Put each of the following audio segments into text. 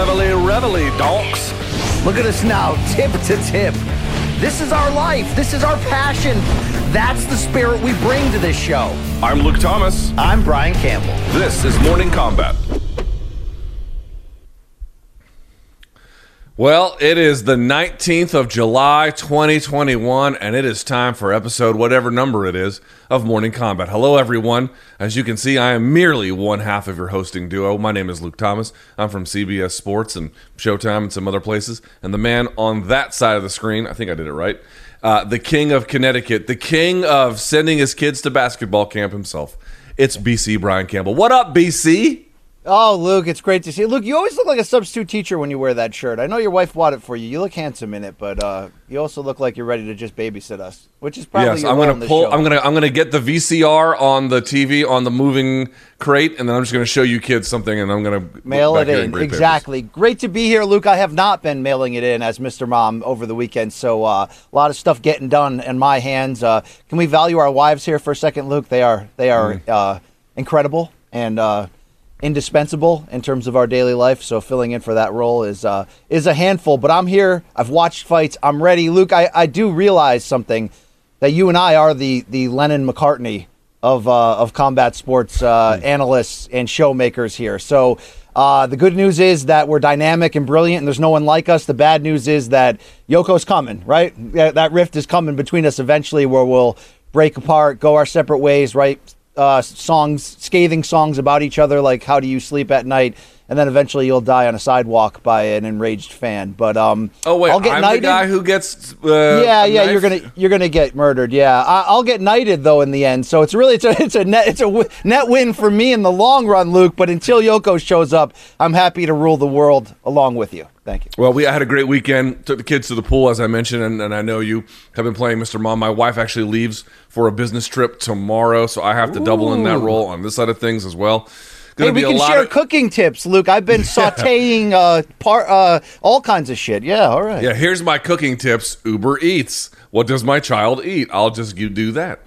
Reveille, reveille, donks. Look at us now, tip to tip. This is our life. This is our passion. That's the spirit we bring to this show. I'm Luke Thomas. I'm Brian Campbell. This is Morning Kombat. Well, it is the 19th of July, 2021, and it is time for episode, whatever number it is, of Morning Kombat. Hello, everyone. As you can see, I am merely one half of your hosting duo. My name is Luke Thomas. I'm from CBS Sports and Showtime and some other places. And the man on that side of the screen, I think I did it right, uh, the king of Connecticut, the king of sending his kids to basketball camp himself. It's BC Brian Campbell. What up, BC? Oh, Luke, it's great to see you. Luke, you always look like a substitute teacher when you wear that shirt. I know your wife bought it for you. You look handsome in it, but uh, you also look like you're ready to just babysit us, which is probably yes, I'm gonna pull. show. I'm gonna I'm gonna get the VCR on the TV on the moving crate, and then I'm just gonna show you kids something, and I'm gonna Mail it in. grade papers. Exactly. Great to be here, Luke. I have not been mailing it in as Mr. Mom over the weekend, so uh, a lot of stuff getting done in my hands. Uh, can we value our wives here for a second, Luke? They are they are Mm. uh, incredible and uh, indispensable in terms of our daily life. So filling in for that role is uh, is a handful. But I'm here. I've watched fights. I'm ready, Luke. I, I do realize something that you and I are the the Lennon McCartney of uh, of combat sports uh, analysts and showmakers here. So uh, the good news is that we're dynamic and brilliant, and there's no one like us. The bad news is that Yoko's coming, right? That that rift is coming between us eventually, where we'll break apart, go our separate ways, right? Uh, songs, scathing songs about each other, like "How do you sleep at night?" and then eventually you'll die on a sidewalk by an enraged fan. But um, Oh wait, I'll get I'm knighted. the guy who gets. Uh, yeah, yeah, knife? you're gonna you're gonna get murdered. Yeah, I, I'll get knighted though in the end. So it's really it's a it's a net it's a w- net win for me in the long run, Luke. But until Yoko shows up, I'm happy to rule the world along with you. Thank you. Well, we I had a great weekend. Took the kids to the pool, as I mentioned, and, and I know you have been playing Mr. Mom. My wife actually leaves for a business trip tomorrow, so I have to double in that role on this side of things as well. Hey, Gonna we be a can share of- cooking tips, Luke. I've been sautéing uh, par, uh, all kinds of shit. Yeah, all right. Yeah, here's my cooking tips. Uber Eats. What does my child eat? I'll just you do that.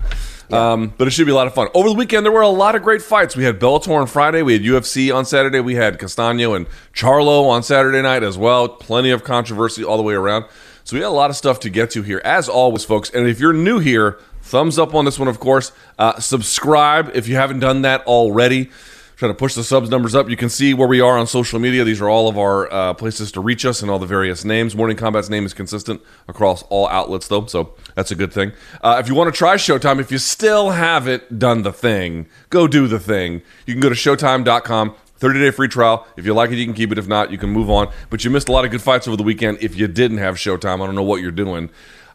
Um, but it should be a lot of fun. Over the weekend, there were a lot of great fights. We had Bellator on Friday. We had UFC on Saturday. We had Castano and Charlo on Saturday night as well. Plenty of controversy all the way around. So we had a lot of stuff to get to here, as always, folks. And if you're new here, thumbs up on this one, of course. Uh, subscribe if you haven't done that already trying to push the subs numbers up. You can see where we are on social media. These are all of our uh, places to reach us and all the various names. Morning Kombat's name is consistent across all outlets, though, so that's a good thing. Uh, if you want to try Showtime, if you still haven't done the thing, go do the thing. You can go to Showtime.com. 30 day free trial. If you like it, you can keep it. If not, you can move on. But you missed a lot of good fights over the weekend if you didn't have Showtime. I don't know what you're doing.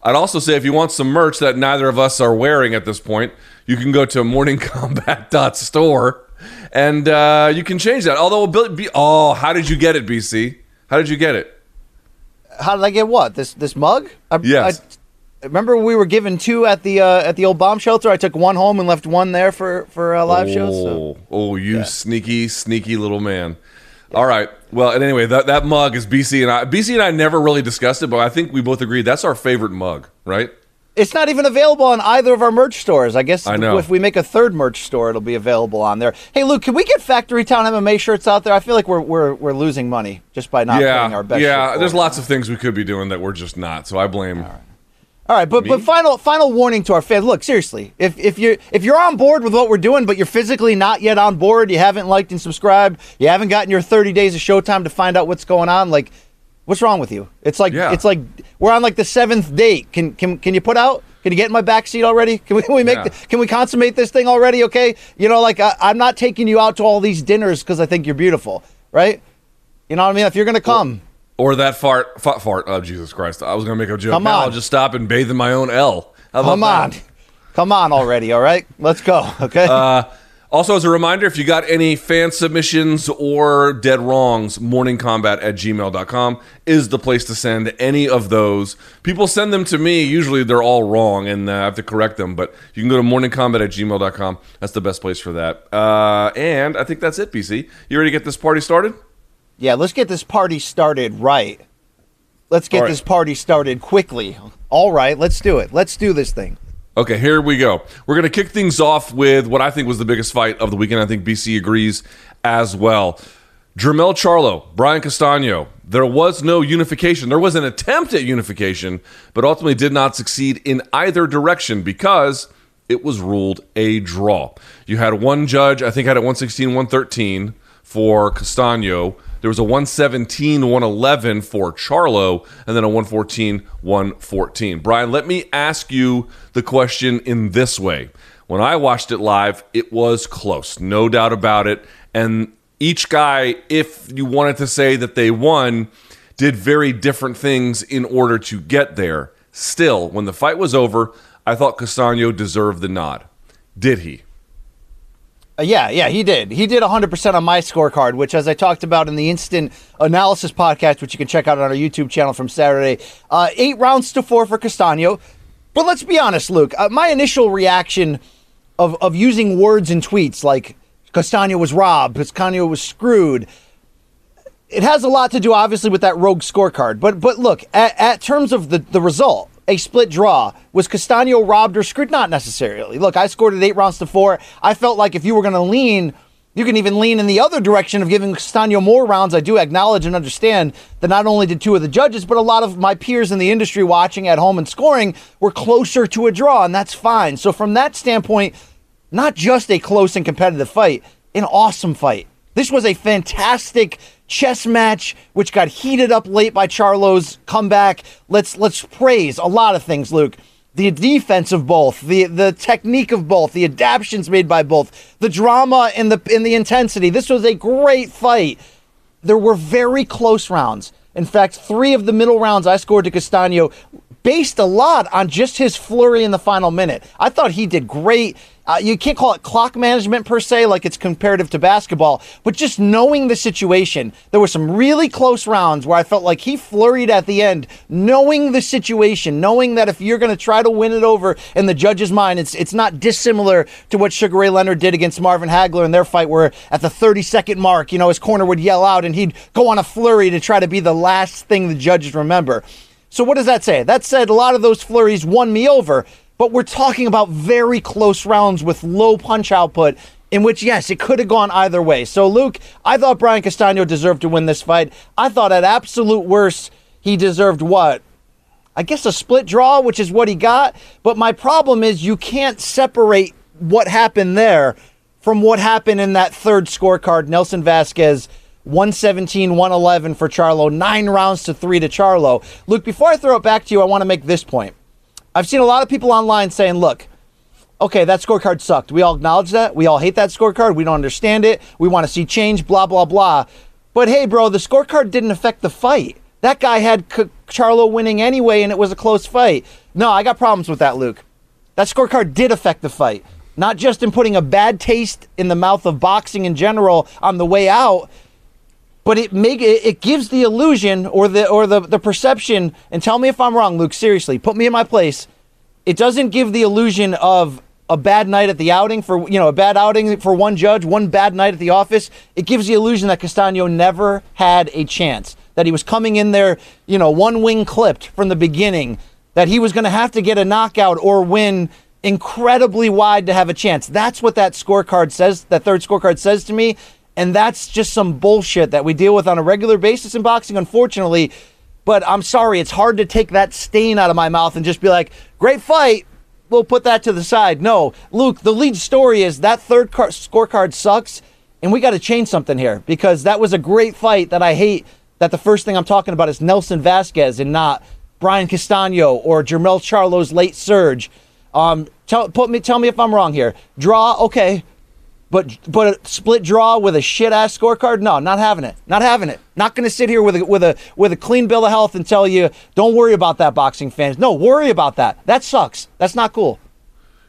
I'd also say if you want some merch that neither of us are wearing at this point, you can go to morningkombat.store and uh, you can change that. Although, be, oh, how did you get it, BC? How did you get it? How did I get what? This this mug? I, Yes. I, remember we were given two at the uh, at the old bomb shelter. I took one home and left one there for for uh, live shows. So. Oh, oh, you sneaky, sneaky little man. All right. Well, and anyway, that, that mug is BC and I. BC and I never really discussed it, but I think we both agreed that's our favorite mug, right? It's not even available on either of our merch stores. I guess I if we make a third merch store, it'll be available on there. Hey, Luke, can we get Factory Town MMA shirts out there? I feel like we're we're, we're losing money just by not putting yeah, our best. yeah. There's lots of things we could be doing that we're just not. So I blame. All right, but but final final warning to our fans. Look, seriously, if if you're if you're on board with what we're doing, but you're physically not yet on board, you haven't liked and subscribed, you haven't gotten your 30 days of Showtime to find out what's going on, like, what's wrong with you? It's like Yeah. it's like we're on like the seventh date. Can can can you put out? Can you get in my back seat already? Can we, can we make Yeah. the, can we consummate this thing already? Okay, you know, like I, I'm not taking you out to all these dinners because I think you're beautiful, right? You know what I mean? If you're gonna come. Or that fart, fart, fart. Oh, Jesus Christ. I was going to make a joke. Come Now on. I'll just stop and bathe in my own L. Come on. that? Come on already, all right? Let's go, okay? Uh, Also, as a reminder, if you got any fan submissions or dead wrongs, morningkombat at gmail.com is the place to send any of those. People send them to me. Usually they're all wrong and uh, I have to correct them, but you can go to morningkombat at gmail.com. That's the best place for that. Uh, and I think that's it, BC. You ready to get this party started? Yeah, let's get this party started right. Let's get right. this party started quickly. All right, let's do it. Let's do this thing. Okay, here we go. We're going to kick things off with what I think was the biggest fight of the weekend. I think BC agrees as well. Jermell Charlo, Brian Castano. There was no unification. There was an attempt at unification, but ultimately did not succeed in either direction because it was ruled a draw. You had one judge, I think, had it 116, 113 for Castano. There was a 117, 111 for Charlo, and then a 114, 114. Brian, let me ask you the question in this way. When I watched it live, it was close, no doubt about it. And each guy, if you wanted to say that they won, did very different things in order to get there. Still, when the fight was over, I thought Castano deserved the nod. Did he? Uh, yeah, yeah, he did. He did 100% on my scorecard, which, as I talked about in the instant analysis podcast, which you can check out on our YouTube channel from Saturday, uh, eight rounds to four for Castano. But let's be honest, Luke. Uh, my initial reaction of, of using words in tweets like Castano was robbed, Castano was screwed. It has a lot to do, obviously, with that rogue scorecard. But but look, at, at terms of the, the result, a split draw. Was Castano robbed or screwed? Not necessarily. Look, I scored at eight rounds to four. I felt like if you were going to lean, you can even lean in the other direction of giving Castano more rounds. I do acknowledge and understand that not only did two of the judges, but a lot of my peers in the industry watching at home and scoring were closer to a draw, and that's fine. So from that standpoint, not just a close and competitive fight, an awesome fight. This was a fantastic chess match, which got heated up late by Charlo's comeback. Let's let's praise a lot of things, Luke. The defense of both, the the technique of both, the adaptations made by both, the drama and the in the intensity. This was a great fight. There were very close rounds. In fact, three of the middle rounds I scored to Castano based a lot on just his flurry in the final minute. I thought he did great. Uh, you can't call it clock management per se, like it's comparative to basketball, but just knowing the situation. There were some really close rounds where I felt like he flurried at the end, knowing the situation, knowing that if you're going to try to win it over in the judge's mind, it's it's not dissimilar to what Sugar Ray Leonard did against Marvin Hagler in their fight, where at the 30 second mark, you know, his corner would yell out and he'd go on a flurry to try to be the last thing the judges remember. So what does that say? That said, a lot of those flurries won me over. But we're talking about very close rounds with low punch output in which, yes, it could have gone either way. So, Luke, I thought Brian Castano deserved to win this fight. I thought at absolute worst, he deserved what? I guess a split draw, which is what he got. But my problem is you can't separate what happened there from what happened in that third scorecard. Nelson Vasquez, 117, 111 for Charlo, nine rounds to three to Charlo. Luke, before I throw it back to you, I want to make this point. I've seen a lot of people online saying, look, okay, that scorecard sucked. We all acknowledge that. We all hate that scorecard. We don't understand it. We want to see change, blah, blah, blah. But hey, bro, the scorecard didn't affect the fight. That guy had C- Charlo winning anyway, and it was a close fight. No, I got problems with that, Luke. That scorecard did affect the fight. Not just in putting a bad taste in the mouth of boxing in general on the way out, but it make it, it gives the illusion or the or the, the perception and tell me if i'm wrong luke seriously put me in my place. It doesn't give the illusion of a bad night at the outing for you know a bad outing for one judge one bad night at the office. It gives the illusion that castano never had a chance that he was coming in there you know one wing clipped from the beginning that he was going to have to get a knockout or win incredibly wide to have a chance. That's what that scorecard says that third scorecard says to me and that's just some bullshit that we deal with on a regular basis in boxing, unfortunately. But I'm sorry, it's hard to take that stain out of my mouth and just be like, great fight. We'll put that to the side. No, Luke, the lead story is that third car- scorecard sucks, and we got to change something here because that was a great fight that I hate. That the first thing I'm talking about is Nelson Vasquez and not Brian Castano or Jermell Charlo's late surge. Um, tell, put me, tell me if I'm wrong here. Draw, okay. But but a split draw with a shit ass scorecard? No, not having it. Not having it. Not going to sit here with a with a with a clean bill of health and tell you don't worry about that, boxing fans. No, worry about that. That sucks. That's not cool.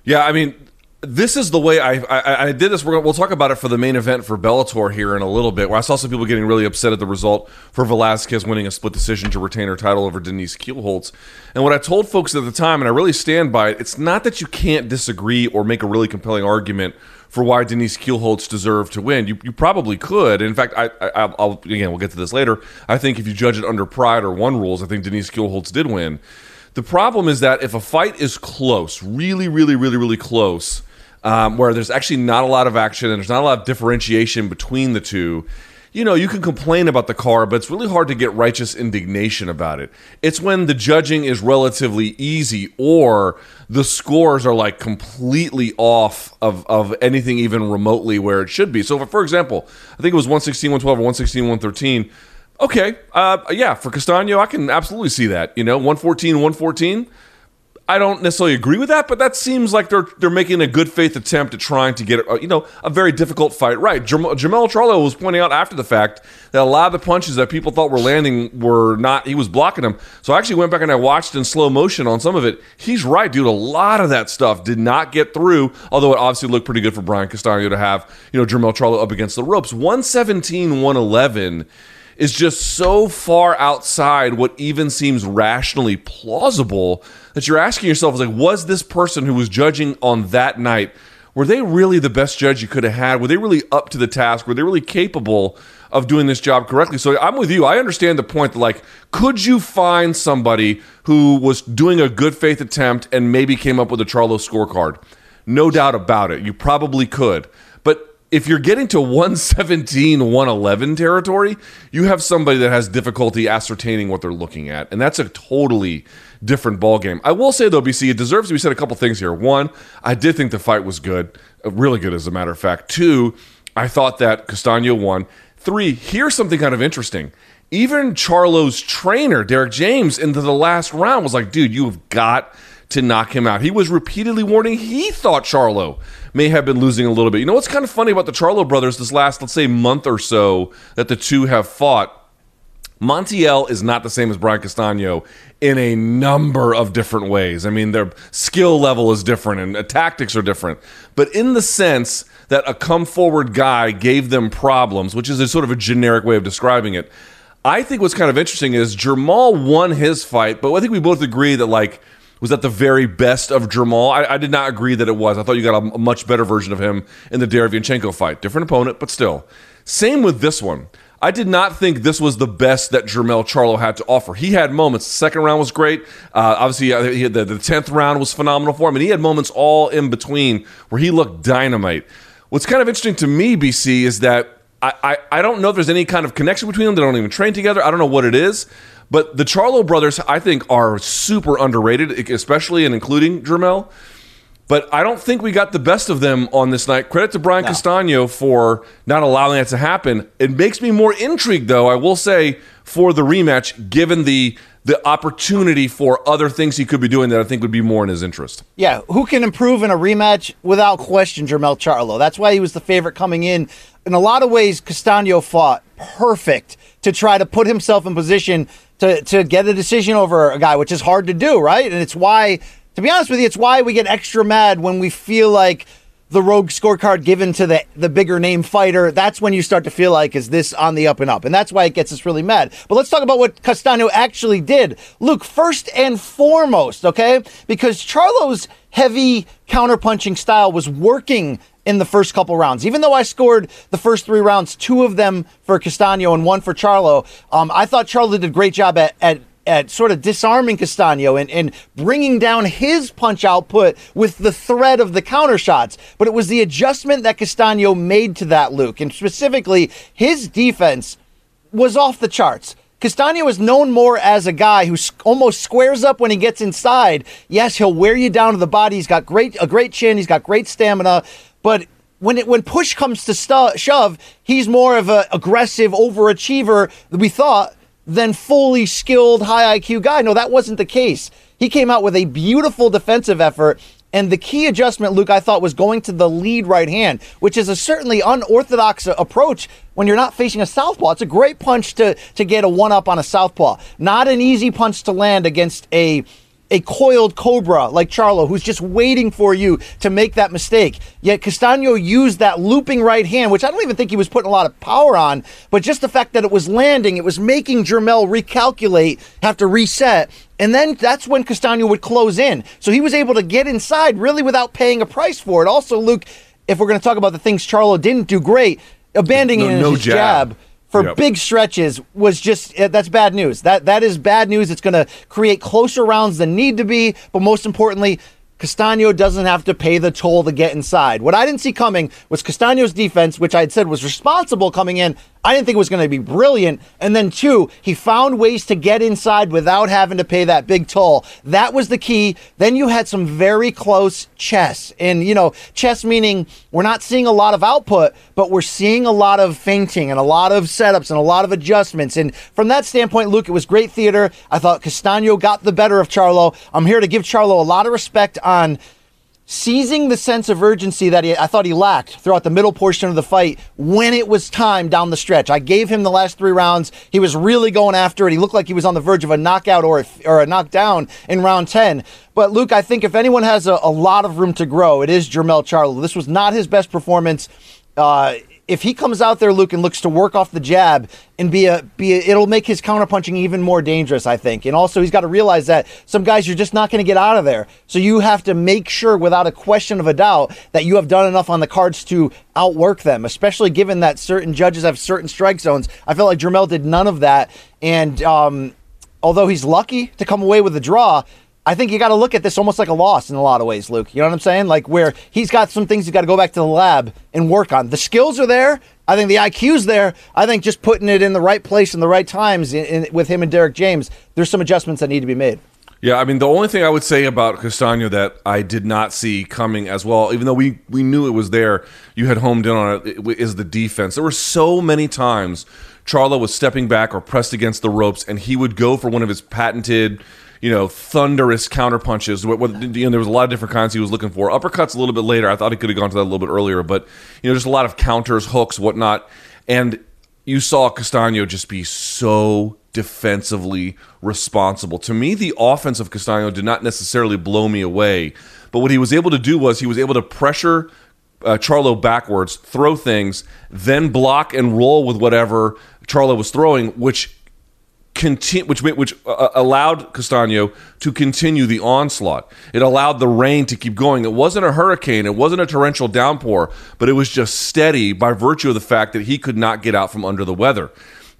Yeah, I mean, this is the way I I, I did this. We're, we'll talk about it for the main event for Bellator here in a little bit. Where I saw some people getting really upset at the result for Velasquez winning a split decision to retain her title over Denise Kielholtz. And what I told folks at the time, and I really stand by it, it's not that you can't disagree or make a really compelling argument for why Denise Kielholtz deserved to win. You, you probably could. In fact, I, I, will again we'll get to this later. I think if you judge it under pride or one rules, I think Denise Kielholtz did win. The problem is that if a fight is close, really, really, really, really close, um, where there's actually not a lot of action and there's not a lot of differentiation between the two, you know, you can complain about the car, but it's really hard to get righteous indignation about it. It's when the judging is relatively easy or the scores are like completely off of, of anything even remotely where it should be. So, for, example, I think it was 116, 112, or 116, 113. Okay, uh, yeah, for Castano, I can absolutely see that. You know, 114, 114 I don't necessarily agree with that, but that seems like they're they're making a good faith attempt at trying to get you know a very difficult fight right. Jermell, Jermell Charlo was pointing out after the fact that a lot of the punches that people thought were landing were not. He was blocking them. So I actually went back and I watched in slow motion on some of it. He's right, dude. A lot of that stuff did not get through. Although it obviously looked pretty good for Brian Castano to have you know Jermell Charlo up against the ropes. 117, 111 is just so far outside what even seems rationally plausible that you're asking yourself is like was this person who was judging on that night were they really the best judge you could have had? Were they really up to the task? Were they really capable of doing this job correctly? So i'm with you. I understand the point that like could you find somebody who was doing a good faith attempt and maybe came up with a charlo scorecard? No doubt about it. You probably could if you're getting to 117, 111 territory, you have somebody that has difficulty ascertaining what they're looking at. And that's a totally different ballgame. I will say, though, BC, it deserves to be said a couple things here. One, I did think the fight was good, uh, really good, as a matter of fact. Two, I thought that Castano won. Three, here's something kind of interesting. Even Charlo's trainer, Derrick James, into the last round was like, dude, you've got to knock him out. He was repeatedly warning he thought Charlo may have been losing a little bit. You know what's kind of funny about the Charlo brothers this last, let's say, month or so that the two have fought? Montiel is not the same as Brian Castano in a number of different ways. I mean, their skill level is different and uh, tactics are different. But in the sense that a come forward guy gave them problems, which is a sort of a generic way of describing it, I think what's kind of interesting is Jermall won his fight, but I think we both agree that, like, was that the very best of Jermall? I, I, did not agree that it was. I thought you got a, much better version of him in the Derevyanchenko fight. Different opponent, but still. Same with this one. I did not think this was the best that Jermell Charlo had to offer. He had moments. The second round was great. Uh, obviously, uh, the, the tenth round was phenomenal for him, and he had moments all in between where he looked dynamite. What's kind of interesting to me, BC, is that I, I, I don't know if there's any kind of connection between them. They don't even train together. I don't know what it is. But the Charlo brothers, I think, are super underrated, especially and including Jermell. But I don't think we got the best of them on this night. Credit to Brian no. Castano for not allowing that to happen. It makes me more intrigued, though, I will say, for the rematch, given the the opportunity for other things he could be doing that I think would be more in his interest. Yeah, who can improve in a rematch without question? Jermell Charlo. That's why he was the favorite coming in. In a lot of ways, Castano fought perfect to try to put himself in position to, to get a decision over a guy, which is hard to do, right? And it's why, to be honest with you, it's why we get extra mad when we feel like the rogue scorecard given to the the bigger name fighter, that's when you start to feel like is this on the up and up, and that's why it gets us really mad. But let's talk about what Castano actually did. Luke, first and foremost, okay, because Charlo's heavy counterpunching style was working in the first couple rounds. Even though I scored the first three rounds, two of them for Castano and one for Charlo, um, I thought Charlo did a great job at, at at sort of disarming Castano and, and bringing down his punch output with the threat of the counter shots. But it was the adjustment that Castano made to that, Luke. And specifically, his defense was off the charts. Castano is known more as a guy who almost squares up when he gets inside. Yes, he'll wear you down to the body. He's got great a great chin. He's got great stamina. But when it when push comes to stu- shove, he's more of an aggressive overachiever. We thought than fully skilled high IQ guy. No, that wasn't the case. He came out with a beautiful defensive effort. And the key adjustment, Luke, I thought was going to the lead right hand, which is a certainly unorthodox approach when you're not facing a southpaw. It's a great punch to to get a one up on a southpaw. Not an easy punch to land against a a coiled cobra like Charlo, who's just waiting for you to make that mistake. Yet Castano used that looping right hand, which I don't even think he was putting a lot of power on, but just the fact that it was landing, it was making Jermell recalculate, have to reset. And then that's when Castano would close in. So he was able to get inside really without paying a price for it. Also, Luke, if we're going to talk about the things Charlo didn't do great, abandoning no, no his jab, jab for yep. big stretches was just eh, that's bad news. That that is bad news. It's going to create closer rounds than need to be, but most importantly, Castano doesn't have to pay the toll to get inside. What I didn't see coming was Castano's defense, which I had said was responsible coming in. I didn't think it was going to be brilliant. And then two, he found ways to get inside without having to pay that big toll. That was the key. Then you had some very close chess. And, you know, chess meaning we're not seeing a lot of output, but we're seeing a lot of feinting and a lot of setups and a lot of adjustments. And from that standpoint, Luke, it was great theater. I thought Castano got the better of Charlo. I'm here to give Charlo a lot of respect on seizing the sense of urgency that he, I thought he lacked throughout the middle portion of the fight when it was time down the stretch. I gave him the last three rounds. He was really going after it. He looked like he was on the verge of a knockout or a, or a knockdown in round 10. But Luke, I think if anyone has a, a lot of room to grow, it is Jermell Charlo. This was not his best performance. Uh, if he comes out there, Luke, and looks to work off the jab and be a be a, it'll make his counterpunching even more dangerous, I think. And also, he's got to realize that some guys you're just not going to get out of there. So you have to make sure, without a question of a doubt, that you have done enough on the cards to outwork them. Especially given that certain judges have certain strike zones. I felt like Jermell did none of that, and um, although he's lucky to come away with a draw. I think you got to look at this almost like a loss in a lot of ways, Luke. You know what I'm saying? Like where he's got some things he's got to go back to the lab and work on. The skills are there. I think the IQ's there. I think just putting it in the right place in the right times in, in, with him and Derrick James, there's some adjustments that need to be made. Yeah, I mean, the only thing I would say about Castano that I did not see coming as well, even though we, we knew it was there, you had homed in on it, is the defense. There were so many times Charlo was stepping back or pressed against the ropes, and he would go for one of his patented – you know, thunderous counter punches. You know, there was a lot of different kinds he was looking for. Uppercuts a little bit later. I thought he could have gone to that a little bit earlier, but you know, just a lot of counters, hooks, whatnot. And you saw Castano just be so defensively responsible. To me, the offense of Castano did not necessarily blow me away, but what he was able to do was he was able to pressure uh, Charlo backwards, throw things, then block and roll with whatever Charlo was throwing, which Conti- which which uh, uh, allowed Castano to continue the onslaught. It allowed the rain to keep going. It wasn't a hurricane, it wasn't a torrential downpour, but it was just steady by virtue of the fact that he could not get out from under the weather.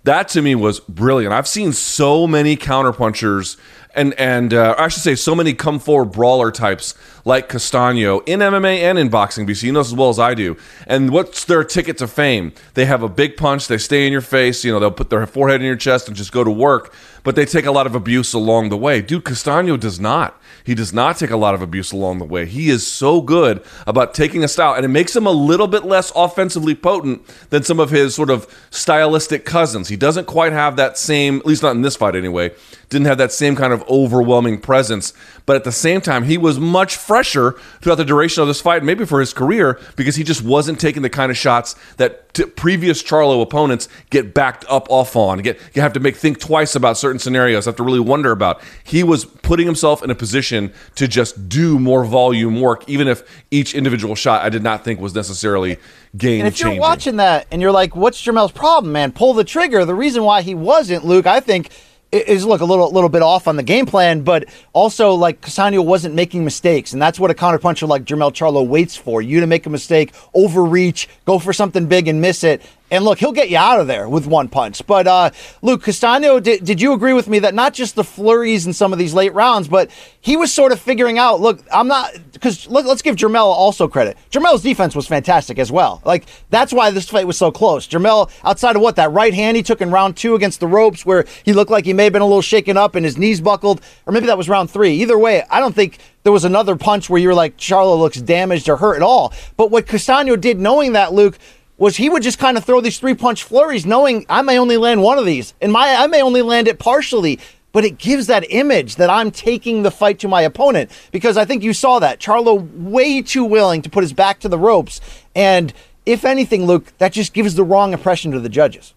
That to me was brilliant. I've seen so many counterpunchers and and uh, I should say so many come forward brawler types like Castano in MMA and in boxing. BC you know as well as I do. And what's their ticket to fame? They have a big punch. They stay in your face. You know they'll put their forehead in your chest and just go to work. But they take a lot of abuse along the way. Dude, Castano does not. He does not take a lot of abuse along the way. He is so good about taking a style, and it makes him a little bit less offensively potent than some of his sort of stylistic cousins. He doesn't quite have that same, at least not in this fight anyway, didn't have that same kind of overwhelming presence. But at the same time, he was much fresher throughout the duration of this fight, maybe for his career, because he just wasn't taking the kind of shots that t- previous Charlo opponents get backed up off on. Get you have to make think twice about certain scenarios, have to really wonder about. He was putting himself in a position to just do more volume work, even if each individual shot I did not think was necessarily game And if changing. you're watching that and you're like, "What's Jermell's problem, man? Pull the trigger." The reason why he wasn't, Luke, I think is look a little little bit off on the game plan, but also like Castano wasn't making mistakes, and that's what a counterpuncher like Jermell Charlo waits for. You to make a mistake, overreach, go for something big and miss it. And look, he'll get you out of there with one punch. But uh, Luke Castano, did, did you agree with me that not just the flurries in some of these late rounds, but he was sort of figuring out, look, I'm not because let, us give Jermell also credit. Jermell's defense was fantastic as well. Like that's why this fight was so close. Jermell, outside of what that right hand he took in round two against the ropes, where he looked like he may have been a little shaken up and his knees buckled, or maybe that was round three. Either way, I don't think there was another punch where you were like, Charlo looks damaged or hurt at all. But what Castano did, knowing that, Luke was he would just kind of throw these three punch flurries, knowing I may only land one of these, and my I may only land it partially. But it gives that image that I'm taking the fight to my opponent because I think you saw that Charlo way too willing to put his back to the ropes, and if anything, Luke, that just gives the wrong impression to the judges.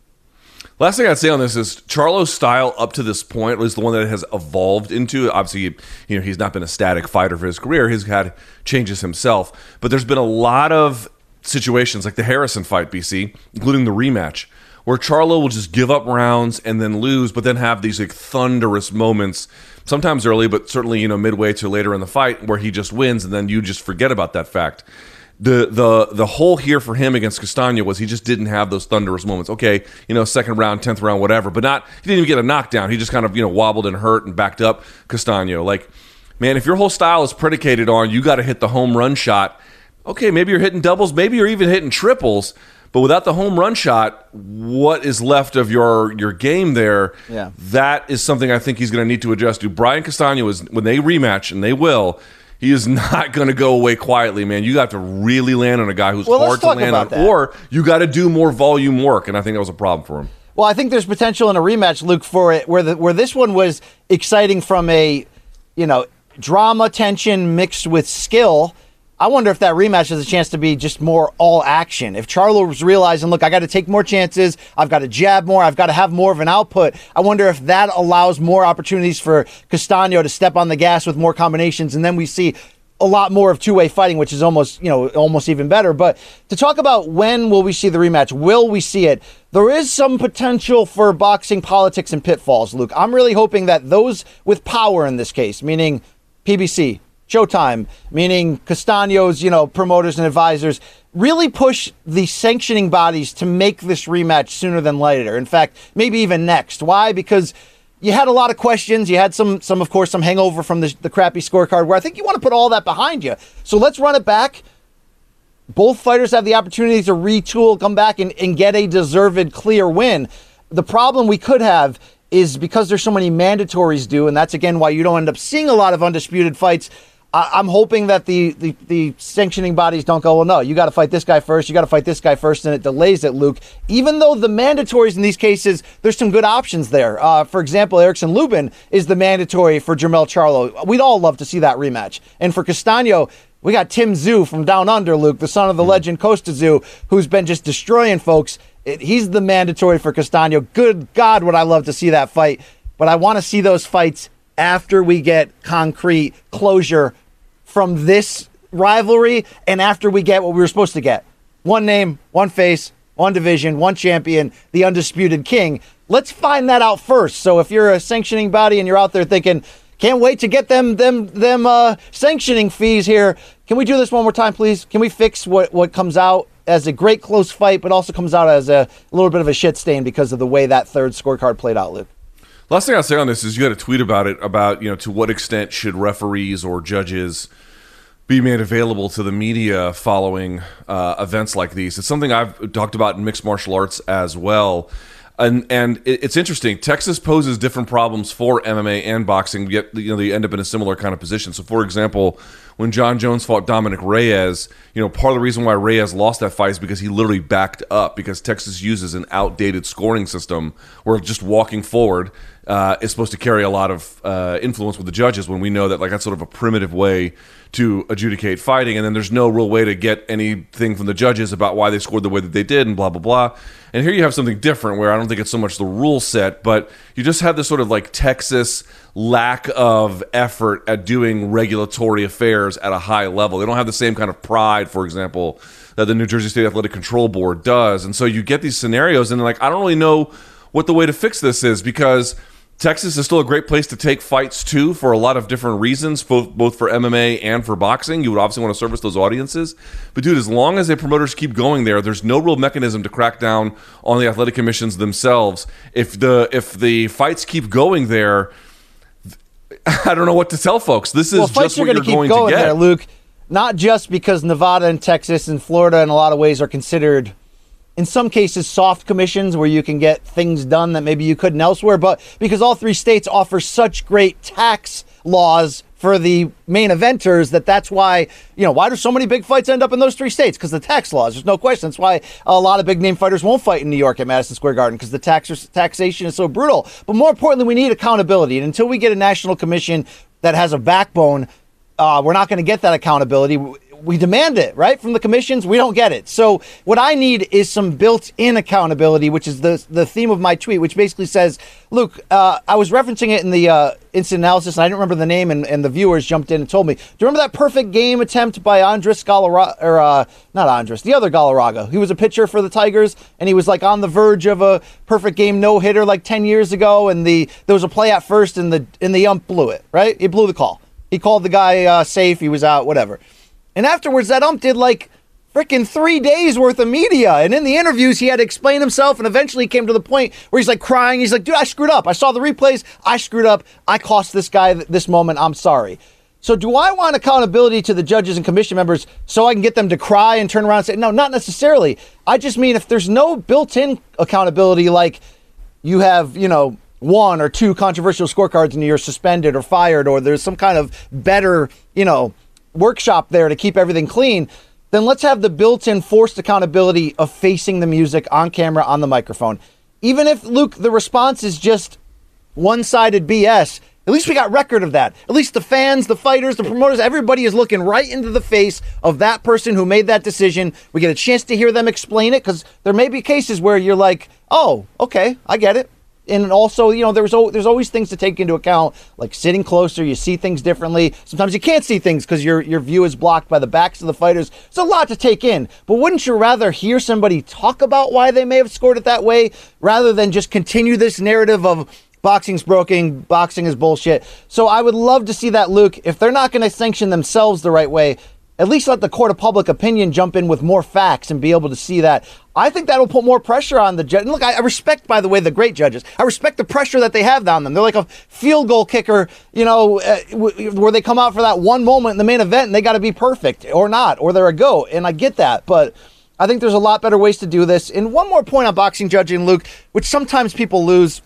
Last thing I'd say on this is Charlo's style up to this point, least the one that has evolved into. Obviously, you know he's not been a static fighter for his career; he's had changes himself. But there's been a lot of situations like the Harrison fight, BC, including the rematch, where Charlo will just give up rounds and then lose, but then have these like thunderous moments, sometimes early, but certainly you know midway to later in the fight, where he just wins and then you just forget about that fact. The the the hole here for him against Castano was he just didn't have those thunderous moments. Okay, you know, second round, tenth round, whatever, but not he didn't even get a knockdown. He just kind of you know wobbled and hurt and backed up Castano. Like, man, if your whole style is predicated on you got to hit the home run shot okay, maybe you're hitting doubles, maybe you're even hitting triples, But without the home run shot, what is left of your your game there? Yeah. that is something I think he's going to need to adjust to. Brian Castano is when they rematch, and they will. He is not going to go away quietly, man. You got to really land on a guy who's Well, hard to land on, that. or you got to do more volume work, and I think that was a problem for him. Well, I think there's potential in a rematch, Luke, for it where the where this one was exciting from a, you know, drama tension mixed with skill. I wonder if that rematch has a chance to be just more all action. If Charlo was realizing, look, I got to take more chances, I've got to jab more, I've got to have more of an output. I wonder if that allows more opportunities for Castano to step on the gas with more combinations, and then we see a lot more of two-way fighting, which is almost, you know, almost even better. But to talk about when will we see the rematch? Will we see it? There is some potential for boxing politics and pitfalls, Luke. I'm really hoping that those with power in this case, meaning PBC, Showtime, meaning Castano's, you know, promoters and advisors, really push the sanctioning bodies to make this rematch sooner than later. In fact, maybe even next. Why? Because you had a lot of questions. You had some, some of course, some hangover from the, the crappy scorecard where I think you want to put all that behind you. So let's run it back. Both fighters have the opportunity to retool, come back, and, and get a deserved clear win. The problem we could have is because there's so many mandatories due, and that's again why you don't end up seeing a lot of undisputed fights. I, I'm hoping that the, the the sanctioning bodies don't go, well, no, you got to fight this guy first, you got to fight this guy first, and it delays it, Luke. Even though the mandatories in these cases, there's some good options there. Uh, for example, Erickson Lubin is the mandatory for Jermell Charlo. We'd all love to see that rematch. And for Castano, we got Tim Tszyu from Down Under, Luke, the son of the legend Kostya Tszyu, who's been just destroying folks. It, he's the mandatory for Castano. Good God, would I love to see that fight. But I want to see those fights after we get concrete closure from this rivalry and after we get what we were supposed to get. One name, one face, one division, one champion, the undisputed king. Let's find that out first. So if you're a sanctioning body and you're out there thinking, can't wait to get them them them uh, sanctioning fees here. Can we do this one more time, please? Can we fix what what comes out as a great close fight, but also comes out as a, little bit of a shit stain because of the way that third scorecard played out, Luke? Last thing I'll say on this is you had a tweet about it about you know to what extent should referees or judges be made available to the media following uh, events like these. It's something I've talked about in mixed martial arts as well. And and it's interesting. Texas poses different problems for MMA and boxing, yet you know they end up in a similar kind of position. So, for example, when Jon Jones fought Dominick Reyes, you know part of the reason why Reyes lost that fight is because he literally backed up because Texas uses an outdated scoring system where just walking forward uh, is supposed to carry a lot of uh, influence with the judges when we know that like that's sort of a primitive way to adjudicate fighting. And then there's no real way to get anything from the judges about why they scored the way that they did and blah blah blah. And here you have something different where i don't think it's so much the rule set but you just have this sort of like texas lack of effort at doing regulatory affairs at a high level. They don't have the same kind of pride for example that the new jersey state athletic control board does. And so you get these scenarios and like i don't really know what the way to fix this is because Texas is still a great place to take fights too for a lot of different reasons, both both for MMA and for boxing. You would obviously want to service those audiences. But dude, as long as the promoters keep going there, there's no real mechanism to crack down on the athletic commissions themselves. If the if the fights keep going there, I don't know what to tell folks. This is well, just what going you're to keep going going to get. there, Luke. Not just because Nevada and Texas and Florida, in a lot of ways, are considered, in some cases, soft commissions where you can get things done that maybe you couldn't elsewhere, but because all three states offer such great tax laws for the main eventers that that's why you know why do so many big fights end up in those three states? Because the tax laws there's no question. That's why a lot of big name fighters won't fight in new york at madison square garden because the tax taxation is so brutal. But more importantly we need accountability. And until we get a national commission that has a backbone uh, we're not going to get that accountability. We demand it, right, from the commissions. We don't get it. So what I need is some built-in accountability, which is the the theme of my tweet, which basically says, "Look, uh, I was referencing it in the uh, instant analysis, and I didn't remember the name, and, and the viewers jumped in and told me. Do you remember that perfect game attempt by Andres Galarraga, or uh, not Andres, the other Galarraga? He was a pitcher for the Tigers, and he was like on the verge of a perfect game no hitter like ten years ago, and the there was a play at first, and the and the ump blew it, right? He blew the call." He called the guy uh, safe. He was out, whatever. And afterwards, that ump did like freaking three days worth of media. And in the interviews, he had to explain himself. And eventually he came to the point where he's like crying. He's like, dude, I screwed up. I saw the replays. I screwed up. I cost this guy this moment. I'm sorry. So do I want accountability to the judges and commission members so I can get them to cry and turn around and say, no, not necessarily. I just mean if there's no built in accountability, like you have, you know, one or two controversial scorecards and you're suspended or fired, or there's some kind of better, you know, workshop there to keep everything clean, then let's have the built in forced accountability of facing the music on camera on the microphone. Even if, Luke, the response is just one sided BS, at least we got record of that. At least the fans, the fighters, the promoters, everybody is looking right into the face of that person who made that decision. We get a chance to hear them explain it because there may be cases where you're like, oh, okay, I get it. And also, you know, there's there's always things to take into account, like sitting closer, you see things differently. Sometimes you can't see things because your your view is blocked by the backs of the fighters. It's a lot to take in. But wouldn't you rather hear somebody talk about why they may have scored it that way rather than just continue this narrative of boxing's broken, boxing is bullshit. So I would love to see that, Luke. If they're not going to sanction themselves the right way, at least let the court of public opinion jump in with more facts and be able to see that. I think that'll put more pressure on the judge. Look, I, I respect, by the way, the great judges. I respect the pressure that they have on them. They're like a field goal kicker, you know, uh, w- where they come out for that one moment in the main event and they got to be perfect or not, or they're a go. And I get that, but. I think there's a lot better ways to do this. And one more point on boxing judging, Luke, which sometimes people lose.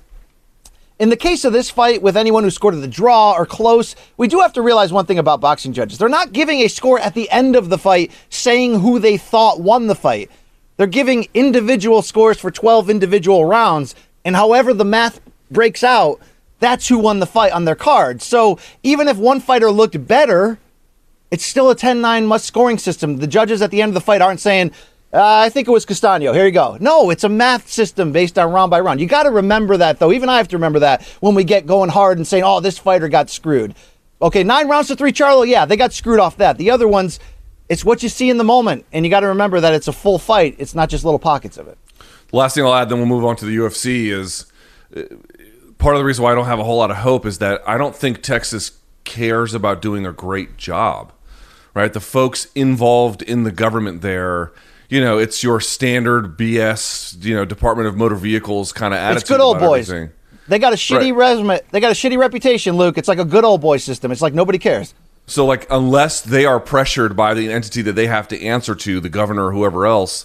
In the case of this fight, with anyone who scored at the draw or close, we do have to realize one thing about boxing judges. They're not giving a score at the end of the fight saying who they thought won the fight. They're giving individual scores for 12 individual rounds, and however the math breaks out, that's who won the fight on their card. So even if one fighter looked better, it's still a 10 9 must scoring system. The judges at the end of the fight aren't saying, uh, I think it was Castano. Here you go. No, it's a math system based on round by round. You got to remember that, though. Even I have to remember that when we get going hard and saying, oh, this fighter got screwed. Okay, nine rounds to three, Charlo. Yeah, they got screwed off that. The other ones, it's what you see in the moment. And you got to remember that it's a full fight, it's not just little pockets of it. The last thing I'll add, then we'll move on to the UFC, is uh, part of the reason why I don't have a whole lot of hope is that I don't think Texas cares about doing a great job, right? The folks involved in the government there you know, it's your standard BS, you know, Department of Motor Vehicles kind of attitude. It's good old boys. Everything. They got a shitty right. resume. They got a shitty reputation, Luke. It's like a good old boy system. It's like nobody cares. So, like, unless they are pressured by the entity that they have to answer to, the governor or whoever else,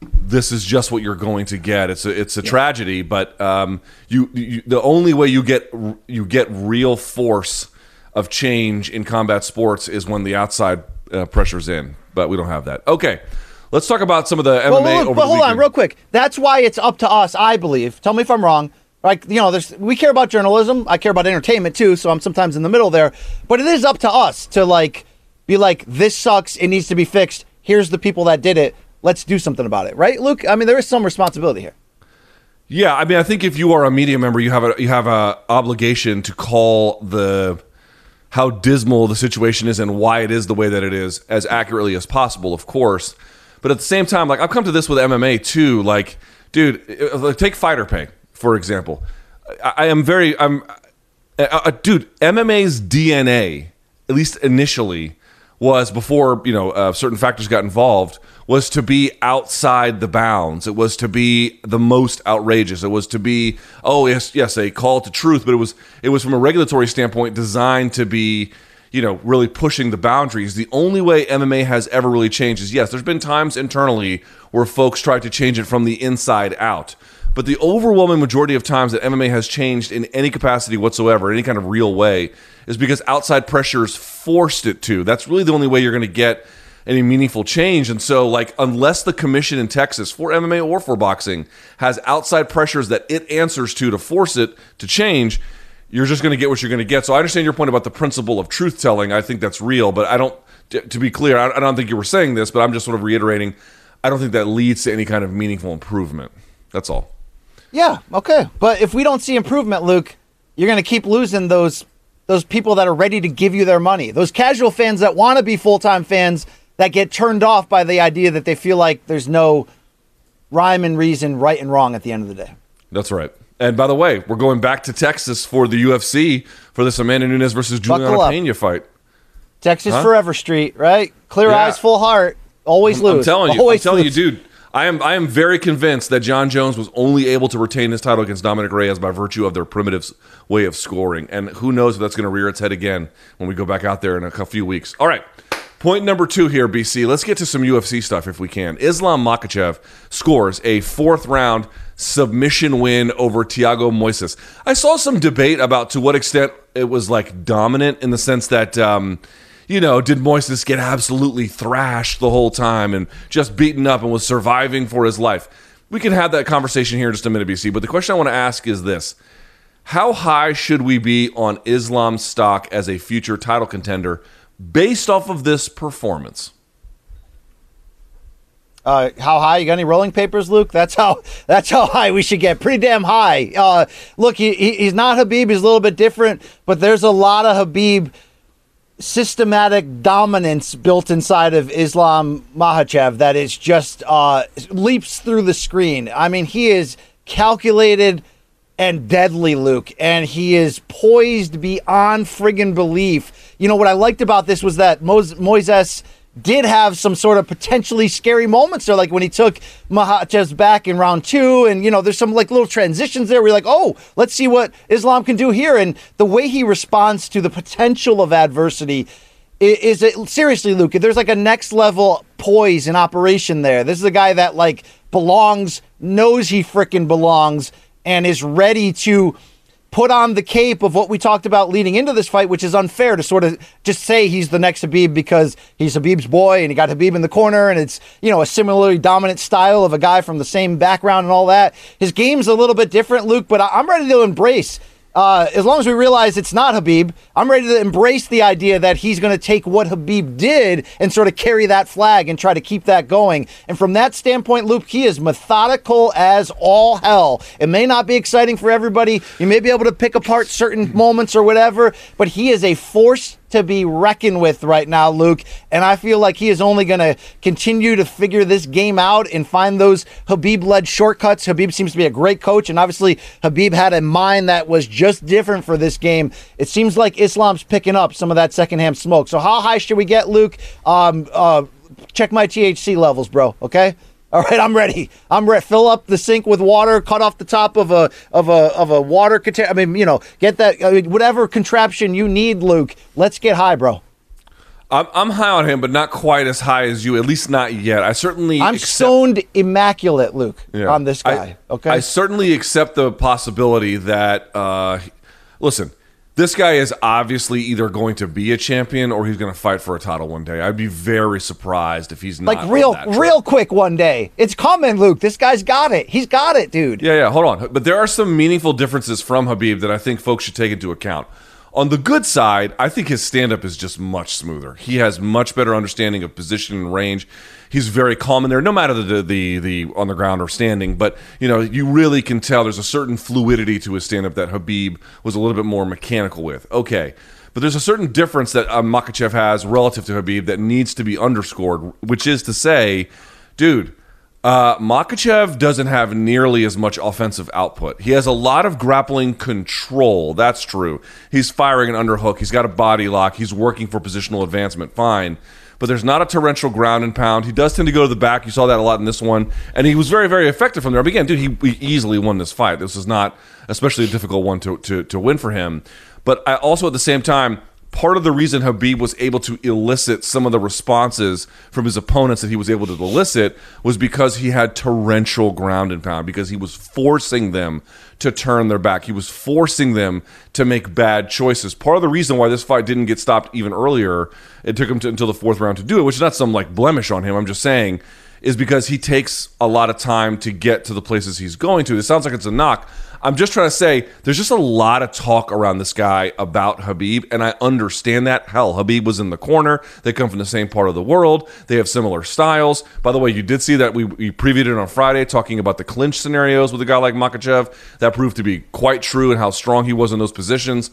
this is just what you're going to get. It's a it's a yeah. tragedy, but um, you, you the only way you get you get real force of change in combat sports is when the outside uh, pressures in but we don't have that. Okay. Let's talk about some of the MMA. Well, look, but hold on, real quick. That's why it's up to us, I believe. Tell me if I'm wrong. Like you know, there's we care about journalism. I care about entertainment too. So I'm sometimes in the middle there. But it is up to us to like be like, this sucks. It needs to be fixed. Here's the people that did it. Let's do something about it, right, Luke? I mean, there is some responsibility here. Yeah, I mean, I think if you are a media member, you have a you have a obligation to call the how dismal the situation is and why it is the way that it is as accurately as possible, of course. But at the same time, like I've come to this with MMA too. Like, dude, take fighter pay for example. I, I am very, I'm, uh, uh, dude. MMA's DNA, at least initially, was before you know uh, certain factors got involved was to be outside the bounds. It was to be the most outrageous. It was to be oh yes yes a call to truth, but it was it was from a regulatory standpoint designed to be you know really pushing the boundaries. The only way MMA has ever really changed is yes, there's been times internally where folks tried to change it from the inside out. But the overwhelming majority of times that MMA has changed in any capacity whatsoever, any kind of real way, is because outside pressures forced it to. That's really the only way you're going to get any meaningful change. And so, like, unless the commission in Texas for MMA or for boxing has outside pressures that it answers to to force it to change, you're just going to get what you're going to get. So I understand your point about the principle of truth telling. I think that's real, but I don't. To be clear, I don't think you were saying this, but I'm just sort of reiterating. I don't think that leads to any kind of meaningful improvement. That's all. Yeah. Okay. But if we don't see improvement, Luke, you're going to keep losing those those people that are ready to give you their money. Those casual fans that want to be full time fans that get turned off by the idea that they feel like there's no rhyme and reason, right and wrong at the end of the day. That's right. And by the way, we're going back to Texas for the UFC for this Amanda Nunes versus Juliana Pena fight. Texas huh? forever street, right? Clear yeah. eyes, full heart, always lose. I'm telling you, always I'm telling lose. you, dude. I am I am very convinced that Jon Jones was only able to retain his title against Dominick Reyes by virtue of their primitive way of scoring. And who knows if that's going to rear its head again when we go back out there in a few weeks. All right. Point number two here, BC. Let's get to some UFC stuff if we can. Islam Makhachev scores a fourth round submission win over Thiago Moises. I saw some debate about to what extent it was like dominant in the sense that, um, you know, did Moises get absolutely thrashed the whole time and just beaten up and was surviving for his life? We can have that conversation here in just a minute, BC. But the question I want to ask is this How high should we be on Islam's stock as a future title contender based off of this performance? Uh, how high? You got any rolling papers, Luke? That's how. That's how high we should get. Pretty damn high. Uh, look, he, he, he's not Habib. He's a little bit different, but there's a lot of Habib systematic dominance built inside of Islam Makhachev that is just uh, leaps through the screen. I mean, he is calculated and deadly, Luke, and he is poised beyond friggin' belief. You know what I liked about this was that Mos- Moises did have some sort of potentially scary moments there, like when he took Makhachev's back in round two, and you know, there's some like little transitions there. You're like, oh, let's see what Islam can do here, and the way he responds to the potential of adversity is it seriously, Luke? There's like a next level poise in operation there. This is a guy that like belongs, knows he frickin' belongs, and is ready to put on the cape of what we talked about leading into this fight, which is unfair to sort of just say he's the next Habib because he's Habib's boy and he got Habib in the corner and it's, you know, a similarly dominant style of a guy from the same background and all that. His game's a little bit different, Luke, but I'm ready to embrace. Uh, as long as we realize it's not Habib, I'm ready to embrace the idea that he's going to take what Habib did and sort of carry that flag and try to keep that going. And from that standpoint, Luke, he is methodical as all hell. It may not be exciting for everybody. You may be able to pick apart certain moments or whatever, but he is a force to be reckoned with right now, Luke. And I feel like he is only going to continue to figure this game out and find those Habib led shortcuts. Habib seems to be a great coach. And obviously, Habib had a mind that was just different for this game. It seems like Islam's picking up some of that secondhand smoke. So, how high should we get, Luke? Um, uh, check my THC levels, bro. Okay. All right, I'm ready. I'm ready. Fill up the sink with water. Cut off the top of a of a of a water container. I mean, you know, get that I mean, whatever contraption you need, Luke. Let's get high, bro. I'm, I'm high on him, but not quite as high as you. At least not yet. I certainly I'm accept- stoned immaculate, Luke, Yeah. on this I- guy. okay. I certainly accept the possibility that, uh, listen, this guy is obviously either going to be a champion or he's going to fight for a title one day. I'd be very surprised if he's not. like real, real quick one day. It's coming, Luke. This guy's got it. He's got it, dude. Yeah, yeah. Hold on, but there are some meaningful differences from Habib that I think folks should take into account. On the good side, I think his stand up is just much smoother. He has much better understanding of position and range. He's very calm in there, no matter the, the the on the ground or standing. But you know, you really can tell there's a certain fluidity to his stand up that Habib was a little bit more mechanical with. Okay, but there's a certain difference that uh, Makhachev has relative to Habib that needs to be underscored, which is to say, dude. Uh, Makhachev doesn't have nearly as much offensive output. He has a lot of grappling control. That's true. He's firing an underhook. He's got a body lock. He's working for positional advancement. Fine. But there's not a torrential ground and pound. He does tend to go to the back. You saw that a lot in this one. And he was very, very effective from there. But again, dude, he, he easily won this fight. This is not especially a difficult one to, to, to win for him. But I also, at the same time, part of the reason Habib was able to elicit some of the responses from his opponents that he was able to elicit was because he had torrential ground and pound, because he was forcing them to turn their back. He was forcing them to make bad choices. Part of the reason why this fight didn't get stopped even earlier, it took him to, until the fourth round to do it, which is not some like blemish on him. I'm just saying is because he takes a lot of time to get to the places he's going to. It sounds like it's a knock. I'm just trying to say there's just a lot of talk around this guy about Habib, and I understand that. Hell, Habib was in the corner. They come from the same part of the world. They have similar styles. By the way, you did see that we, we previewed it on Friday talking about the clinch scenarios with a guy like Makhachev. That proved to be quite true and how strong he was in those positions.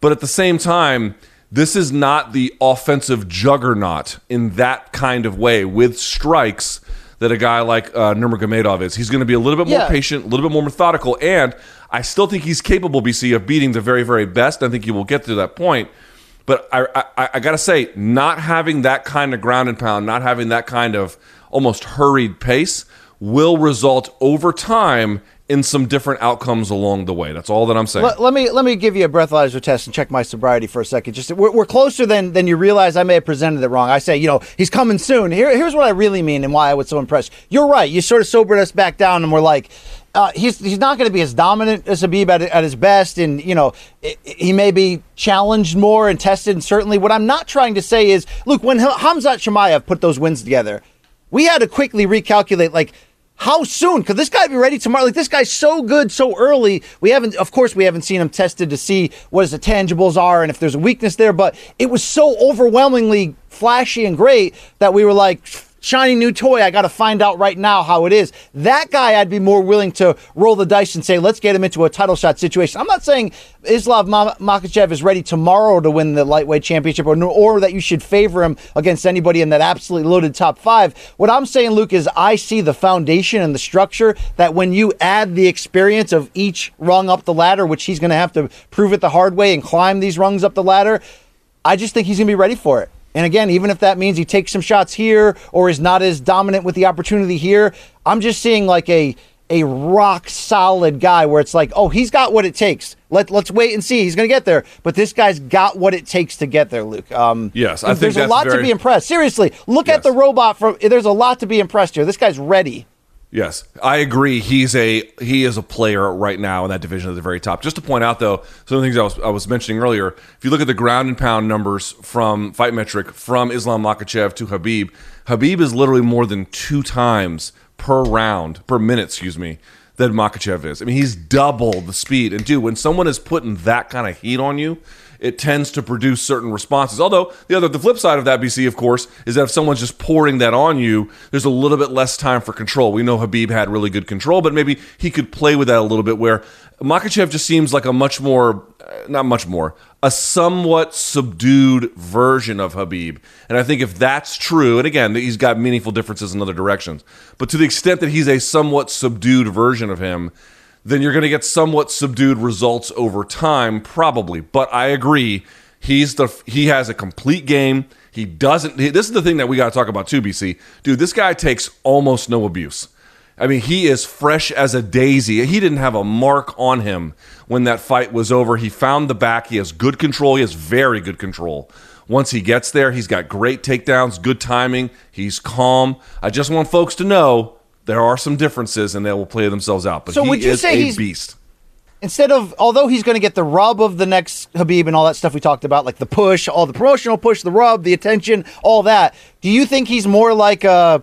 But at the same time, this is not the offensive juggernaut in that kind of way with strikes that a guy like uh, Nurmagomedov is. He's going to be a little bit more Yeah. patient, a little bit more methodical, and I still think he's capable, BC, of beating the very, very best. I think he will get to that point. But I, I, I got to say, not having that kind of ground and pound, not having that kind of almost hurried pace will result over time in some different outcomes along the way. That's all that I'm saying. Let, let me let me give you a breathalyzer test and check my sobriety for a second. Just we're, we're closer than than you realize. I may have presented it wrong. I say, you know, he's coming soon. Here, here's what I really mean and why I was so impressed. You're right. You sort of sobered us back down, and we're like. Uh, he's he's not going to be as dominant as Habib at, at his best, and you know i he may be challenged more and tested. And certainly, what I'm not trying to say is, look, when Hamzat Chimaev put those wins together, we had to quickly recalculate like how soon could this guy be ready tomorrow? Like this guy's so good so early. We haven't, of course, we haven't seen him tested to see what his tangibles are and if there's a weakness there. But it was so overwhelmingly flashy and great that we were like, shiny new toy. I got to find out right now how it is. That guy, I'd be more willing to roll the dice and say, let's get him into a title shot situation. I'm not saying Islam Makhachev is ready tomorrow to win the lightweight championship or, or that you should favor him against anybody in that absolutely loaded top five. What I'm saying, Luke, is I see the foundation and the structure that when you add the experience of each rung up the ladder, which he's going to have to prove it the hard way and climb these rungs up the ladder, I just think he's going to be ready for it. And again, even if that means he takes some shots here or is not as dominant with the opportunity here, I'm just seeing like a a rock solid guy where it's like, oh, he's got what it takes. Let let's wait and see. He's going to get there, but this guy's got what it takes to get there, Luke. Um, yes, I think there's a lot very... to be impressed. Seriously, look yes. at the robot from. There's a lot to be impressed here. This guy's ready. Yes, I agree. He's a he is a player right now in that division at the very top. Just to point out, though, some of the things I was I was mentioning earlier. If you look at the ground and pound numbers from Fight Metric from Islam Makhachev to Habib, Habib is literally more than two times per round per minute, excuse me, than Makhachev is. I mean, he's double the speed. And dude, when someone is putting that kind of heat on you, it tends to produce certain responses. Although the other, the flip side of that, BC, of course, is that if someone's just pouring that on you, there's a little bit less time for control. We know Habib had really good control, but maybe he could play with that a little bit. Where Makhachev just seems like a much more, uh, not much more, a somewhat subdued version of Habib. And I think if that's true, and again, he's got meaningful differences in other directions, but to the extent that he's a somewhat subdued version of him then you're going to get somewhat subdued results over time, probably. But I agree, he's the he has a complete game. He doesn't. He, this is the thing that we got to talk about too, BC. Dude, this guy takes almost no abuse. I mean, he is fresh as a daisy. He didn't have a mark on him when that fight was over. He found the back. He has good control. He has very good control. Once he gets there, he's got great takedowns, good timing. He's calm. I just want folks to know there are some differences, and they will play themselves out. But so he would you is say a he's, beast. Instead of, although he's going to get the rub of the next Habib and all that stuff we talked about, like the push, all the promotional push, the rub, the attention, all that. Do you think he's more like a,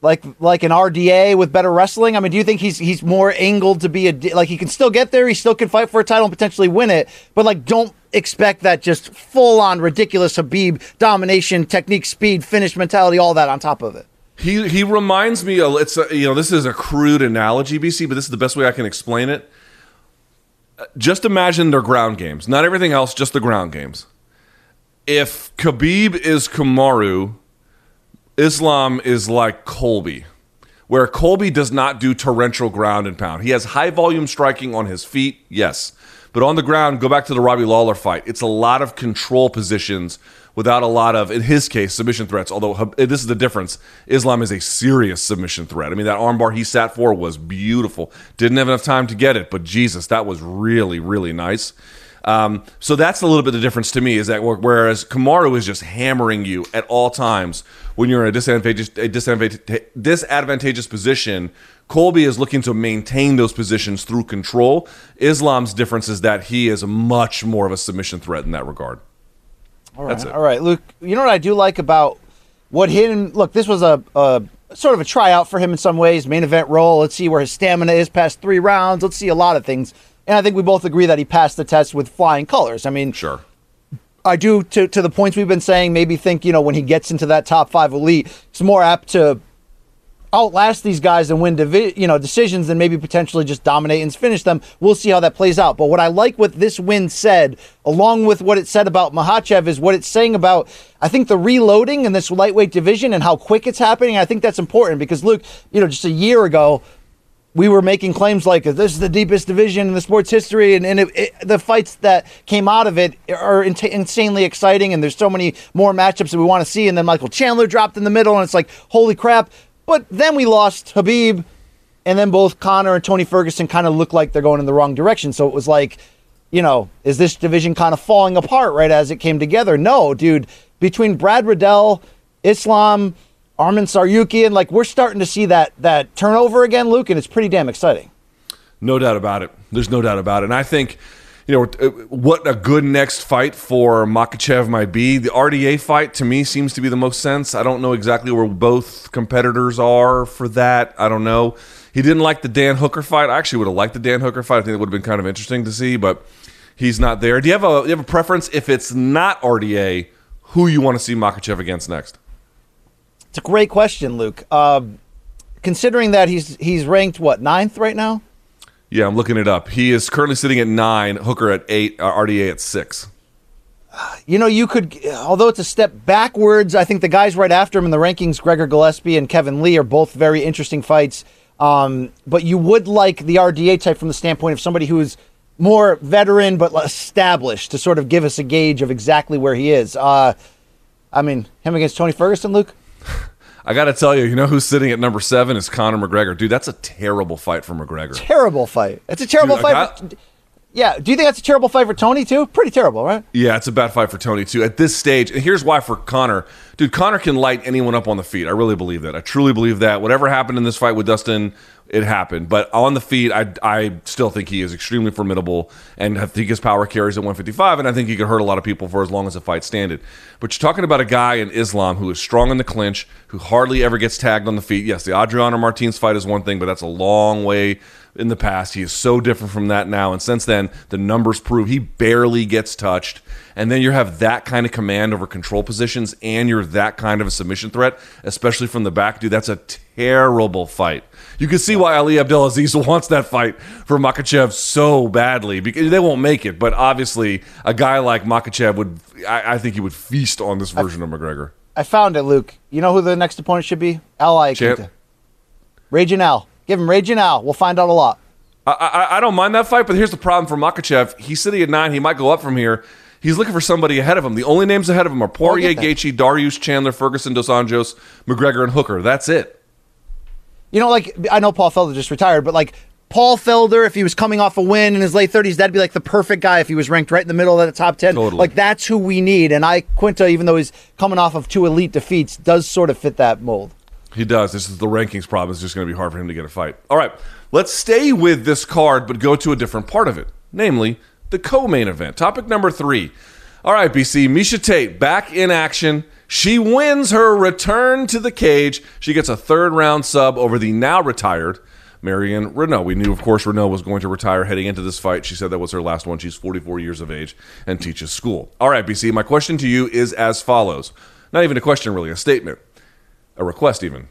like like an RDA with better wrestling? I mean, do you think he's he's more angled to be a like he can still get there, he still can fight for a title and potentially win it, but like don't expect that just full on ridiculous Habib domination, technique, speed, finish mentality, all that on top of it. He he reminds me. Of, it's a, you know this is a crude analogy, BC, but this is the best way I can explain it. Just imagine their ground games, not everything else, just the ground games. If Khabib is Kamaru, Islam is like Colby, where Colby does not do torrential ground and pound. He has high volume striking on his feet, yes, but on the ground, go back to the Robbie Lawler fight. It's a lot of control positions without a lot of, in his case, submission threats. Although this is the difference. Islam is a serious submission threat. I mean, that armbar he sat for was beautiful. Didn't have enough time to get it, but Jesus, that was really, really nice. Um, so that's a little bit the difference to me is that whereas Kamaru is just hammering you at all times when you're in a disadvantageous, a disadvantageous, disadvantageous position, Colby is looking to maintain those positions through control. Islam's difference is that he is much more of a submission threat in that regard. All right, all right, Luke. You know what I do like about what him? Look, this was a, a sort of a tryout for him in some ways, main event role. Let's see where his stamina is past three rounds. Let's see a lot of things, and I think we both agree that he passed the test with flying colors. I mean, sure. I do to to the points we've been saying. Maybe think you know when he gets into that top five elite, it's more apt to outlast these guys and win divi- you know decisions and maybe potentially just dominate and finish them. We'll see how that plays out. But what I like what this win said, along with what it said about Makhachev, is what it's saying about I think the reloading in this lightweight division and how quick it's happening. I think that's important because Luke, you know, just a year ago. We were making claims like this is the deepest division in the sports history, and, and it, it, the fights that came out of it are in- insanely exciting. And there's so many more matchups that we want to see. And then Michael Chandler dropped in the middle, and it's like, holy crap! But then we lost Habib, and then both Conor and Tony Ferguson kind of look like they're going in the wrong direction. So it was like, you know, is this division kind of falling apart right as it came together? No, dude. Between Brad Riddell, Islam, Arman Tsarukyan, like we're starting to see that that turnover again, Luke, and it's pretty damn exciting. No doubt about it. There's no doubt about it. And I think, you know, uh, what a good next fight for Makhachev might be. The RDA fight to me seems to be the most sense. I don't know exactly where both competitors are for that. I don't know. He didn't like the Dan Hooker fight. I actually would have liked the Dan Hooker fight. I think it would have been kind of interesting to see, but he's not there. Do you have a do you have a preference if it's not RDA? Who you want to see Makhachev against next? It's a great question, Luke. Uh, considering that he's he's ranked what ninth right now. Yeah, I'm looking it up. He is currently sitting at nine, Hooker at eight, uh, RDA at six. You know, you could, although it's a step backwards, I think the guys right after him in the rankings, Gregor Gillespie and Kevin Lee, are both very interesting fights. Um, but you would like the RDA type from the standpoint of somebody who's more veteran but established to sort of give us a gauge of exactly where he is. Uh, I mean, him against Tony Ferguson, Luke? I got to tell you, you know who's sitting at number seven is Conor McGregor. Dude, that's a terrible fight for McGregor. Terrible fight. It's a terrible Dude, fight. For, yeah. Do you think that's a terrible fight for Tony too? Pretty terrible, right? Yeah, it's a bad fight for Tony too. At this stage, and here's why for Conor, dude, Conor can light anyone up on the feet. I really believe that. I truly believe that. Whatever happened in this fight with Dustin it happened. But on the feet, I, I still think he is extremely formidable, and I think his power carries at 155, and I think he could hurt a lot of people for as long as the fight standed. But you're talking about a guy in Islam who is strong in the clinch, who hardly ever gets tagged on the feet. Yes, the Adriano Martins fight is one thing, but that's a long way in the past. He is so different from that now, and since then, the numbers prove he barely gets touched. And then you have that kind of command over control positions, and you're that kind of a submission threat, especially from the back, dude. That's a terrible fight. You can see why Ali Abdelaziz wants that fight for Makhachev so badly because they won't make it. But obviously, a guy like Makhachev would, I, I think he would feast on this version of McGregor. I found it, Luke. You know who the next opponent should be? Al Iaquinta. Raging Al. Give him Raging Al. We'll find out a lot. I, I, I don't mind that fight, but here's the problem for Makhachev. He's sitting at nine. He might go up from here. He's looking for somebody ahead of him. The only names ahead of him are Poirier, Gaethje, Darius, Chandler, Ferguson, Dos Anjos, McGregor, and Hooker. That's it. You know, like I know Paul Felder just retired, but like Paul Felder, if he was coming off a win in his late 30s, that'd be like the perfect guy if he was ranked right in the middle of the top 10. Totally. Like that's who we need. And Iaquinta, even though he's coming off of two elite defeats, does sort of fit that mold. He does. This is the rankings problem. It's just going to be hard for him to get a fight. All right, let's stay with this card, but go to a different part of it, namely the co-main event. Topic number three. All right, BC, Miesha Tate back in action. She wins her return to the cage. She gets a third round sub over the now retired Marion Reneau. We knew, of course, Reneau was going to retire heading into this fight. She said that was her last one. She's 44 years of age and teaches school. All right, BC, my question to you is as follows. Not even a question, really, a statement, a request, even.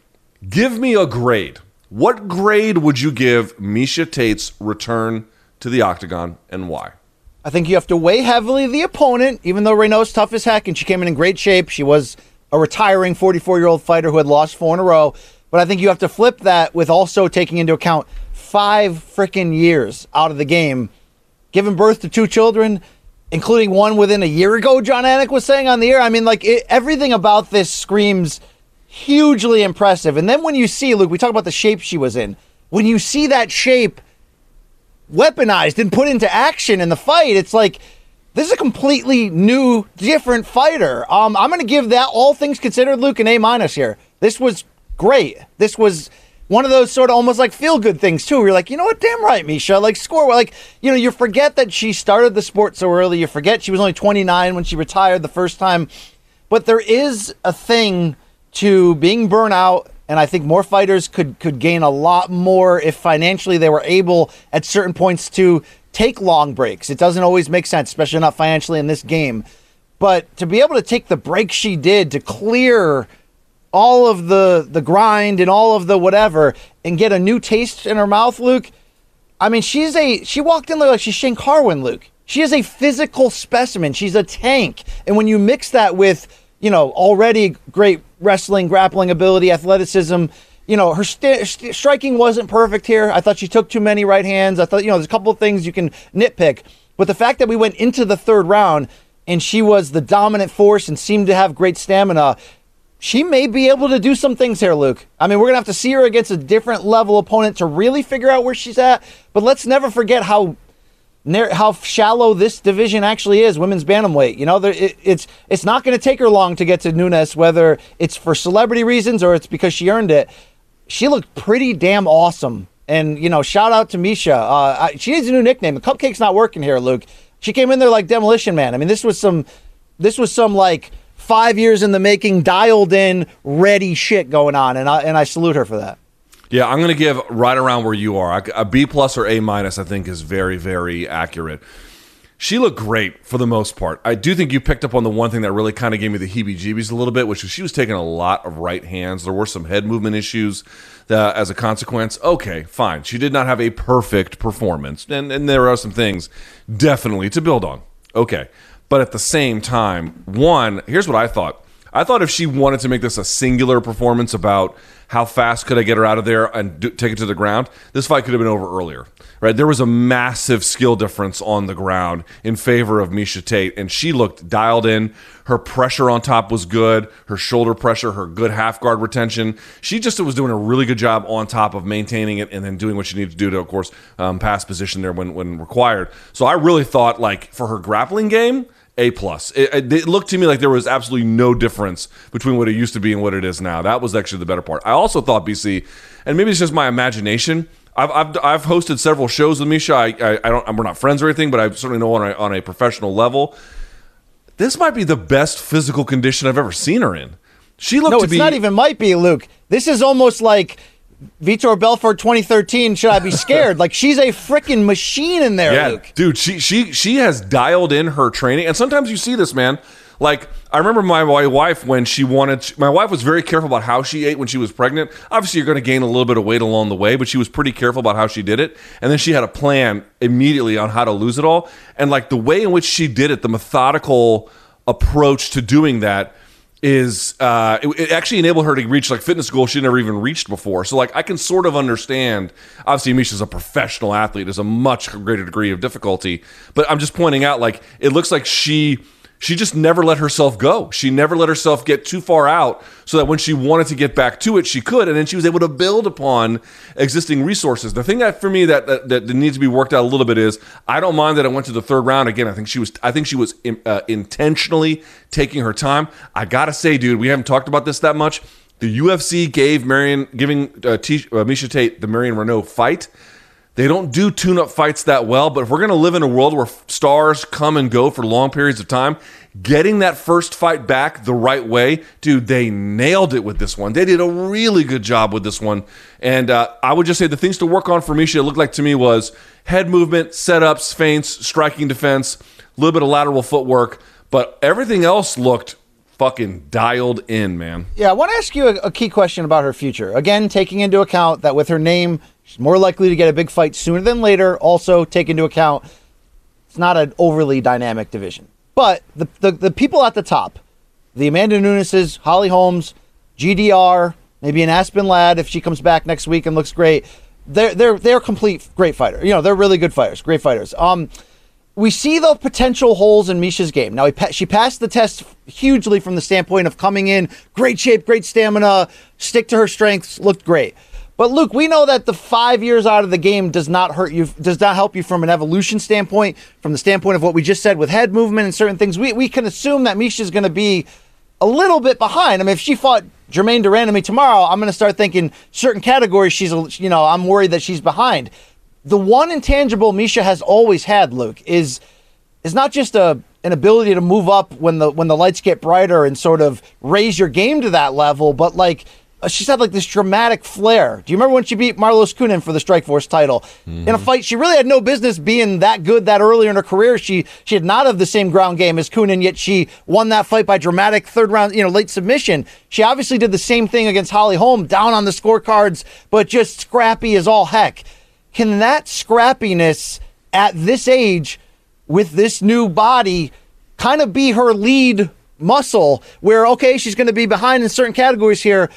Give me a grade. What grade would you give Miesha Tate's return to the octagon and why? I think you have to weigh heavily the opponent, even though Reneau's tough as heck and she came in in great shape. She was a retiring 44 year old fighter who had lost four in a row. But I think you have to flip that with also taking into account five freaking years out of the game, giving birth to two children, including one within a year ago, Jon Anik was saying on the air. I mean, like, it, everything about this screams hugely impressive. And then when you see, Luke, we talk about the shape she was in. When you see that shape weaponized and put into action in the fight, it's like this is a completely new, different fighter. Um, I'm going to give that, all things considered, Luke, an A minus here. This was great. This was one of those sort of almost like feel good things too. Where you're like, you know what, damn right, Miesha, Like score, like you know, you forget that she started the sport so early. You forget she was only 29 when she retired the first time. But there is a thing to being burnt out and I think more fighters could could gain a lot more if financially they were able at certain points to take long breaks. It doesn't always make sense, especially not financially in this game. But to be able to take the break she did to clear all of the the grind and all of the whatever and get a new taste in her mouth, Luke. I mean, she's a she walked in like she's Shane Carwin, Luke. She is a physical specimen. She's a tank. And when you mix that with, you know, already great wrestling, grappling ability, athleticism, you know, her st- st- striking wasn't perfect here. I thought she took too many right hands. I thought, you know, there's a couple of things you can nitpick. But the fact that we went into the third round and she was the dominant force and seemed to have great stamina, she may be able to do some things here, Luke. I mean, we're going to have to see her against a different level opponent to really figure out where she's at. But let's never forget how how shallow this division actually is, women's bantamweight. You know, there, it, it's it's not going to take her long to get to Nunes, whether it's for celebrity reasons or it's because she earned it. She looked pretty damn awesome, and you know, shout out to Miesha. Uh, I, she needs a new nickname. The cupcake's not working here, Luke. She came in there like Demolition Man. I mean, this was some, this was some like five years in the making, dialed in, ready shit going on, and I and I salute her for that. Yeah, I'm going to give right around where you are. A B plus or A minus, I think, is very, very accurate. She looked great for the most part. I do think you picked up on the one thing that really kind of gave me the heebie jeebies a little bit, which was she was taking a lot of right hands. There were some head movement issues that, as a consequence. Okay, fine. She did not have a perfect performance, and, and there are some things definitely to build on. Okay. But at the same time, one, here's what I thought. I thought if she wanted to make this a singular performance about how fast could I get her out of there and do, take it to the ground, this fight could have been over earlier. Right? There was a massive skill difference on the ground in favor of Miesha Tate, and she looked dialed in. Her pressure on top was good. Her shoulder pressure, her good half guard retention. She just was doing a really good job on top of maintaining it and then doing what she needed to do to, of course, um, pass position there when when required. So I really thought like for her grappling game a plus. It, it, looked to me like there was absolutely no difference between what it used to be and what it is now. That was actually the better part. I also thought BC, and maybe it's just my imagination. I've, I've, I've hosted several shows with Miesha. I, I, I don't we're not friends or anything, but I certainly know on a, on a professional level. This might be the best physical condition I've ever seen her in. She looked no, to it's be not even might be Luke. This is almost like Vitor Belfort 2013. Should I be scared? like she's a freaking machine in there, yeah, Luke. dude. She she she has dialed in her training, and sometimes you see this, man. Like I remember my, my wife when she wanted. My wife was very careful about how she ate when she was pregnant. Obviously, you're going to gain a little bit of weight along the way, but she was pretty careful about how she did it. And then she had a plan immediately on how to lose it all. And like the way in which she did it, the methodical approach to doing that is uh, it, it, actually enabled her to reach like fitness goals she never even reached before. So like I can sort of understand. Obviously, Miesha's a professional athlete. is a much greater degree of difficulty, but I'm just pointing out like it looks like she she just never let herself go. She never let herself get too far out so that when she wanted to get back to it, she could. And then she was able to build upon existing resources. The thing that for me that, that, that needs to be worked out a little bit is I don't mind that I went to the third round. Again, I think she was, I think she was uh, intentionally taking her time. I got to say, dude, we haven't talked about this that much. The UFC gave Marion, giving uh, T- uh, Miesha Tate the Marion Reneau fight they don't do tune up fights that well, but if we're going to live in a world where stars come and go for long periods of time, getting that first fight back the right way, dude, they nailed it with this one. They did a really good job with this one. And uh, I would just say the things to work on for Miesha, it looked like to me, was head movement, setups, feints, striking defense, a little bit of lateral footwork, but everything else looked fucking dialed in, man. Yeah, I want to ask you a, a, key question about her future. Again, taking into account that with her name She's more likely to get a big fight sooner than later. Also, take into account it's not an overly dynamic division. But the, the, the people at the top, the Amanda Nunes's, Holly Holms, GDR, maybe an Aspen Ladd if she comes back next week and looks great. They're they're they're complete great fighters. You know, they're really good fighters, great fighters. Um, we see the potential holes in Miesha's game. Now, she passed the test hugely from the standpoint of coming in, great shape, great stamina, stick to her strengths, looked great. But Luke, we know that the five years out of the game does not hurt you, does not help you from an evolution standpoint, from the standpoint of what we just said with head movement and certain things. We, we can assume that Miesha's going to be a little bit behind. I mean, if she fought Germaine de me tomorrow, I'm going to start thinking certain categories she's, you know, I'm worried that she's behind. The one intangible Miesha has always had, Luke, is is not just a an ability to move up when the when the lights get brighter and sort of raise your game to that level, but like uh, she's had like this dramatic flair. Do you remember when she beat Marloes Coenen for the Strikeforce title mm-hmm. in a fight she really had no business being that good that early in her career? She she had not of the same ground game as Coenen, yet she won that fight by dramatic third round, you know, late submission. She obviously did the same thing against Holly Holm, down on the scorecards, but just scrappy as all heck. Can that scrappiness at this age with this new body kind of be her lead muscle where okay, she's going to be behind in certain categories here?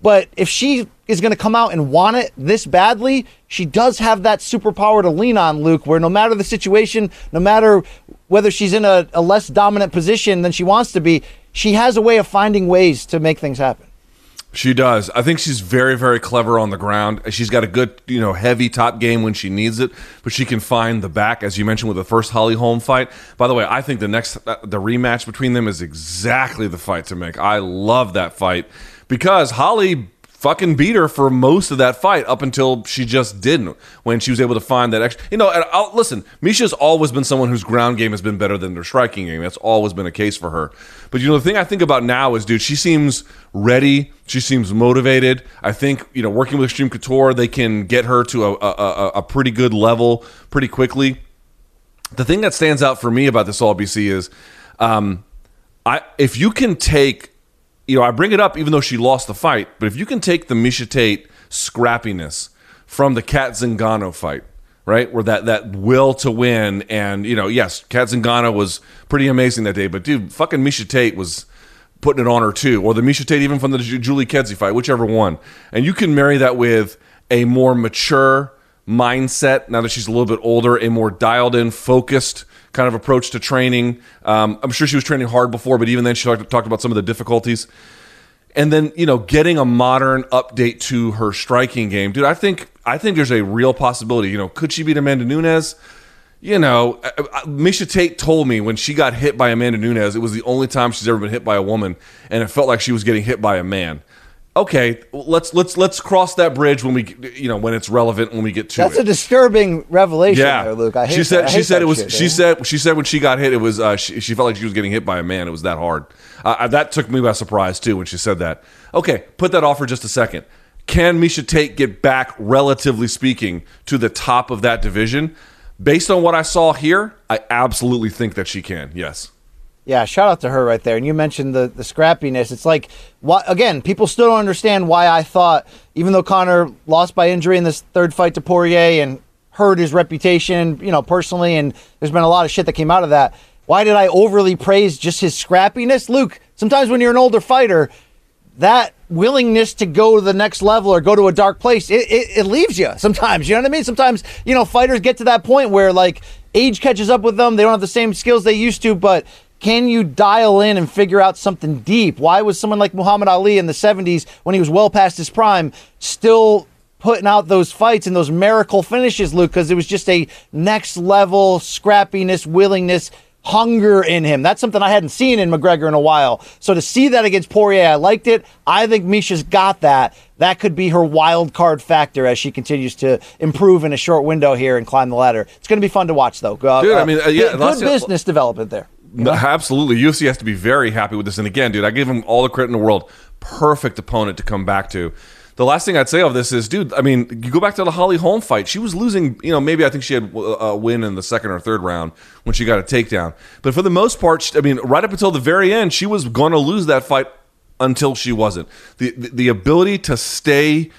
But if she is going to come out and want it this badly, she does have that superpower to lean on, Luke, where no matter the situation, no matter whether she's in a, a less dominant position than she wants to be, she has a way of finding ways to make things happen. She does. I think she's very, very clever on the ground. She's got a good, you know, heavy top game when she needs it, but she can find the back, as you mentioned with the first Holly Holm fight. By the way, I think the next, uh, the rematch between them is exactly the fight to make. I love that fight because Holly fucking beat her for most of that fight up until she just didn't when she was able to find that extra. You know, and I'll, listen, Miesha's always been someone whose ground game has been better than their striking game. That's always been a case for her. But you know, the thing I think about now is, dude, she seems ready. She seems motivated. I think you know, working with Extreme Couture, they can get her to a, a, a, pretty good level pretty quickly. The thing that stands out for me about this all BC is, um, I if you can take you know, I bring it up even though she lost the fight, but if you can take the Miesha Tate scrappiness from the Cat Zingano fight, right, where that that will to win, and you know, yes, Cat Zingano was pretty amazing that day, but dude, fucking Miesha Tate was putting it on her too, or the Miesha Tate even from the Julie Kedzie fight, whichever one, and you can marry that with a more mature mindset now that she's a little bit older, a more dialed in, focused kind of approach to training. Um, I'm sure she was training hard before, but even then, she talked, talked about some of the difficulties. And then, you know, getting a modern update to her striking game, dude. I think I think there's a real possibility. You know, could she beat Amanda Nunes? You know, uh, Tate told me when she got hit by Amanda Nunes, it was the only time she's ever been hit by a woman, and it felt like she was getting hit by a man okay, let's let's let's cross that bridge when we you know when it's relevant when we get to That's it. a disturbing revelation, yeah, there, Luke. I hate she said that. She said it was shit, she said she said when she got hit it was uh, she, she felt like she was getting hit by a man. It was that hard. Uh, that took me by surprise too when she said that. Okay, put that off for just a second. Can Miesha Tate get back, relatively speaking, to the top of that division? Based on what I saw here, I absolutely think that she can. Yes. Yeah, shout out to her right there. And you mentioned the, the scrappiness. It's like, what, again, people still don't understand why I thought, even though Conor lost by injury in this third fight to Poirier and hurt his reputation, you know, personally, and there's been a lot of shit that came out of that. Why did I overly praise just his scrappiness? Luke, sometimes when you're an older fighter, that willingness to go to the next level or go to a dark place, it, it, it leaves you sometimes. You know what I mean? Sometimes, you know, fighters get to that point where like age catches up with them. They don't have the same skills they used to, but can you dial in and figure out something deep? Why was someone like Muhammad Ali in the 70s, when he was well past his prime, still putting out those fights and those miracle finishes, Luke? Because it was just a next level scrappiness, willingness, hunger in him. That's something I hadn't seen in McGregor in a while. So to see that against Poirier, I liked it. I think Miesha's got that. That could be her wild card factor as she continues to improve in a short window here and climb the ladder. It's going to be fun to watch, though. Uh, Dude, I mean, uh, yeah, good, good business development there. No, absolutely. UFC has to be very happy with this. And again, dude, I give him all the credit in the world. Perfect opponent to come back to. The last thing I'd say of this is, dude, I mean, you go back to the Holly Holm fight. She was losing, you know, maybe I think she had uh, a win in the second or third round when she got a takedown. But for the most part, she- I mean, right up until the very end, she was going to lose that fight until she wasn't. The, the, the ability to stay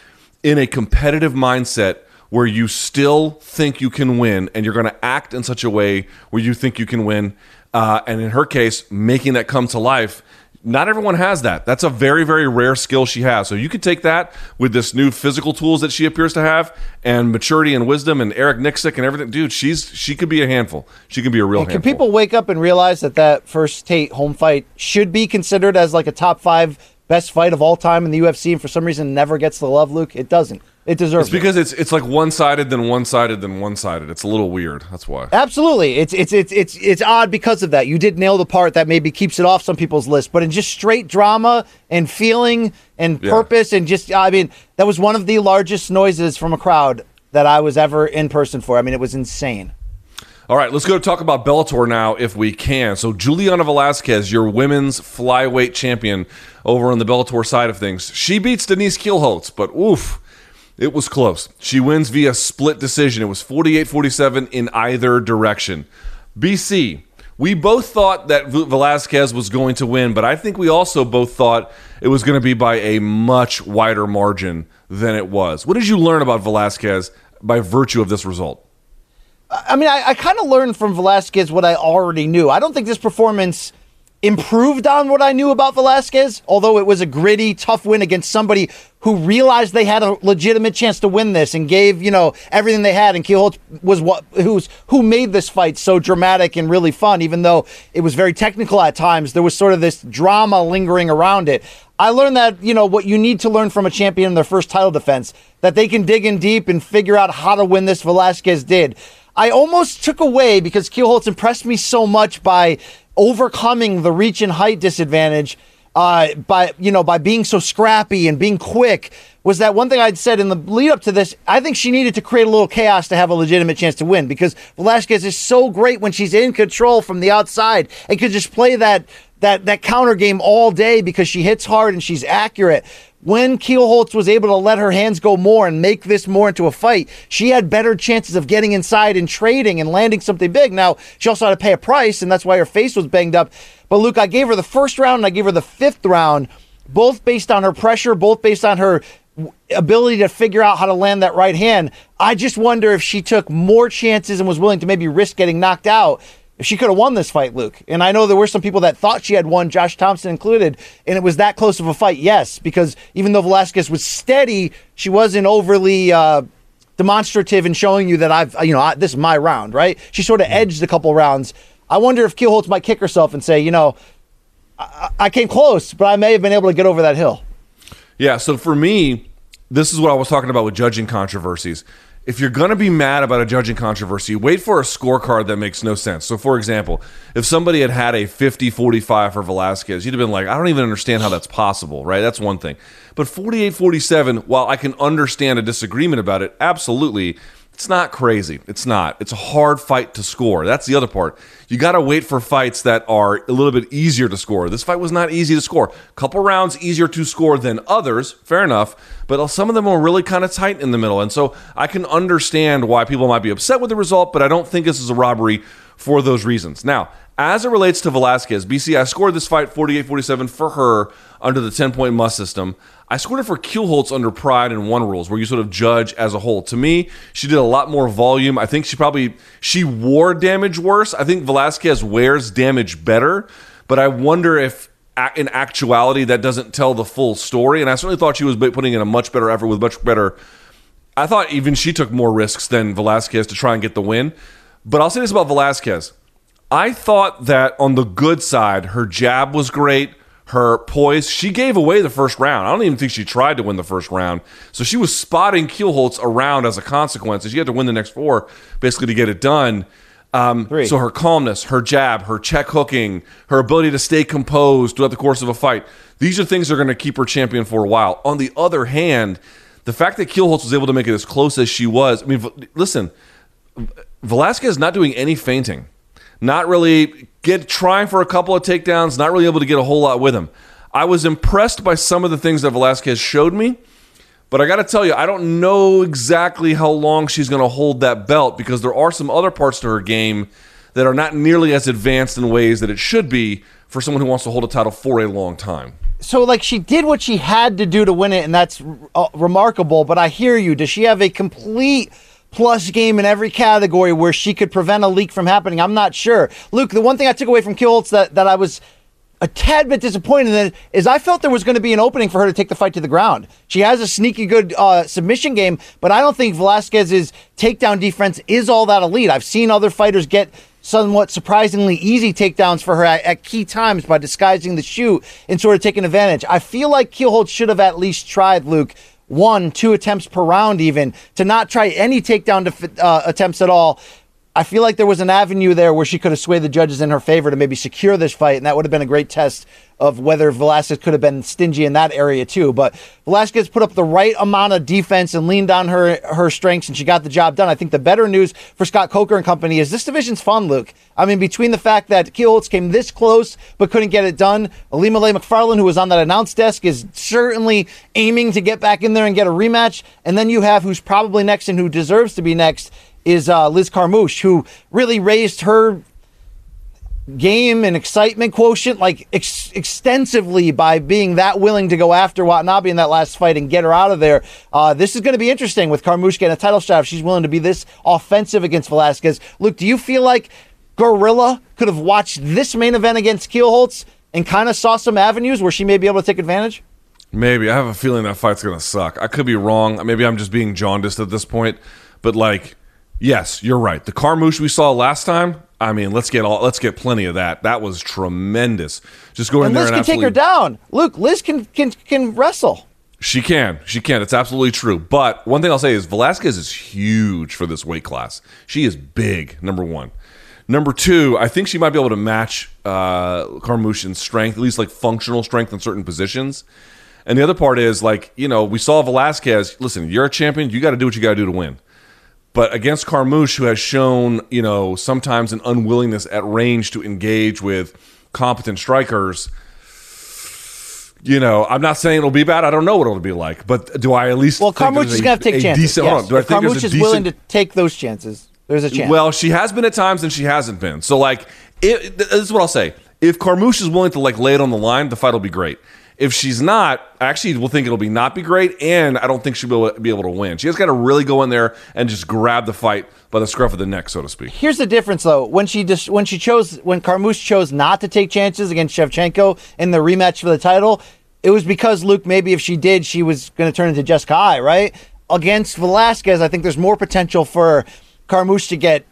in a competitive mindset where you still think you can win and you're going to act in such a way where you think you can win. Uh, and in her case, making that come to life. Not everyone has that. That's a very, very rare skill she has. So you could take that with this new physical tools that she appears to have, and maturity and wisdom, and Eric Nicksick and everything. Dude, she's she could be a handful. She could be a real. Can handful. people wake up and realize that that first Tate Holm fight should be considered as like a top five best fight of all time in the UFC, and for some reason never gets the love, Luke? It doesn't. It deserves It's because it's it's like one sided, then one sided, then one sided. It's a little weird. That's why. Absolutely, it's it's it's it's it's odd because of that. You did nail the part that maybe keeps it off some people's list, but in just straight drama and feeling and Yeah. purpose and just, I mean, that was one of the largest noises from a crowd that I was ever in person for. I mean, it was insane. All right, let's go talk about Bellator now if we can. So, Juliana Velasquez, your women's flyweight champion over on the Bellator side of things, she beats Denise Kielholtz, but oof, it was close. She wins via split decision. It was 48 47 in either direction. BC, we both thought that Velasquez was going to win, but I think we also both thought it was going to be by a much wider margin than it was. What did you learn about Velasquez by virtue of this result? I mean, I, I kind of learned from Velasquez what I already knew. I don't think this performance improved on what I knew about Velasquez, although it was a gritty, tough win against somebody who realized they had a legitimate chance to win this and gave, you know, everything they had. And Kielholtz was what who's who made this fight so dramatic and really fun, even though it was very technical at times. There was sort of this drama lingering around it. I learned that, you know, what you need to learn from a champion in their first title defense, that they can dig in deep and figure out how to win this. Velasquez did. I almost took away because Kielholtz impressed me so much by overcoming the reach and height disadvantage uh, by you know by being so scrappy and being quick was that one thing I'd said in the lead up to this. I think she needed to create a little chaos to have a legitimate chance to win because Velasquez is so great when she's in control from the outside and could just play that that that counter game all day because she hits hard and she's accurate when Kielholtz was able to let her hands go more and make this more into a fight, she had better chances of getting inside and trading and landing something big. Now, she also had to pay a price, and that's why her face was banged up. But Luke, I gave her the first round and I gave her the fifth round, both based on her pressure, both based on her ability to figure out how to land that right hand. I just wonder if she took more chances and was willing to maybe risk getting knocked out if she could have won this fight, Luke. And I know there were some people that thought she had won, Josh Thompson included, and it was that close of a fight. Yes, because even though Velasquez was steady, she wasn't overly uh, demonstrative in showing you that I've, you know, I, this is my round, right? She sort of edged a couple rounds. I wonder if Kielholtz might kick herself and say, you know, I, I came close, but I may have been able to get over that hill. Yeah. So for me, this is what I was talking about with judging controversies if you're going to be mad about a judging controversy, wait for a scorecard that makes no sense. So, for example, if somebody had had a 50 45 for Velasquez, you'd have been like, I don't even understand how that's possible, right? That's one thing. But 48 47, while I can understand a disagreement about it, absolutely, it's not crazy. It's not. It's a hard fight to score. That's the other part. You got to wait for fights that are a little bit easier to score. This fight was not easy to score. Couple rounds easier to score than others, fair enough, but some of them were really kind of tight in the middle. And so I can understand why people might be upset with the result, but I don't think this is a robbery for those reasons. Now, as it relates to Velasquez, BC, I scored this fight 48 47 for her under the 10 point must system. I scored it for Kielholtz under Pride and One rules, where you sort of judge as a whole. To me, she did a lot more volume. I think she probably she wore damage worse. I think Velasquez wears damage better, but I wonder if in actuality that doesn't tell the full story. And I certainly thought she was putting in a much better effort with much better. I thought even she took more risks than Velasquez to try and get the win. But I'll say this about Velasquez. I thought that on the good side, her jab was great, her poise. She gave away the first round. I don't even think she tried to win the first round. So she was spotting Kielholtz around as a consequence, and she had to win the next four basically to get it done. Um, so her calmness, her jab, her check hooking, her ability to stay composed throughout the course of a fight, these are things that are going to keep her champion for a while. On the other hand, the fact that Kielholtz was able to make it as close as she was, I mean, listen, Velasquez not doing any feinting not really get trying for a couple of takedowns, not really able to get a whole lot with him. I was impressed by some of the things that Velasquez showed me, but I got to tell you, I don't know exactly how long she's going to hold that belt because there are some other parts to her game that are not nearly as advanced in ways that it should be for someone who wants to hold a title for a long time. So, like, she did what she had to do to win it, and that's uh, remarkable. But I hear you. Does she have a complete plus game in every category where she could prevent a leak from happening. I'm not sure. Luke, the one thing I took away from Kielholtz that, that I was a tad bit disappointed in is I felt there was going to be an opening for her to take the fight to the ground. She has a sneaky good uh, submission game, but I don't think Velasquez's takedown defense is all that elite. I've seen other fighters get somewhat surprisingly easy takedowns for her at, at, key times by disguising the shoot and sort of taking advantage. I feel like Kielholtz should have at least tried, Luke, one, two attempts per round, even to not try any takedown uh, attempts at all. I feel like there was an avenue there where she could have swayed the judges in her favor to maybe secure this fight, and that would have been a great test of whether Velasquez could have been stingy in that area too. But Velasquez put up the right amount of defense and leaned on her her strengths, and she got the job done. I think the better news for Scott Coker and company is this division's fun, Luke. I mean, between the fact that Kielholtz came this close but couldn't get it done, Ilima-Lei Macfarlane, who was on that announce desk, is certainly aiming to get back in there and get a rematch. And then you have who's probably next and who deserves to be next is uh, Liz Carmouche, who really raised her game and excitement quotient like ex- extensively by being that willing to go after Watanabe in that last fight and get her out of there. Uh, this is going to be interesting with Carmouche getting a title shot if she's willing to be this offensive against Velasquez. Luke, do you feel like Girl-Rilla could have watched this main event against Kielholtz and kind of saw some avenues where she may be able to take advantage? Maybe I have a feeling that fight's gonna suck. I could be wrong. Maybe I'm just being jaundiced at this point. But like, yes, you're right. The Carmouche we saw last time. I mean, let's get all let's get plenty of that. That was tremendous. Just go in And there Liz and can take her down. Luke, Liz can can can wrestle. She can. She can. It's absolutely true. But one thing I'll say is Velasquez is huge for this weight class. She is big, number one. Number two, I think she might be able to match uh, Carmouche in strength, at least like functional strength in certain positions. And the other part is like, you know, we saw Velasquez. Listen, you're a champion. You got to do what you got to do to win. But against Carmouche, who has shown, you know, sometimes an unwillingness at range to engage with competent strikers, you know, I'm not saying it'll be bad. I don't know what it'll be like, but do I at least? Well, Carmouche is going to take a chances. Decent, yes. on. Do I if think Carmouche is decent, willing to take those chances, there's a chance. Well, she has been at times and she hasn't been. So, like, it, this is what I'll say. If Carmouche is willing to like lay it on the line, the fight will be great. If she's not, I actually will think it'll be not be great, and I don't think she'll be able, to win. She has got to really go in there and just grab the fight by the scruff of the neck, so to speak. Here's the difference, though. When she just when she chose when Carmouche chose not to take chances against Shevchenko in the rematch for the title, it was because Luke maybe if she did, she was going to turn into Jessica Eye, right? Against Velasquez, I think there's more potential for Carmouche to get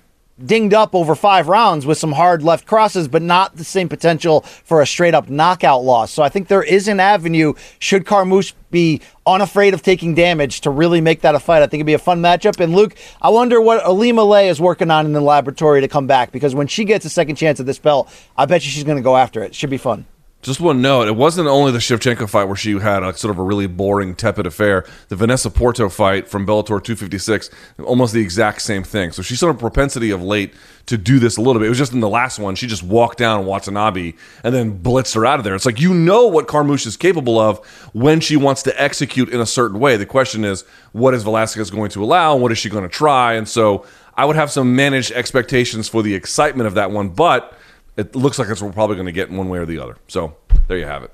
dinged up over five rounds with some hard left crosses, but not the same potential for a straight up knockout loss. So I think there is an avenue, should Carmouche be unafraid of taking damage, to really make that a fight. I think it'd be a fun matchup. And Luke, I wonder what Ilima-Lei is working on in the laboratory to come back, because when she gets a second chance at this belt, I bet you she's going to go after it. Should be fun. Just one note: it wasn't only the Shevchenko fight where she had a sort of a really boring, tepid affair. The Vanessa Porto fight from Bellator 256, almost the exact same thing. So she's shown a propensity of late to do this a little bit. It was just in the last one, she just walked down Watanabe and then blitzed her out of there. It's like you know what Carmouche is capable of when she wants to execute in a certain way. The question is, what is Velasquez going to allow, what is she going to try? And so I would have some managed expectations for the excitement of that one, but it looks like it's we're probably going to get in one way or the other. So there you have it.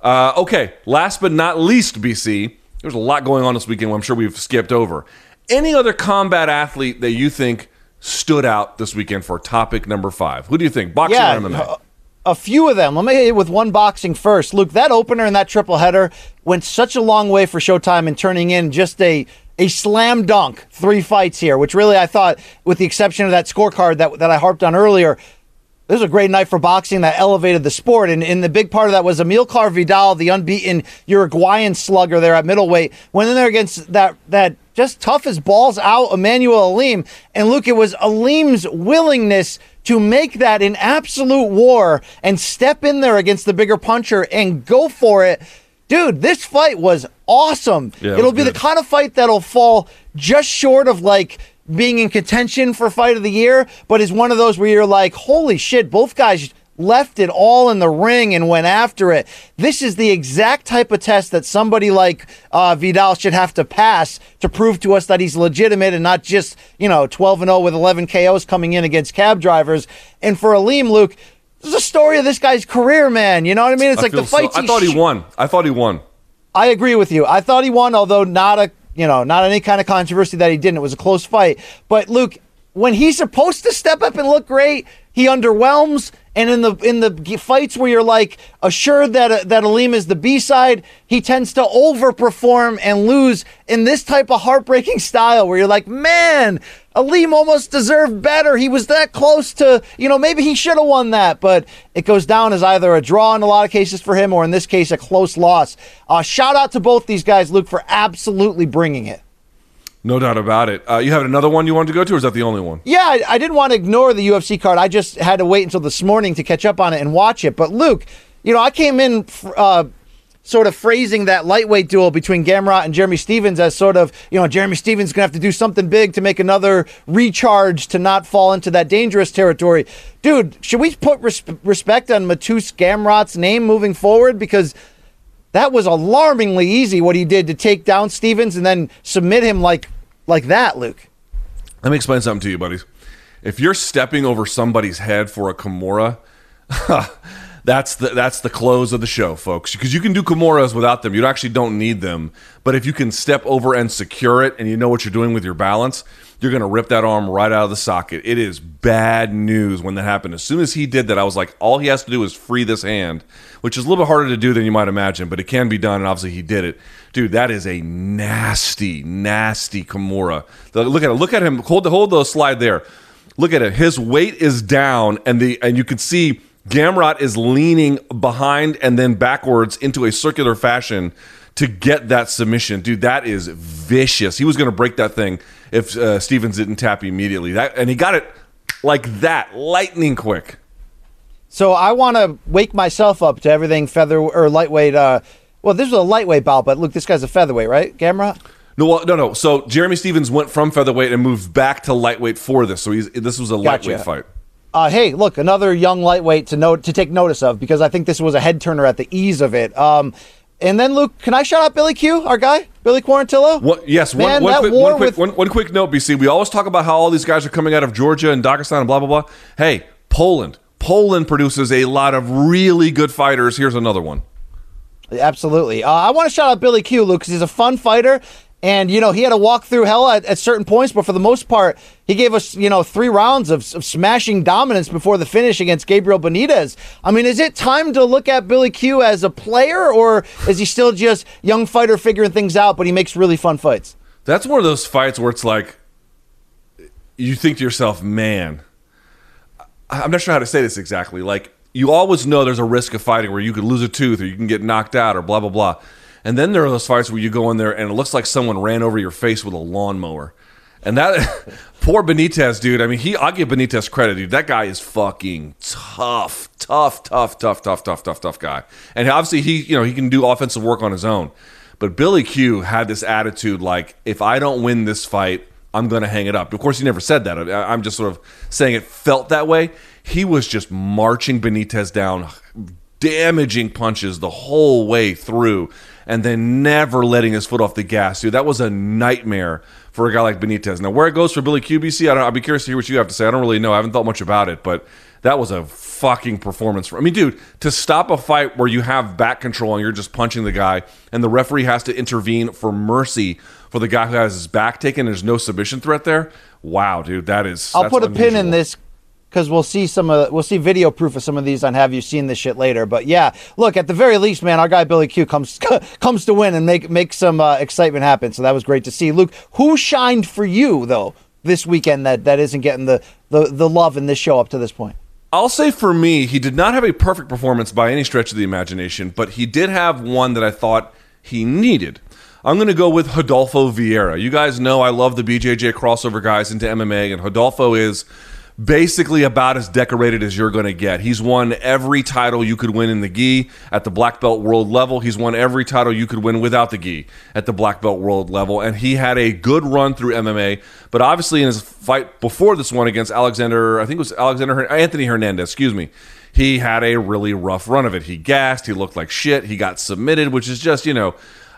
Uh, okay, last but not least, BC, there's a lot going on this weekend. I'm sure we've skipped over. Any other combat athlete that you think stood out this weekend for topic number five? Who do you think? Boxing Yeah, or MMA? a, a few of them. Let me hit with one boxing first. Luke, that opener and that triple header went such a long way for Showtime in turning in just a a slam dunk three fights here, which really I thought, with the exception of that scorecard that that I harped on earlier, this was a great night for boxing that elevated the sport. And, and the big part of that was Amilcar Vidal, the unbeaten Uruguayan slugger there at middleweight, went in there against that that just tough as balls out Immanuwel Aleem. And Luke, it was Aleem's willingness to make that an absolute war and step in there against the bigger puncher and go for it. Dude, this fight was awesome. Yeah, it It'll was be good. the kind of fight that'll fall just short of like being in contention for fight of the year, but is one of those where you're like, holy shit, both guys left it all in the ring and went after it. This is the exact type of test that somebody like uh, Vidal should have to pass to prove to us that he's legitimate and not just, you know, 12 and 0 with 11 KOs coming in against cab drivers. And for Aleem, Luke, this is a story of this guy's career, man. You know what I mean? It's I like the feel so- fights I thought he sh- won. I thought he won. I agree with you. I thought he won, although not a you know not any kind of controversy that he didn't. It was a close fight. But Luke, when he's supposed to step up and look great, he underwhelms. And in the in the fights where you're like assured that uh, that Aleem is the B side, he tends to overperform and lose in this type of heartbreaking style where you're like, man, Aleem almost deserved better. He was that close to, you know, maybe he should have won that, but it goes down as either a draw in a lot of cases for him, or in this case, a close loss. Uh, shout out to both these guys, Luke, for absolutely bringing it. No doubt about it. Uh, you have another one you wanted to go to, or is that the only one? Yeah, I, I didn't want to ignore the UFC card. I just had to wait until this morning to catch up on it and watch it. But Luke, you know, I came in uh, sort of phrasing that lightweight duel between Gamrot and Jeremy Stephens as sort of, you know, Jeremy Stephens going to have to do something big to make another recharge to not fall into that dangerous territory. Dude, should we put res- respect on Mateusz Gamrot's name moving forward? Because that was alarmingly easy what he did to take down Stephens and then submit him like like that, Luke. Let me explain something to you, buddies. If you're stepping over somebody's head for a Kimura, that's the that's the close of the show, folks. Because you can do Kimuras without them. You actually don't need them. But if you can step over and secure it, and you know what you're doing with your balance, you're to rip that arm right out of the socket. It is bad news when that happened. As soon as he did that, I was like, all he has to do is free this hand, which is a little bit harder to do than you might imagine, but it can be done. And obviously, he did it. Dude, that is a nasty, nasty Kimura. Look at it. Look at him. Hold the hold the slide there. Look at it. His weight is down, and the and you can see Gamrot is leaning behind and then backwards into a circular fashion to get that submission. Dude, that is vicious. He was going to break that thing if uh, Stephens didn't tap immediately. That and he got it like that, lightning quick. So I want to wake myself up to everything feather or lightweight. Uh, well, this was a lightweight bout, but look, this guy's a featherweight, right, Gamrot? No, well, no, no. So Jeremy Stephens went from featherweight and moved back to lightweight for this. So he's this was a Gotcha. lightweight fight. Uh, hey, look, another young lightweight to note to take notice of because I think this was a head turner at the ease of it. Um, and then Luke, can I shout out Billy Q, our guy, Billy Quarantillo? What, yes, Man, one, one quick, one, quick, with- one, one quick note, BC. We always talk about how all these guys are coming out of Georgia and Dagestan and blah, blah, blah. Hey, Poland. Poland produces a lot of really good fighters. Here's another one. Absolutely. Uh, I want to shout out Billy Q, Luke, because he's a fun fighter. And, you know, he had to walk through hell at, at certain points, but for the most part, he gave us, you know, three rounds of, of smashing dominance before the finish against Gabriel Benitez. I mean, is it time to look at Billy Q as a player, or is he still just young fighter figuring things out, but he makes really fun fights? That's one of those fights where it's like, you think to yourself, man, I'm not sure how to say this exactly. Like, you always know there's a risk of fighting where you could lose a tooth or you can get knocked out or blah, blah, blah. And then there are those fights where you go in there and it looks like someone ran over your face with a lawnmower. And that poor Benitez, dude. I mean, he I'll give Benitez credit, dude. That guy is fucking tough, tough, tough, tough, tough, tough, tough, tough guy. And obviously he, you know, he can do offensive work on his own. But Billy Q had this attitude like, if I don't win this fight, I'm going to hang it up. Of course, he never said that. I'm just sort of saying it felt that way. He was just marching Benitez down, damaging punches the whole way through, and then never letting his foot off the gas. Dude, that was a nightmare for a guy like Benitez. Now, where it goes for Billy QBC, I don't, I'll be curious to hear what you have to say. I don't really know. I haven't thought much about it, but that was a fucking performance. For, I mean, dude, to stop a fight where you have back control and you're just punching the guy, and the referee has to intervene for mercy for the guy who has his back taken. There's no submission threat there. Wow, dude, that is. I'll put a pin in this because we'll see some of we'll see video proof of some of these on Have You Seen This Shit later. But yeah, look at the very least, man, our guy Billy Q comes comes to win and make make some uh, excitement happen. So that was great to see. Luke, who shined for you though this weekend that that isn't getting the the, the love in this show up to this point? I'll say for me, he did not have a perfect performance by any stretch of the imagination, but he did have one that I thought he needed. I'm going to go with Rodolfo Vieira. You guys know I love the BJJ crossover guys into MMA, and Rodolfo is basically about as decorated as you're going to get. He's won every title you could win in the gi at the black belt world level. He's won every title you could win without the gi at the black belt world level, and he had a good run through MMA. But obviously, in his fight before this one against Alexander, I think it was Alexander Anthony Hernandez, excuse me. He had a really rough run of it. He gassed. He looked like shit. He got submitted, which is just, you know,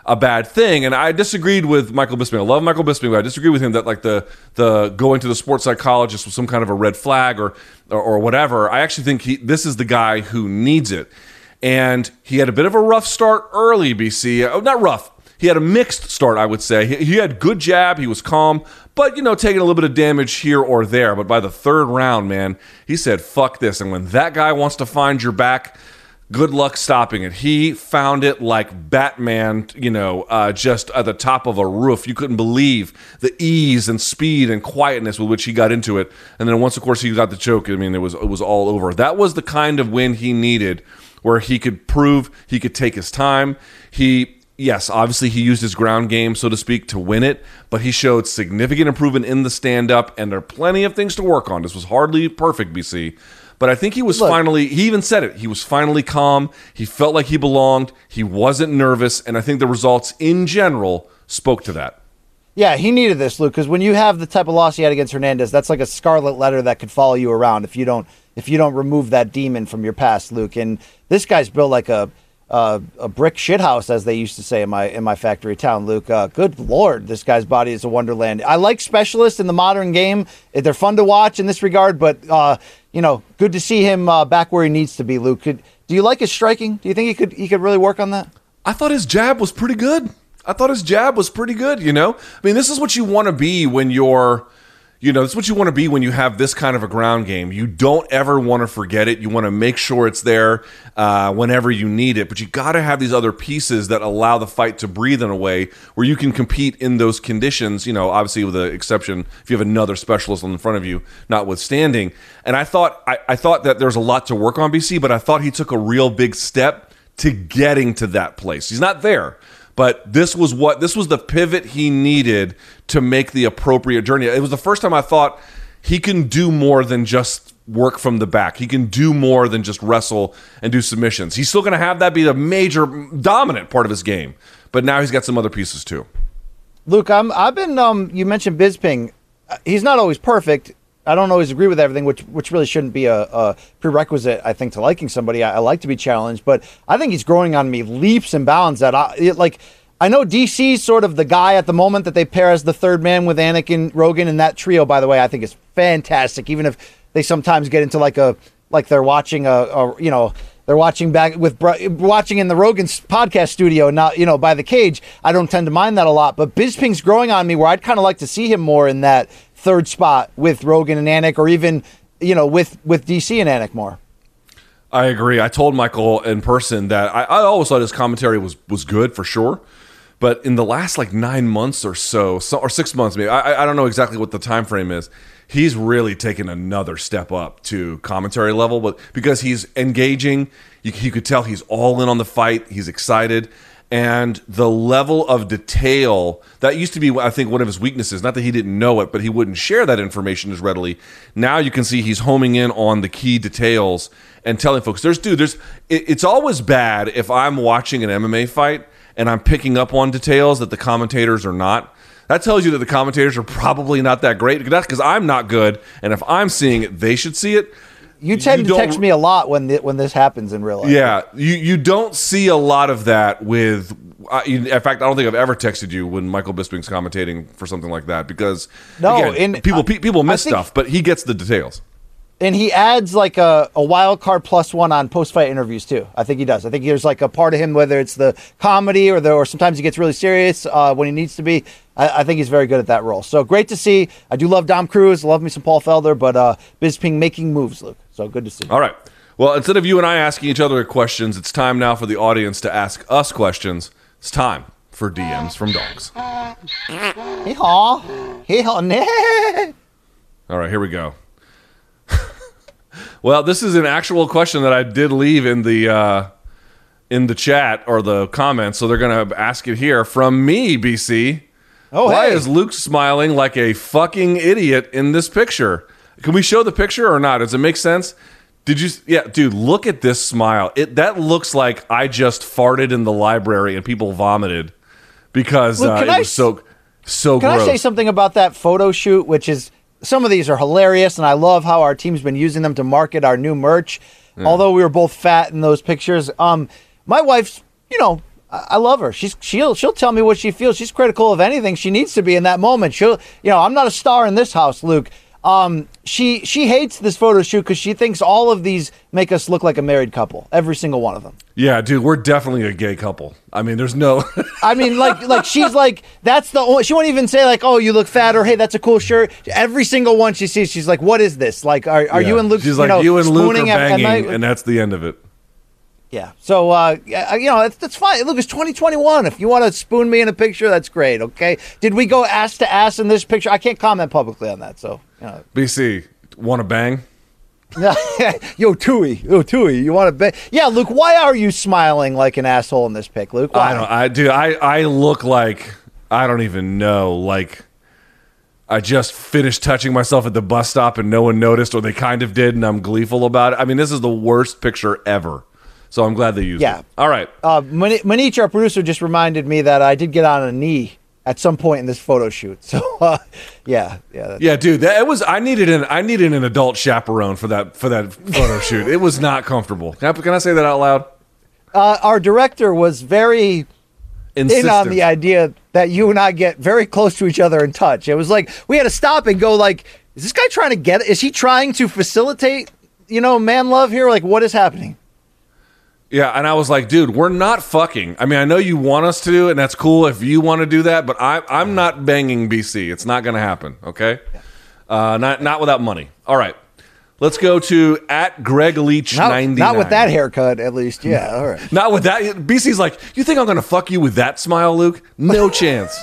a bad thing. And I disagreed with Michael Bisping. I love Michael Bisping, but I disagreed with him that like the the going to the sports psychologist was some kind of a red flag or or, or whatever. I actually think he this is the guy who needs it. And he had a bit of a rough start early, BC. Oh, not rough. He had a mixed start, I would say. He, he had good jab, he was calm, but you know, taking a little bit of damage here or there. But by the third round, man, he said, "Fuck this." And when that guy wants to find your back, good luck stopping it. He found it like Batman, you know, uh, just at the top of a roof. You couldn't believe the ease and speed and quietness with which he got into it. And then once, of course, he got the choke. I mean, it was it was all over. That was the kind of win he needed, where he could prove he could take his time. He yes, obviously he used his ground game, so to speak, to win it, but he showed significant improvement in the stand up, and there are plenty of things to work on. This was hardly perfect, BC. But I think he was Look. finally, he even said it. He was finally calm. He felt like he belonged. He wasn't nervous. And I think the results in general spoke to that. Yeah, he needed this, Luke, because when you have the type of loss he had against Hernandez, that's like a scarlet letter that could follow you around if you don't if you don't remove that demon from your past, Luke. And this guy's built like a uh, a brick shithouse, as they used to say in my in my factory town, Luke. Uh, good lord, this guy's body is a wonderland. I like specialists in the modern game; they're fun to watch in this regard. But uh, you know, good to see him uh, back where he needs to be, Luke. Could, Do you like his striking? Do you think he could he could really work on that? I thought his jab was pretty good. I thought his jab was pretty good, you know? I mean, this is what you want to be when you're, you know, is what you want to be when you have this kind of a ground game. You don't ever want to forget it. You want to make sure it's there uh, whenever you need it, but you got to have these other pieces that allow the fight to breathe in a way where you can compete in those conditions, you know, obviously with the exception if you have another specialist in front of you, notwithstanding. And I thought, I, I thought that there's a lot to work on, BC, but I thought he took a real big step to getting to that place. He's not there but this was what this was the pivot he needed to make the appropriate journey. It was the first time I thought he can do more than just work from the back. He can do more than just wrestle and do submissions. He's still going to have that be the major dominant part of his game, but now he's got some other pieces too. Luke, I'm I've been um you mentioned Bisping. Uh, He's not always perfect. I don't always agree with everything, which which really shouldn't be a, a prerequisite, I think, to liking somebody. I, I like to be challenged, but I think he's growing on me leaps and bounds. That I it, like. I know DC's sort of the guy at the moment that they pair as the third man with Anik and Rogan, and that trio, by the way, I think is fantastic. Even if they sometimes get into like a like they're watching a, a you know they're watching back with watching in the Rogan's podcast studio, not you know by the cage. I don't tend to mind that a lot, but Bisping's growing on me where I'd kind of like to see him more in that third spot with Rogan and Anik, or even you know with with DC and Anik more. I agree. I told Michael in person that I, I always thought his commentary was was good for sure, but in the last like nine months or so, so or six months maybe, I, I don't know exactly what the time frame is. He's really taken another step up to commentary level, but because he's engaging, you, you could tell he's all in on the fight. He's excited, and the level of detail that used to be, I think, one of his weaknesses. Not that he didn't know it, but he wouldn't share that information as readily. Now you can see he's homing in on the key details and telling folks, "There's dude, there's." It, it's always bad if I'm watching an MMA fight and I'm picking up on details that the commentators are not. That tells you that the commentators are probably not that great because I'm not good, and if I'm seeing it, they should see it. You tend to text me a lot when when this happens in real life. Yeah, you you don't see a lot of that with. Uh, in fact, I don't think I've ever texted you when Michael Bisping's commentating for something like that because No, again, and people I- pe- people miss think- stuff, but he gets the details. And he adds like a, a wild card plus one on post fight interviews too. I think he does. I think there's like a part of him, whether it's the comedy or the or sometimes he gets really serious uh, when he needs to be. I, I think he's very good at that role. So great to see. I do love Dom Cruz, love me some Paul Felder, but uh, Bisping making moves, Luke. So good to see. All right. Well, instead of you and I asking each other questions, it's time now for the audience to ask us questions. It's time for DMs from dogs. Hey haw, hey haw. All right, here we go. Well, this is an actual question that I did leave in the uh, in the chat or the comments, so they're going to ask it here from me, BC. Oh Why hey, is Luke smiling like a fucking idiot in this picture? Can we show the picture or not? Does it make sense? Did you? Yeah, dude, look at this smile. It that looks like I just farted in the library and people vomited because Luke, uh, it I was so so Can gross. I say something about that photo shoot, which is some of these are hilarious, and I love how our team's been using them to market our new merch. Although we were both fat in those pictures, um, my wife's, you know, I I love her. She's she'll she'll tell me what she feels. She's critical of anything. She needs to be in that moment. She'll, you know, I'm not a star in this house, Luke. Um, she she hates this photo shoot because she thinks all of these make us look like a married couple. Every single one of them. Yeah, dude, we're definitely a gay couple. I mean, there's no. I mean, like, like she's like, that's the only. She won't even say like, "Oh, you look fat," or "Hey, that's a cool shirt." Every single one she sees, she's like, "What is this? Like, are, are you and Luke?" She's like, know, you and Luke are spooning at- at banging, and that's the end of it. Yeah. So, uh, you know, that's, that's fine. Look, it's 2021. If you want to spoon me in a picture, that's great. Okay. Did we go ass to ass in this picture? I can't comment publicly on that. So, you know. BC, want to bang? yo, Tui, yo, Tui, you want to bet? Yeah, Luke. Why are you smiling like an asshole in this pic, Luke? Why? I don't. I dude, I I look like I don't even know. Like I just finished touching myself at the bus stop and no one noticed, or they kind of did, and I'm gleeful about it. I mean, this is the worst picture ever. So I'm glad they used Yeah. it. All right. Uh, Manich, our producer, just reminded me that I did get on a knee at some point in this photo shoot. So, uh, yeah, yeah. that's- Yeah, dude, that it was. I needed an I needed an adult chaperone for that for that photo shoot. It was not comfortable. Can I, can I say that out loud? Uh, our director was very in on the idea that you and I get very close to each other and touch. It was like we had to stop and go like, is this guy trying to get? Is he trying to facilitate, you know, man love here? Like, what is happening? Yeah, and I was like, dude, we're not fucking. I mean, I know you want us to, and that's cool if you want to do that, but I, I'm not banging BC. It's not going to happen. Okay, uh, not not without money. All right, let's go to at Greg Leach Not, ninety. not with that haircut, at least. Yeah, all right. Not with that. BC's like, you think I'm going to fuck you with that smile, Luke? No chance.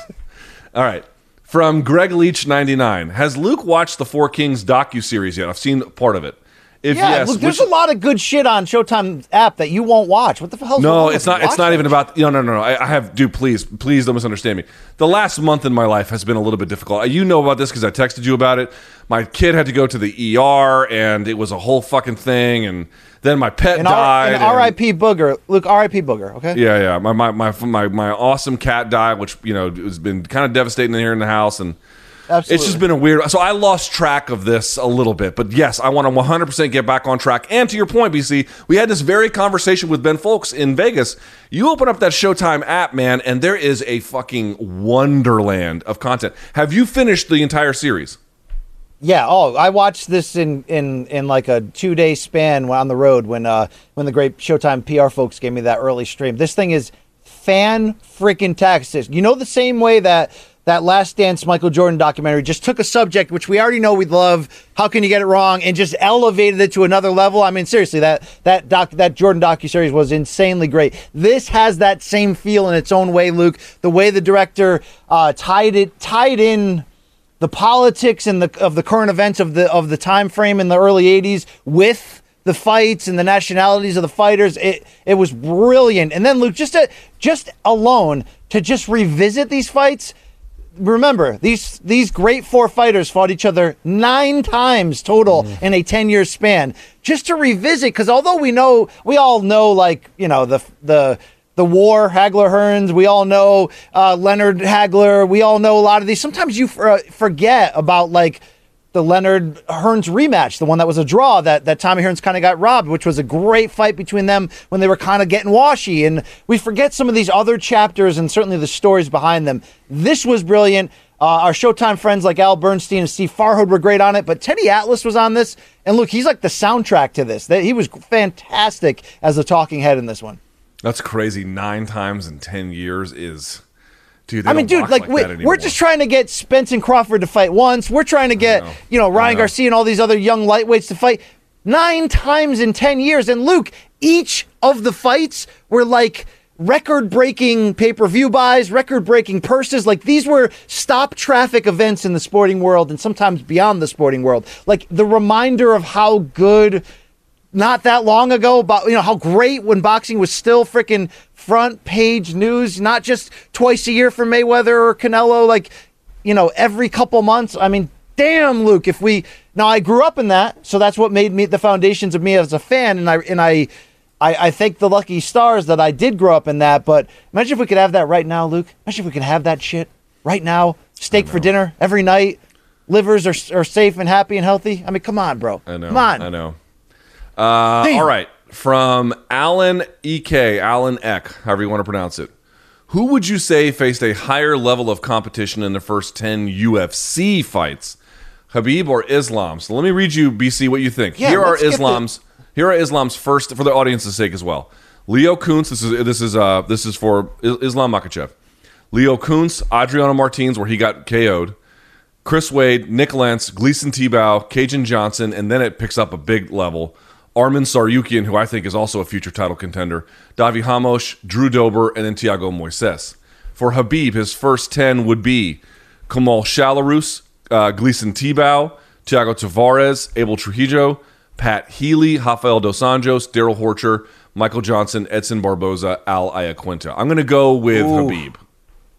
All right. From Greg Leach 99. Has Luke watched the Four Kings docu series yet? I've seen part of it. If Yeah, yes, look, there's which- a lot of good shit on Showtime app that you won't watch. What the hell? No, it's not. It's not even about. No, no, no, no. I, I have. Dude, please, please don't misunderstand me. The last month in my life has been a little bit difficult. You know about this because I texted you about it. My kid had to go to the ER, and it was a whole fucking thing. And then my pet And, died. and- R.I.P. Booger. Look, R.I.P. Booger. Okay. Yeah, yeah. My my my my, my awesome cat died, which you know has been kind of devastating here in the house, and Absolutely. it's just been a weird. So I lost track of this a little bit, but yes, I want to 100 percent get back on track. And to your point, BC, we had this very conversation with Ben Folks in Vegas. You open up that Showtime app, man, and there is a fucking wonderland of content. Have you finished the entire series? Yeah. Oh, I watched this in in in like a two day span on the road when uh when the great Showtime PR folks gave me that early stream. This thing is fan freaking taxes. You know the same way that that Last Dance Michael Jordan documentary just took a subject which we already know we love. How can you get it wrong? And just elevated it to another level. I mean, seriously, that that doc that Jordan docu series was insanely great. This has that same feel in its own way, Luke. The way the director uh, tied it tied in the politics and the of the current events of the of the time frame in the early 80s with the fights and the nationalities of the fighters it it was brilliant and then Luke just to, just alone to just revisit these fights remember these these great four fighters fought each other nine times total in a 10 year span. Just to revisit because although we know we all know like you know the the the war hagler hearns we all know uh, leonard hagler we all know a lot of these. Sometimes you for, forget about like the Leonard Hearns rematch, the one that was a draw that, that Tommy Hearns kind of got robbed, which was a great fight between them when they were kind of getting washy. And we forget some of these other chapters and certainly the stories behind them. This was brilliant. Uh, our Showtime friends like Al Bernstein and Steve Farhood were great on it, but Teddy Atlas was on this. And look, he's like the soundtrack to this. That- He was fantastic as the talking head in this one. That's crazy. Nine times in 10 years is. Dude, I mean, dude, like, that we, we're just trying to get Spence and Crawford to fight once. We're trying to get, know. you know, Ryan know. Garcia and all these other young lightweights to fight nine times in 10 years. And Luke, each of the fights were like record breaking pay per view buys, record breaking purses. Like, these were stop traffic events in the sporting world and sometimes beyond the sporting world. Like, the reminder of how good not that long ago about you know how great when boxing was still freaking front page news, not just twice a year for Mayweather or Canelo, like you know every couple months. I mean, damn, Luke, if we now I grew up in that, so that's what made me the foundations of me as a fan, and I and I. I, I thank the lucky stars that I did grow up in that, but imagine if we could have that right now, Luke. Imagine if we could have that shit right now. Steak for dinner every night. Livers are, are safe and happy and healthy. I mean, come on, bro. I know. Come on. I know. Uh, all right. From Alan EK, Alan Eck, however you want to pronounce it. Who would you say faced a higher level of competition in the first 10 UFC fights? Khabib or Islam? So let me read you, BC, what you think. Yeah, here are let's the- Islam's here are Islam's first for the audience's sake as well. Leo Kuntz, this is this is uh this is for Islam Makhachev. Leo Kuntz, Adriano Martins, where he got KO'd. Chris Wade, Nik Lentz, Gleison Tibau, Kajan Johnson, and then it picks up a big level. Arman Tsarukyan, who I think is also a future title contender. Davi Ramos, Drew Dober, and then Thiago Moises. For Khabib, his first 10 would be Kamal Shalorus, uh, Gleison Tibau, Thiago Tavares, Abel Trujillo, Pat Healy, Rafael Dos Anjos, Darrell Horcher, Michael Johnson, Edson Barboza, Al Iaquinta. I'm going to go with Khabib.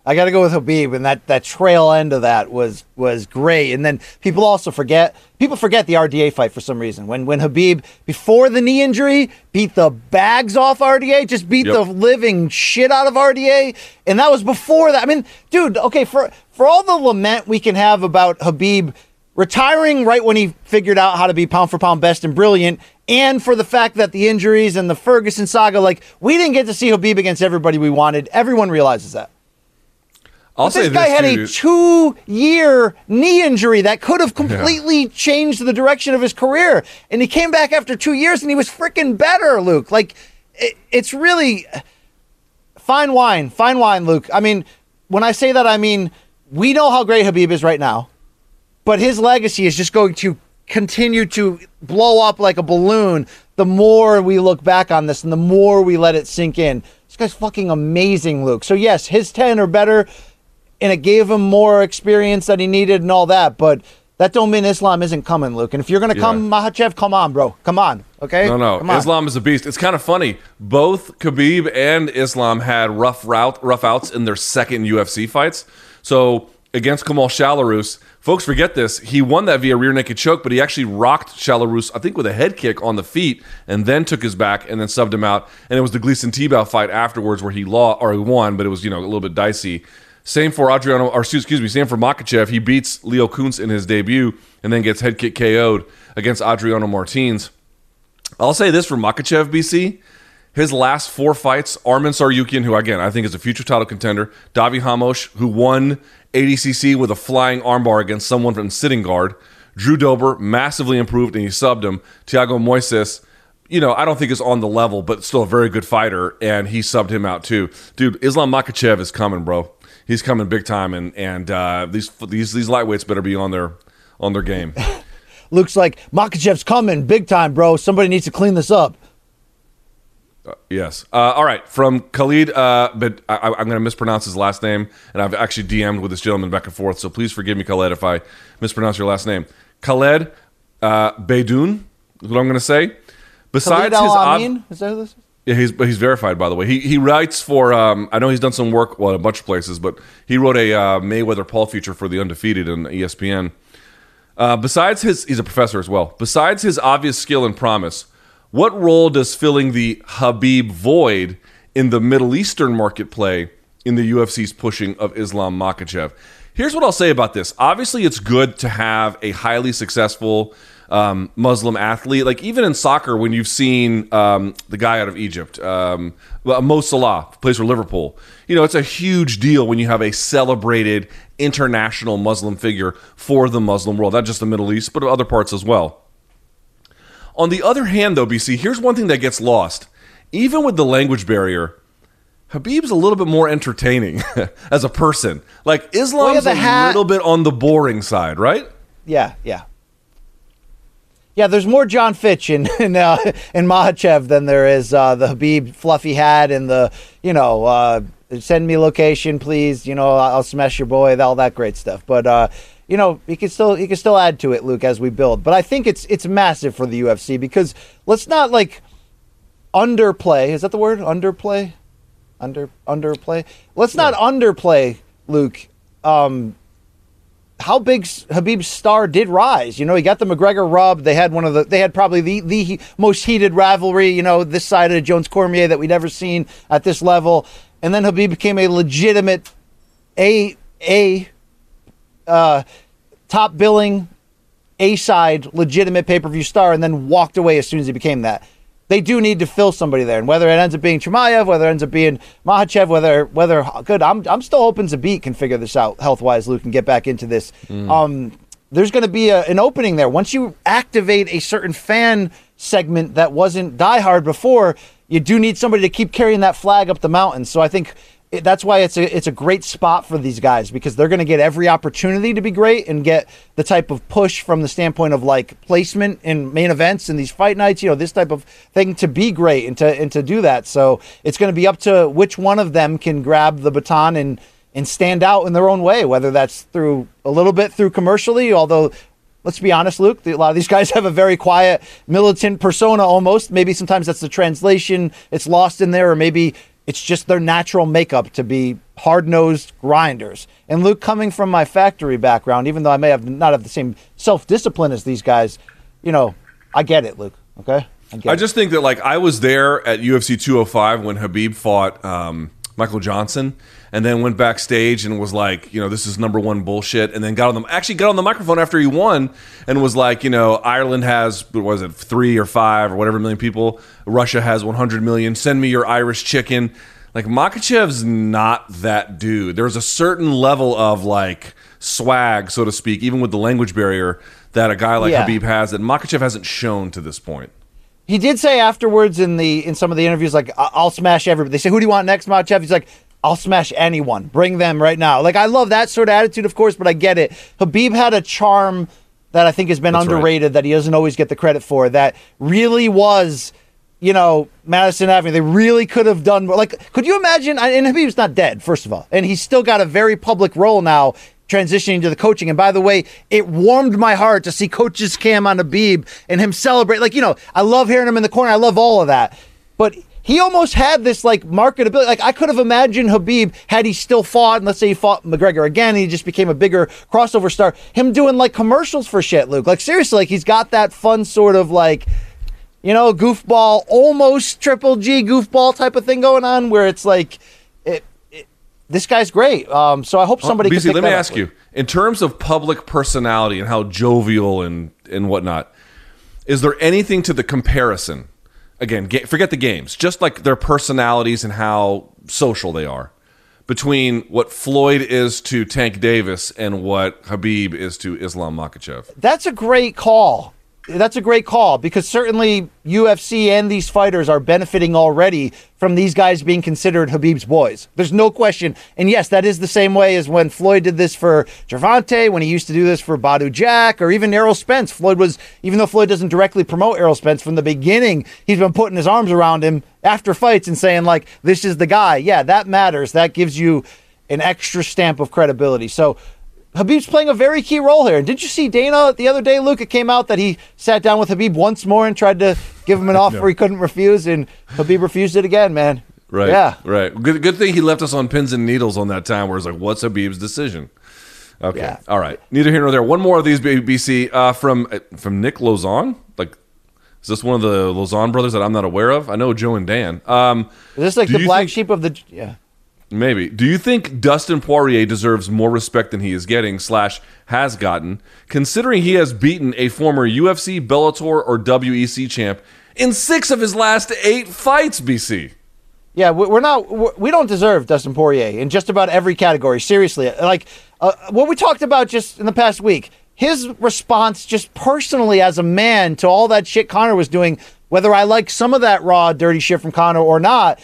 I got to go with Khabib, and that, that trail end of that was was great. And then people also forget people forget the RDA fight for some reason. When when Khabib before the knee injury beat the bags off RDA, just beat Yep. the living shit out of RDA, and that was before that. I mean, dude, okay for for all the lament we can have about Khabib retiring right when he figured out how to be pound for pound best and brilliant. And for the fact that the injuries and the Ferguson saga, like we didn't get to see Khabib against everybody we wanted. Everyone realizes that. I'll But this guy had too, a two-year knee injury that could have completely changed the direction of his career, and he came back after two years, and he was freaking better, Luke. Like, it, it's really fine wine, fine wine, Luke. I mean, when I say that, I mean we know how great Khabib is right now, but his legacy is just going to continue to blow up like a balloon the more we look back on this and the more we let it sink in. This guy's fucking amazing, Luke. So yes, his 10 are better and it gave him more experience that he needed and all that, but that don't mean Islam isn't coming, Luke. And if you're gonna come, Makhachev, come on, bro. Come on. Okay? No, no. Islam is a beast. It's kind of funny. Both Khabib and Islam had rough route, rough outs in their second UFC fights. So against Kamal Shalorus, folks forget this. He won that via rear naked choke, but he actually rocked Shalorus, I think, with a head kick on the feet, and then took his back and then subbed him out. And it was the Gleison Tibau fight afterwards where he lost or he won, but it was you know a little bit dicey. Same for Adriano, or excuse me, same for Makhachev. He beats Leo Kuntz in his debut and then gets head kick KO'd against Adriano Martins. I'll say this for Makhachev, BC. His last four fights, Arman Tsarukyan, who again I think is a future title contender, Davi Ramos, who won ADCC with a flying armbar against someone from sitting guard, Drew Dober, massively improved and he subbed him. Thiago Moises, you know, I don't think is on the level, but still a very good fighter, and he subbed him out too. Dude, Islam Makhachev is coming, bro. He's coming big time, and and uh, these these these lightweights better be on their on their game. Looks like, Makhachev's coming big time, bro. Somebody needs to clean this up. Yes. Uh, all right. From Khaled, uh, but I, am going to mispronounce his last name, and I've actually DM'd with this gentleman back and forth. So please forgive me, Khaled, if I mispronounce your last name. Khaled uh, Beydoun is what I'm going to say. Besides his ob- Is that who this is? Yeah, he's he's verified by the way. He he writes for um, I know he's done some work well a bunch of places, but he wrote a uh, Mayweather Paul feature for the Undefeated E ESPN. Uh, besides his, he's a professor as well. Besides his obvious skill and promise, what role does filling the Khabib void in the Middle Eastern market play in the UFC's pushing of Islam Makhachev? Here's what I'll say about this. Obviously, it's good to have a highly successful um, Muslim athlete. Like even in soccer, when you've seen um, the guy out of Egypt, um, well, Mo Salah plays for Liverpool. You know, it's a huge deal when you have a celebrated international Muslim figure for the Muslim world, not just the Middle East, but other parts as well. On the other hand, though, BC, here's one thing that gets lost. Even with the language barrier, Khabib's a little bit more entertaining as a person. Like Islam's the a hat- little bit on the boring side, right? Yeah, yeah. Yeah, there's more Jon Fitch in in, uh, in Makhachev than there is uh, the Khabib fluffy hat and the you know uh, send me location please you know I'll smash your boy all that great stuff. But uh, you know you can still he can still add to it, Luke, as we build. But I think it's it's massive for the UFC because let's not like underplay. Is that the word? Underplay? Under underplay? Let's not underplay, Luke. Um, how big Khabib's star did rise. You know, he got the McGregor rub. They had one of the, they had probably the, the most heated rivalry, you know, this side of Jones Cormier that we'd ever seen at this level. And then Khabib became a legitimate A, A, uh, top billing, A side, legitimate pay per view star, and then walked away as soon as he became that. They do need to fill somebody there, and whether it ends up being Chimaev, whether it ends up being Makhachev, whether whether good, I'm I'm still hoping Zabit can figure this out health wise. Luke can get back into this. Um, there's going to be a, an opening there once you activate a certain fan segment that wasn't diehard before. You do need somebody to keep carrying that flag up the mountain. So I think that's why it's a it's a great spot for these guys because they're going to get every opportunity to be great and get the type of push from the standpoint of like placement in main events and these fight nights, you know, this type of thing to be great and to and to do that. So it's going to be up to which one of them can grab the baton and and stand out in their own way, whether that's through a little bit through commercially, although let's be honest, Luke. A lot of these guys have a very quiet, militant persona almost. Maybe sometimes that's the translation, it's lost in there, or maybe it's just their natural makeup to be hard nosed grinders. And Luke, coming from my factory background, even though I may have not have the same self discipline as these guys, you know, I get it, Luke. Okay? I get it. I just think that like I was there at UFC 205 when Khabib fought um, Michael Johnson, and then went backstage and was like, you know, this is number one bullshit, and then got on the actually got on the microphone after he won and was like, you know, Ireland has what was it three or five or whatever million people, Russia has 100 million. Send me your Irish chicken. Like Makhachev's not that dude. There's a certain level of like swag, so to speak, even with the language barrier that a guy like Yeah. Khabib has that Makhachev hasn't shown to this point. he did say afterwards in the in some of the interviews, like "I- I'll smash everybody. They say, "Who do you want next, Makhachev?" He's like, "I'll smash anyone. Bring them right now." Like I love that sort of attitude, of course, but I get it. Khabib had a charm that I think has been That's right. underrated that he doesn't always get the credit for. That really was. You know, Madison Avenue, they really could have done more. Like, could you imagine? And Khabib's not dead, first of all. And he's still got a very public role now transitioning to the coaching. And by the way, it warmed my heart to see coaches cam on Khabib and him celebrate. Like, you know, I love hearing him in the corner. I love all of that. But he almost had this like marketability. Like I could have imagined Khabib had he still fought, and let's say he fought McGregor again, and he just became a bigger crossover star. Him doing like commercials for shit, Luke. Like seriously, like he's got that fun sort of like you know, goofball, almost triple G goofball type of thing going on where it's like, it, it, this guy's great. Um, so I hope somebody can BC, let me ask you, in terms of public personality and how jovial and and whatnot, is there anything to the comparison? Again, ga- forget the games, just like their personalities and how social they are, between what Floyd is to Tank Davis and what Khabib is to Islam Makhachev. That's a great call. That's a great call because certainly UFC and these fighters are benefiting already from these guys being considered Khabib's boys. There's no question. And yes, that is the same way as when Floyd did this for Gervonta, when he used to do this for Badu Jack, or even Errol Spence. Floyd was, even though Floyd doesn't directly promote Errol Spence from the beginning, he's been putting his arms around him after fights and saying, like, this is the guy. Yeah, that matters. That gives you an extra stamp of credibility. So Khabib's playing a very key role here. And did you see Dana the other day, Luke? It came out that he sat down with Khabib once more and tried to give him an offer he couldn't refuse, and Khabib refused it again, man. Right. Yeah. Right. Good, good thing he left us on pins and needles on that time where it's like, what's Khabib's decision? Okay. Yeah. All right. Neither here nor there. One more of these, BC, uh, from uh, from Nick Lauzon. Like, is this one of the Lauzon brothers that I'm not aware of? I know Joe and Dan. Um, Is this like the black think- sheep of the. Yeah. Maybe. Do you think Dustin Poirier deserves more respect than he is getting slash has gotten, considering he has beaten a former UFC, Bellator, or WEC champ in six of his last eight fights? BC. Yeah, we- we're not. We don't deserve Dustin Poirier in just about every category. Seriously, like uh, what we talked about just in the past week. His response, just personally as a man, to all that shit Conor was doing, whether I like some of that raw, dirty shit from Conor or not.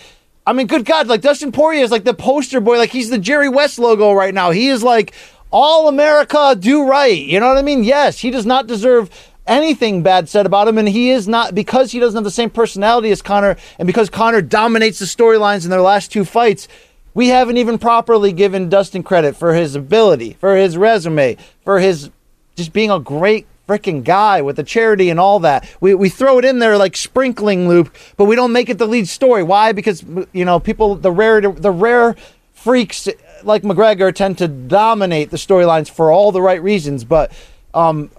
I mean, good God, like Dustin Poirier is like the poster boy. Like he's the Jerry West logo right now. He is like all America do right. You know what I mean? Yes, he does not deserve anything bad said about him, and he is not because he doesn't have the same personality as Conor, and because Conor dominates the storylines in their last two fights. We haven't even properly given Dustin credit for his ability, for his resume, for his just being a great freaking guy with the charity and all that. We, we throw it in there like sprinkling loop, but we don't make it the lead story. Why? Because you know people the rare the rare freaks like McGregor tend to dominate the storylines for all the right reasons, but um,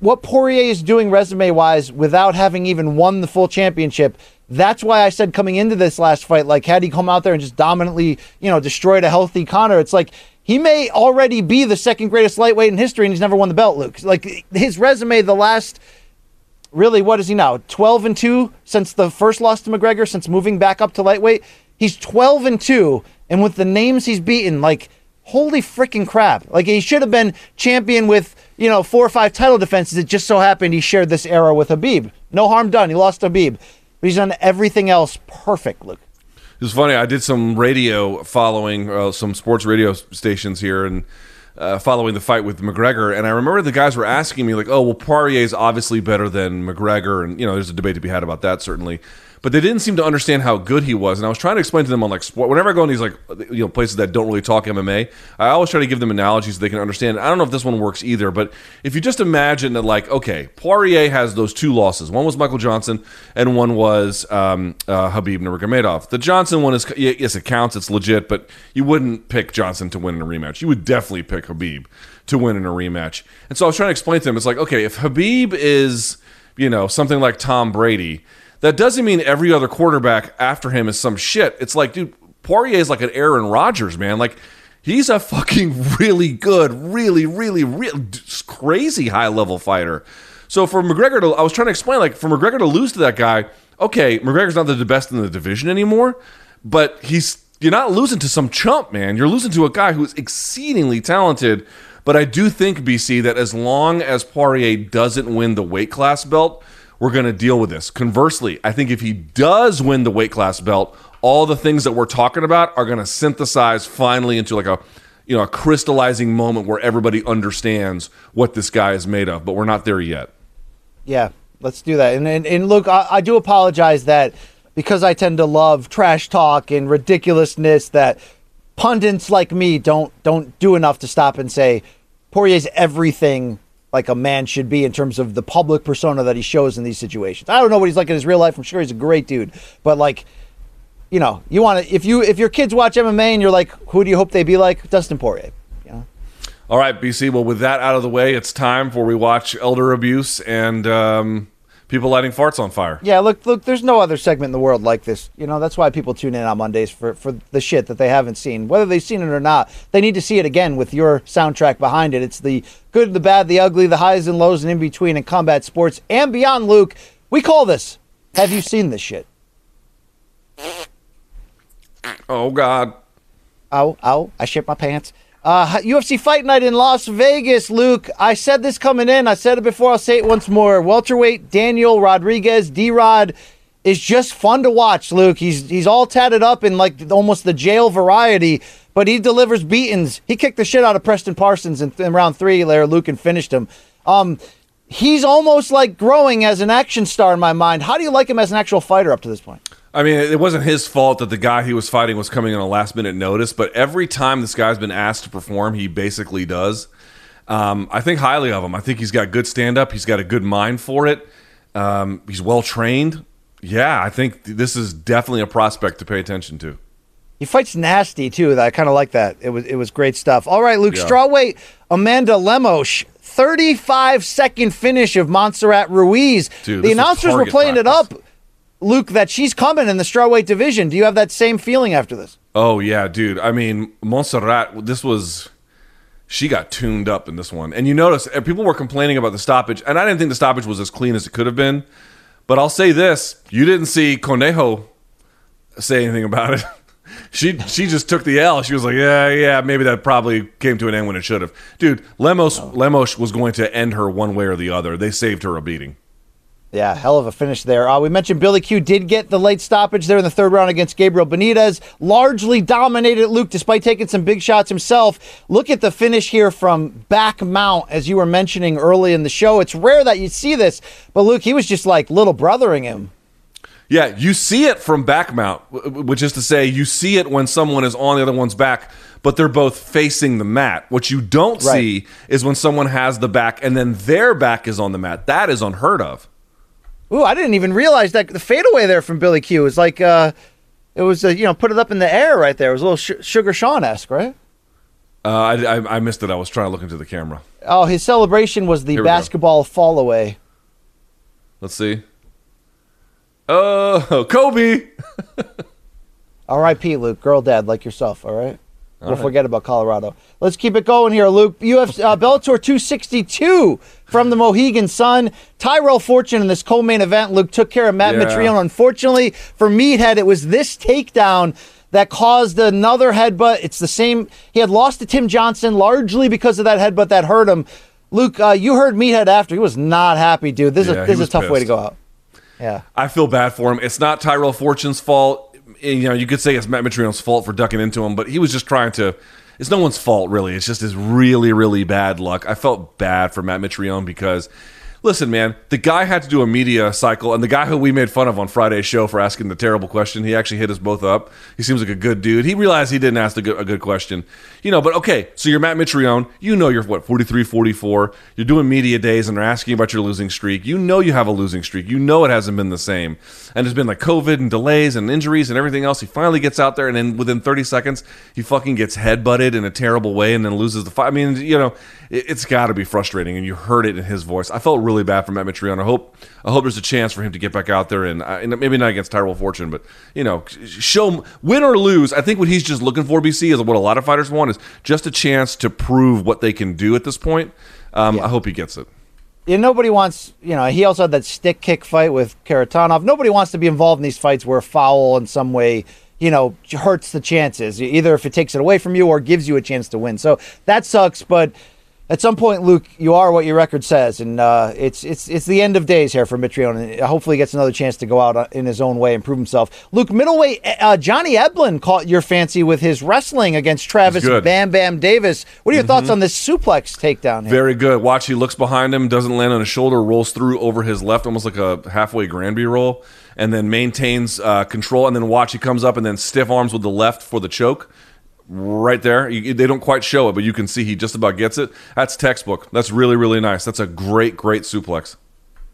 what Poirier is doing resume wise without having even won the full championship. That's why I said coming into this last fight, like had he come out there and just dominantly, you know, destroyed a healthy Conor, it's like he may already be the second greatest lightweight in history and he's never won the belt, Luke. Like his resume the last really what is he now? 12 and 2 since the first loss to mcgregor since moving back up to lightweight? He's 12 and 2 and with the names he's beaten like holy freaking crap. Like he should have been champion with you know four or five title defenses. It just so happened he shared this era with khabib. No harm done. He lost khabib. But he's done everything else perfect luke It was funny. I did some radio following uh, some sports radio stations here and uh, following the fight with McGregor. And I remember the guys were asking me, like, oh, well, Poirier's obviously better than McGregor. And, you know, there's a debate to be had about that, certainly. But they didn't seem to understand how good he was. And I was trying to explain to them on, like, sport. Whenever I go in these, like, you know, places that don't really talk MMA, I always try to give them analogies so they can understand. I don't know if this one works either, but if you just imagine that, like, okay, Poirier has those two losses. One was Michael Johnson, and one was um, uh, Khabib Nurmagomedov. The Johnson one is yes, it counts, it's legit, but you wouldn't pick Johnson to win in a rematch. You would definitely pick Khabib to win in a rematch. And so I was trying to explain to them, it's like, okay, if Khabib is, you know, something like Tom Brady, that doesn't mean every other quarterback after him is some shit. It's like, dude, Poirier is like an Aaron Rodgers, man. Like he's a fucking really good, really, really, really crazy high level fighter. So for McGregor to, I was trying to explain, like for McGregor to lose to that guy, okay, McGregor's not the best in the division anymore, but he's you're not losing to some chump, man. You're losing to a guy who's exceedingly talented. But I do think BC that as long as Poirier doesn't win the weight class belt, we're going to deal with this. Conversely, I think if he does win the weight class belt, all the things that we're talking about are going to synthesize finally into like a you know a crystallizing moment where everybody understands what this guy is made of. But we're not there yet. Yeah, let's do that. And and, and look, I, I do apologize that because I tend to love trash talk and ridiculousness that pundits like me don't don't do enough to stop and say Poirier's everything like a man should be in terms of the public persona that he shows in these situations. I don't know what he's like in his real life. I'm sure he's a great dude, but like, you know, you want to if you if your kids watch MMA and you're like, who do you hope they be like? Dustin Poirier. You know? All right, BC. Well, with that out of the way, it's time for we watch elder abuse and um, people lighting farts on fire. Yeah, look, look. There's no other segment in the world like this. You know, that's why people tune in on Mondays for for the shit that they haven't seen, whether they've seen it or not. They need to see it again with your soundtrack behind it. It's the good, the bad, the ugly, the highs and lows, and in between in combat sports and beyond. Luke, we call this. Have you seen this shit? Oh God. Ow, ow! I shit my pants. Uh, UFC Fight Night in Las Vegas, Luke. I said this coming in. I said it before. I'll say it once more. Welterweight Daniel Rodriguez, D Rod, is just fun to watch. Luke, he's he's all tatted up in like almost the jail variety, but he delivers beatings. He kicked the shit out of Preston Parsons in, in round three there, Luke, and finished him. Um, he's almost like growing as an action star in my mind. How do you like him as an actual fighter up to this point? I mean, it wasn't his fault that the guy he was fighting was coming on a last minute notice, but every time this guy's been asked to perform, he basically does. Um, I think highly of him. I think he's got good stand up. He's got a good mind for it. Um, he's well trained. Yeah, I think this is definitely a prospect to pay attention to. He fights nasty too. I kind of like that. It was it was great stuff. All right, Luke Yeah. Strawweight, Amanda Lemos, 35 second finish of Montserrat Ruiz. Dude, the announcers were playing it up, practice. Luke, that she's coming in the strawweight division. Do you have that same feeling after this? Oh yeah, dude. I mean, Montserrat. This was she got tuned up in this one, and you notice uh, people were complaining about the stoppage, and I didn't think the stoppage was as clean as it could have been. But I'll say this: you didn't see Conejo say anything about it. she she just took the L. She was like, yeah, yeah, maybe that probably came to an end when it should have. Dude, Lemos Lemos was going to end her one way or the other. They saved her a beating. Yeah, hell of a finish there. Uh, we mentioned Billy Q did get the late stoppage there in the third round against Gabriel Benitez. Largely dominated Luke despite taking some big shots himself. Look at the finish here from back mount, as you were mentioning early in the show. It's rare that you see this, but Luke, he was just like little brothering him. Yeah, you see it from back mount, which is to say, you see it when someone is on the other one's back, but they're both facing the mat. What you don't Right. see is when someone has the back and then their back is on the mat. That is unheard of. Ooh, I didn't even realize that the fadeaway there from Billy Q was like, uh, it was, uh, you know, put it up in the air right there. It was a little Sh- Sugar Sean esque, right? Uh, I, I, I missed it. I was trying to look into the camera. Oh, his celebration was the we go. basketball fall away. Let's see. Oh, Kobe. R.I.P. Luke, girl dad like yourself. All right. We'll forget about Colorado. Let's keep it going here, Luke. UFC uh, Bellator 262 from the Mohegan Sun. Tyrell Fortune in this co-main event. Luke took care of Matt Yeah. Mitrione. Unfortunately for Meathead, it was this takedown that caused another headbutt. It's the same. He had lost to Tim Johnson largely because of that headbutt that hurt him. Luke, uh, you heard Meathead after. He was not happy, dude. This Yeah, is he this is a tough way to go out. Yeah. I feel bad for him. It's not Tyrell Fortune's fault. You know, you could say it's Matt Mitrione's fault for ducking into him, but he was just trying to. It's no one's fault, really. It's just his really, really bad luck. I felt bad for Matt Mitrione because, listen, man, the guy had to do a media cycle, and the guy who we made fun of on Friday's show for asking the terrible question, he actually hit us both up. He seems like a good dude. He realized he didn't ask a good, a good question, you know. But okay, so you're Matt Mitrione. You know you're what 43, 44. You're doing media days, and they're asking about your losing streak. You know you have a losing streak. You know it hasn't been the same, and there's been like COVID and delays and injuries and everything else. He finally gets out there, and then within 30 seconds, he fucking gets headbutted in a terrible way, and then loses the fight. I mean, you know, it, it's got to be frustrating, and you heard it in his voice. I felt really bad for Matt Mitrione. I hope, I hope there's a chance for him to get back out there, and, uh, and maybe not against Tyrell Fortune, but you know, show win or lose. I think what he's just looking for, BC, is what a lot of fighters want is just a chance to prove what they can do at this point. Um, I hope he gets it. Yeah, nobody wants, you know, he also had that stick kick fight with Kharitonov. Nobody wants to be involved in these fights where a foul in some way, you know, hurts the chances, either if it takes it away from you or gives you a chance to win. So that sucks, but At some point, Luke, you are what your record says, and uh, it's it's it's the end of days here for Mitrione. And hopefully, he gets another chance to go out uh, in his own way and prove himself. Luke, middleweight uh, Johnny Eblen caught your fancy with his wrestling against Travis. Bam Bam Davis. What are your thoughts on this suplex takedown? Here? Very good. Watch, he looks behind him, doesn't land on his shoulder, rolls through over his left, almost like a halfway Granby roll, and then maintains uh, control. And then watch, he comes up and then stiff arms with the left for the choke. Right there. You- they don't quite show it, but you can see he just about gets it. That's textbook. That's really, really nice. That's a great, great suplex.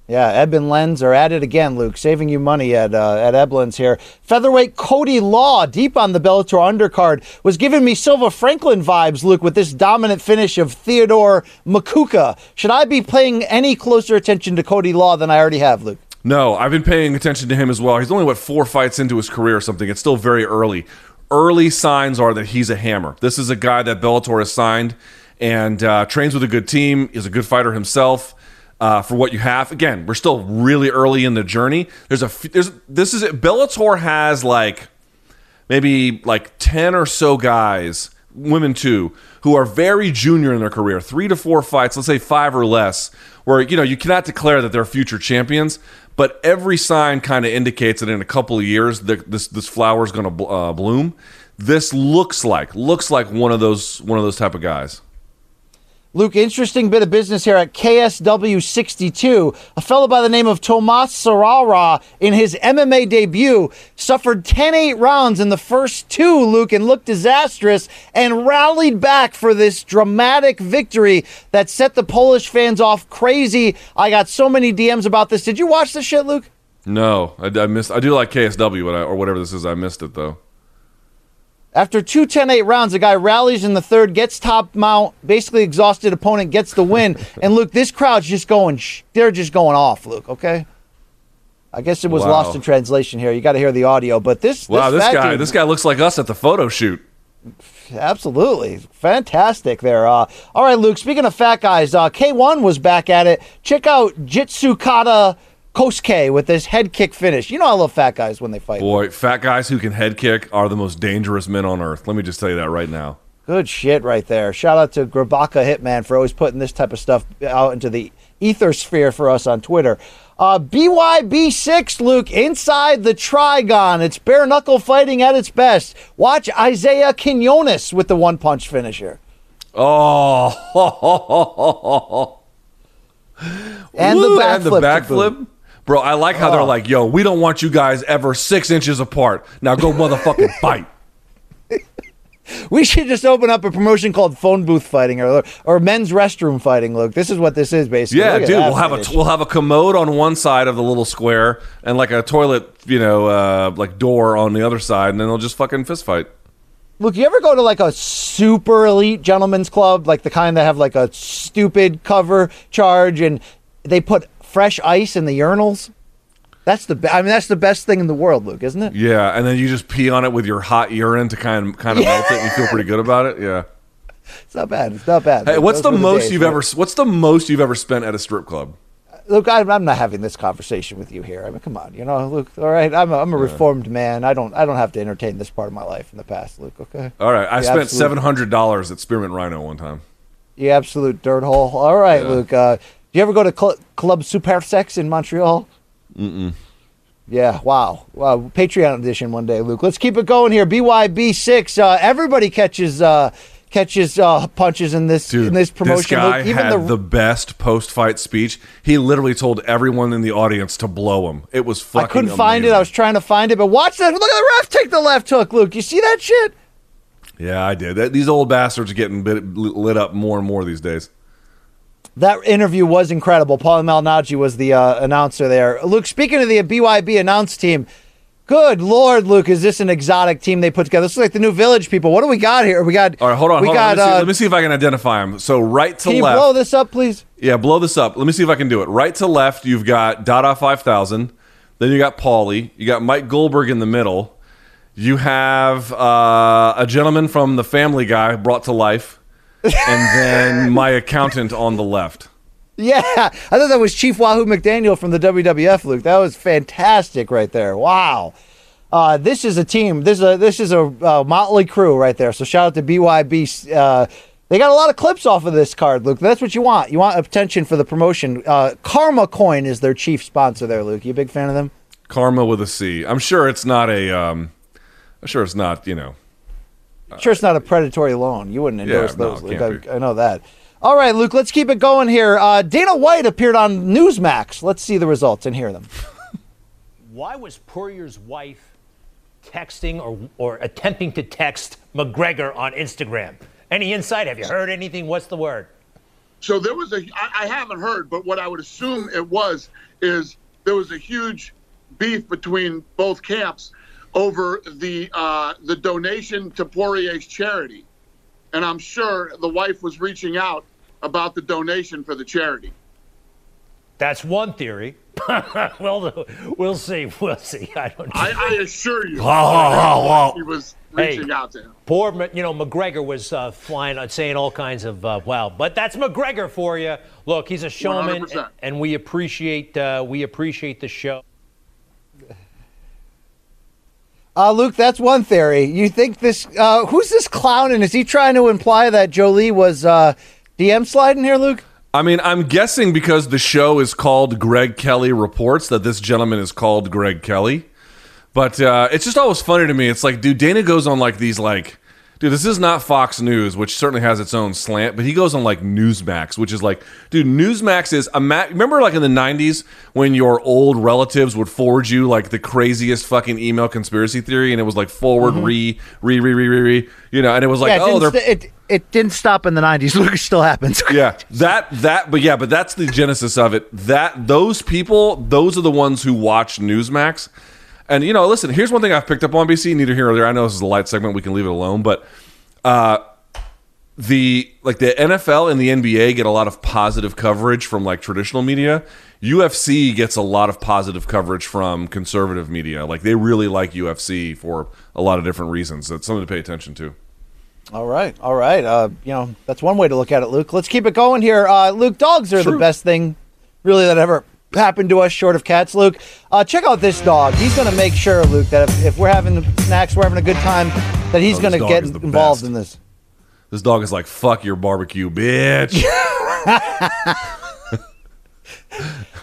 Yeah, Eben Lenz are at it again, Luke, saving you money at uh, at Eblen's here. Featherweight Cody Law, deep on the Bellator undercard, was giving me Silva Franklin vibes, Luke, with this dominant finish of Theodore Makuka. Should I be paying any closer attention to Cody Law than I already have, Luke? No, I've been paying attention to him as well. He's only what four fights into his career or something. It's still very early. Early signs are that he's a hammer. This is a guy that Bellator has signed and uh, trains with a good team. Is a good fighter himself. Uh, for what you have, again, we're still really early in the journey. There's a there's this is. Bellator has like maybe like 10 or so guys, women too, who are very junior in their career, three to four fights, let's say five or less, where, you know, you cannot declare that they're future champions, but every sign kind of indicates that in a couple of years, that this, this flower is going to uh, bloom. This looks like, looks like one of those, one of those type of guys. Luke, interesting bit of business here at KSW 62. A fellow by the name of Tomas Sarara, in his MMA debut, suffered 10 8 rounds in the first two, Luke, and looked disastrous and rallied back for this dramatic victory that set the Polish fans off crazy. I got so many DMs about this. Did you watch this shit, Luke? No, I, I missed, I do like KSW, I, or whatever this is. I missed it though. After two 10 8 rounds, the guy rallies in the third, gets top mount, basically exhausted opponent, gets the win. and Luke, this crowd's just going, sh- they're just going off, Luke, okay? I guess it was Wow. lost in translation here. You got to hear the audio, but this, Wow, this guy, dude- this guy looks like us at the photo shoot. absolutely fantastic there. Uh, all right, Luke. Speaking of fat guys, uh, K1 was back at it. Check out Jitsukata Kosuke with this head kick finish. You know I love fat guys when they fight. Boy, fat guys who can head kick are the most dangerous men on earth. Let me just tell you that right now. Good shit right there. Shout out to Grabaka Hitman for always putting this type of stuff out into the ether sphere for us on Twitter. Uh, BYB6, Luke, inside the Trigon. It's bare knuckle fighting at its best. Watch Isaiah Quinones with the one punch finisher. Oh, And Woo, the and the backflip. To backflip. boot. Bro, I like how they're Oh. like, yo, we don't want you guys ever six inches apart. Now go motherfucking fight. We should just open up a promotion called phone booth fighting or, or men's restroom fighting, Look, This is what this is, basically. Yeah, Look at dude, that we'll have a finish. we'll have a commode on one side of the little square and like a toilet, you know, uh, like door on the other side, and then they'll just fucking fist fight. Look, you ever go to like a super elite gentleman's club, like the kind that have like a stupid cover charge, and they put fresh ice in the urinals? That's the be- I mean, that's the best thing in the world, Luke, isn't it? Yeah, and then you just pee on it with your hot urine to kind of kind of melt it, and you feel pretty good about it. Yeah. It's not bad. It's not bad. Hey, what's Those the most you've ever What's the most you've ever spent at a strip club? Luke, I'm, I'm not having this conversation with you here. I mean, come on, you know, Luke. All right, I'm a, I'm a reformed man. I don't I don't have to entertain this part of my life in the past, Luke. Okay. All right, I Yeah, spent seven hundred dollars at Spearmint Rhino one time. You absolute dirt hole. All right, Yeah. Luke. Uh, do you ever go to Cl- Club Super Sex in Montreal? Mm-mm. Yeah, wow. Wow. Patreon edition one day, Luke. Let's keep it going here. BYB6. Uh, everybody catches uh, catches uh, punches in this Dude, in this promotion. this guy Luke, even had the, the, best post-fight speech. He literally told everyone in the audience to blow him. It was fucking. I couldn't find it. I was trying to find it, but watch that. Look at the ref take the left hook, Luke. You see that shit? Yeah, I did. These old bastards are getting bit, lit up more and more these days. That interview was incredible. Paul Malignaggi was the uh, announcer there. Luke, speaking of the BYB announce team, good lord, Luke, is this an exotic team they put together? This is like the new Village people. What do we got here? We got. All right, hold on, We hold got. on. Let me, see, uh, let me see if I can identify them. So right to left. can you blow this up, please? Yeah, blow this up. Let me see if I can do it. Right to left, you've got Dada 5000. Then you got Paulie. You got Mike Goldberg in the middle. You have uh, a gentleman from the Family Guy brought to life. And then my accountant on the left. Yeah, I thought that was Chief Wahoo McDaniel from the WWF, Luke. That was fantastic right there. Wow. Uh, this is a team. This is a this is a uh, motley crew right there. So shout out to BYB. Uh, They got a lot of clips off of this card, Luke. That's what you want. You want attention for the promotion. Uh, Karma Coin is their chief sponsor there, Luke. You a big fan of them? Karma with a C. I'm sure it's not a. Um, I'm sure it's not. You know. Sure, it's not a predatory loan. You wouldn't endorse no, those, it Luke. I, I know that. All right, Luke. Let's keep it going here. Uh, Dana White appeared on Newsmax. Let's see the results and hear them. Why was Poirier's wife texting or, or attempting to text McGregor on Instagram? Any insight? Have you heard anything? What's the word? So there was a, I, I haven't heard, but what I would assume it was is there was a huge beef between both camps over the uh, the donation to Poirier's charity, and I'm sure the wife was reaching out about the donation for the charity. That's one theory. well, we'll see. We'll see. I don't know. I, I assure you, he was Hey. reaching out to him. Poor, you know, McGregor was uh, flying, uh, saying all kinds of uh, wow. But that's McGregor for you. Look, he's a showman, 100%. and we appreciate uh, we appreciate the show. Uh, Luke, that's one theory. You think this? Uh, who's this clown? And is he trying to imply that Jolie was uh, DM sliding here, Luke? I mean, I'm guessing because the show is called Greg Kelly Reports that this gentleman is called Greg Kelly. But uh, it's just always funny to me. It's like, dude, Dana goes on like these like, dude, this is not Fox News, which certainly has its own slant, but he goes on like Newsmax, which is like, dude, Newsmax is a ma- remember like in the '90s when your old relatives would forward you like the craziest fucking email conspiracy theory, and it was like forward mm-hmm. re re re re re re, you know, and it was like, yeah, it oh, they're st- it, it didn't stop in the '90s. Luke, it still happens. yeah that that but yeah but that's the genesis of it that those people those are the ones who watch newsmax and you know listen here's one thing i've picked up on bc neither here nor there. I know this is a light segment we can leave it alone but uh the like the nfl and the nba get a lot of positive coverage from like traditional media. Ufc gets a lot of positive coverage from conservative media. Like they really like ufc for a lot of different reasons. That's something to pay attention to. All right, all right. Uh, you know, that's one way to look at it, Luke. Let's keep it going here. Uh, Luke, dogs are the best thing, really, that ever happened to us, short of cats. Luke, uh, check out this dog. He's going to make sure, Luke, that if, if we're having the snacks, we're having a good time, that he's Oh, going to get involved best. in this. this dog is like fuck your barbecue bitch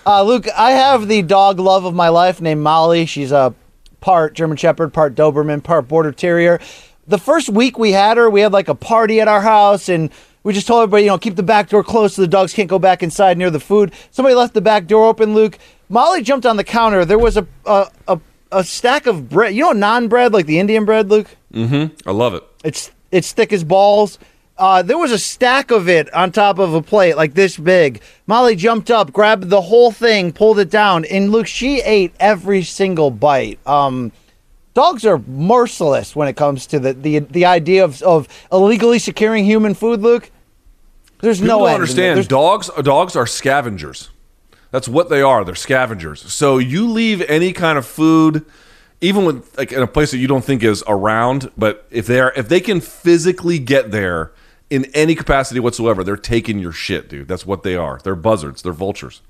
Uh, Luke, I have the dog love of my life named Molly. She's a part German Shepherd, part Doberman, part Border Terrier. The first week we had her, we had like a party at our house, and we just told everybody, you know, keep the back door closed so the dogs can't go back inside near the food. Somebody left the back door open, Luke. Molly jumped on the counter. There was a a, a, a stack of bread. You know, non bread, like the Indian bread, Luke? Mm-hmm. I love it It's it's thick as balls. Uh, there was a stack of it on top of a plate like this big. Molly jumped up, grabbed the whole thing, pulled it down, and Luke, she ate every single bite. Um, dogs are merciless when it comes to the the, the idea of, of illegally securing human food. Luke, there's People no don't understand. There's- Dogs, dogs are scavengers. That's what they are. They're scavengers. So you leave any kind of food, even with like in a place that you don't think is around, but if they are, if they can physically get there in any capacity whatsoever, they're taking your shit, dude. That's what they are. They're buzzards. They're vultures.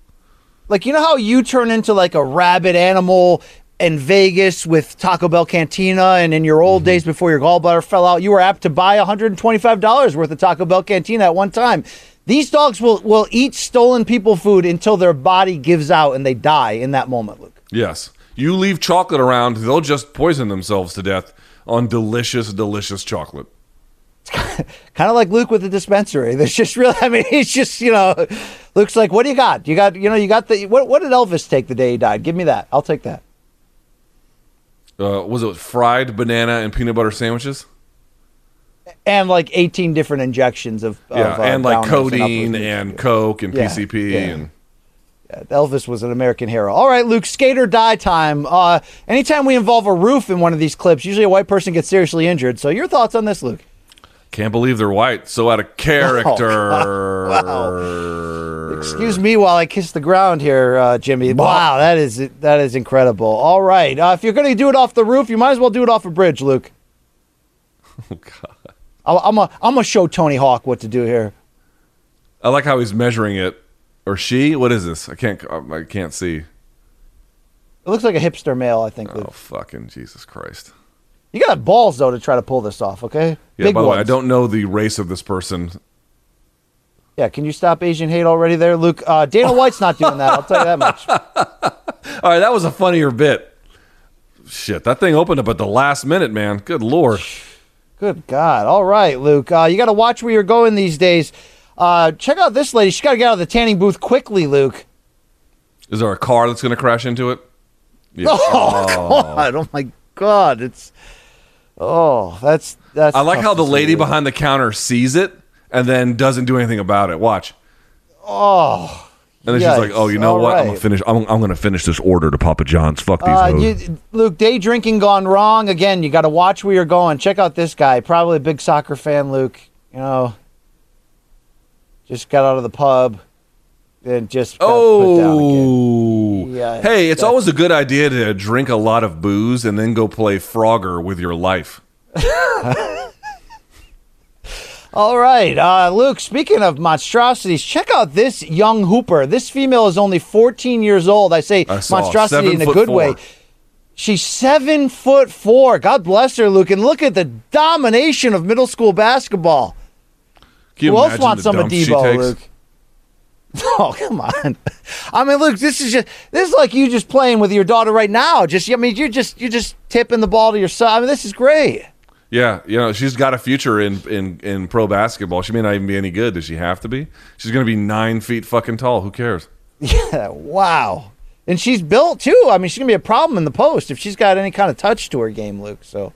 like you know how you turn into like a rabid animal in Vegas with Taco Bell Cantina, and in your old mm-hmm. days before your gallbladder fell out, you were apt to buy $125 worth of Taco Bell Cantina at one time. These dogs will will eat stolen people food until their body gives out and they die in that moment, Luke. Yes. You leave chocolate around, they'll just poison themselves to death on delicious, delicious chocolate. Kind of like Luke with the dispensary. There's just really, I mean, he's just, you know, Luke's like, what do you got? You got, you know, you got the, what, what did Elvis take the day he died? Give me that. I'll take that. Uh, was it fried banana and peanut butter sandwiches? And like 18 different injections of, Yeah, of, uh, and like codeine and coke and Yeah, PCP yeah. and Elvis was an American hero. All right, Luke, skate or die time. Uh, anytime we involve a roof in one of these clips, usually a white person gets seriously injured. So, your thoughts on this, Luke? Can't believe they're white. So out of character. Excuse me while I kiss the ground here, uh, Jimmy. Wow, that is that is incredible. All right, uh, if you're going to do it off the roof, you might as well do it off a bridge, Luke. Oh God. I'll, I'm a, I'm gonna show Tony Hawk what to do here. I like how he's measuring it. Or she? What is this? I can't. I can't see. It looks like a hipster male, I think. Oh Luke. fucking Jesus Christ! You got balls though to try to pull this off. Okay, Yeah. big by the way, I don't know the race of this person. Yeah, can you stop Asian hate already there, Luke? Uh, Dana White's not doing that. I'll tell you that much. All right, that was a funnier bit. Shit, that thing opened up at the last minute, man. Good lord. Good God. All right, Luke. Uh, you got to watch where you're going these days. Uh, check out this lady. She's got to get out of the tanning booth quickly, Luke. Is there a car that's going to crash into it? Yeah. Oh, God. Oh, my God. It's. Oh, that's. that's I like how the lady behind the counter sees it and then doesn't do anything about it. Watch. Oh. And then she's like, "Oh, you know All what? I'm gonna finish. I'm, I'm gonna finish this order to Papa John's. Fuck these Uh, hoes." you, Luke, day drinking gone wrong. Again, you got to watch where you're going. Check out this guy. Probably a big soccer fan, Luke. You know, just got out of the pub and just got put down again. Oh, Yeah, hey, it's always a good idea to drink a lot of booze and then go play Frogger with your life. All right, uh, Luke. Speaking of monstrosities, check out this young hooper. This female is only 14 years old. I say I monstrosity in a good four. way. She's seven foot four. God bless her, Luke. And look at the domination of middle school basketball. Who else wants some of Debo. Luke? Oh, come on. I mean, look, this is just this is like you just playing with your daughter right now. Just I mean, you're just you're just tipping the ball to your son. I mean, this is great. Yeah, you know, she's got a future in, in, in pro basketball. She may not even be any good. Does she have to be? She's going to be nine feet fucking tall. Who cares? Yeah, wow. And she's built too. I mean, she's gonna be a problem in the post if she's got any kind of touch to her game, Luke. So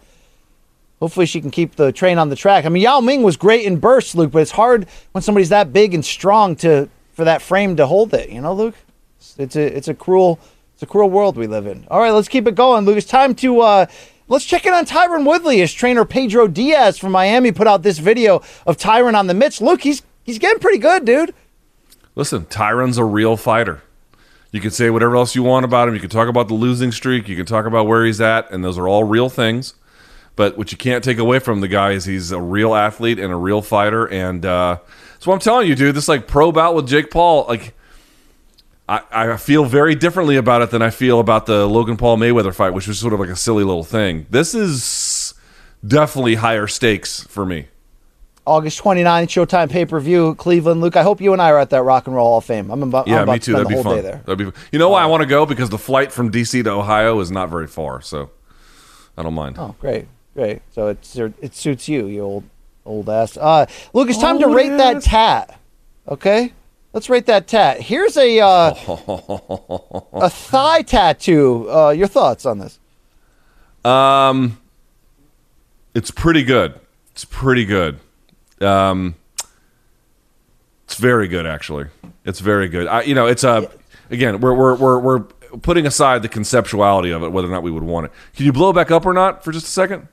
hopefully she can keep the train on the track. I mean, Yao Ming was great in bursts, Luke, but it's hard when somebody's that big and strong to for that frame to hold it. You know, Luke. It's, it's a it's a cruel it's a cruel world we live in. All right, let's keep it going, Luke. It's time to. uh Let's check in on Tyron Woodley as trainer Pedro Diaz from Miami put out this video of Tyron on the mitts. Luke, he's he's getting pretty good, dude. Listen, Tyron's a real fighter. You can say whatever else you want about him. You can talk about the losing streak. You can talk about where he's at, and those are all real things. But what you can't take away from the guy is he's a real athlete and a real fighter. And uh, what I'm telling you, dude. This like pro bout with Jake Paul, like I, I feel very differently about it than I feel about the Logan Paul Mayweather fight, which was sort of like a silly little thing. This is definitely higher stakes for me. August 29th, Showtime pay per view, Cleveland. Luke, I hope you and I are at that Rock and Roll Hall of Fame. I'm about, I'm Yeah, about me to too. spend That'd the be whole fun. day there. That'd be. You know why I want to go because the flight from DC to Ohio is not very far, so I don't mind. Oh, great, great. So it's it suits you, you old old ass. Uh, Luke, it's time to Old rate that tat. Okay, let's rate that tat. Here's a uh, a thigh tattoo. Uh, your thoughts on this? Um, it's pretty good. It's pretty good. Um, it's very good actually. It's very good. I, you know, it's a again we're we're we're we're putting aside the conceptuality of it, whether or not we would want it. Can you blow it back up or not for just a second?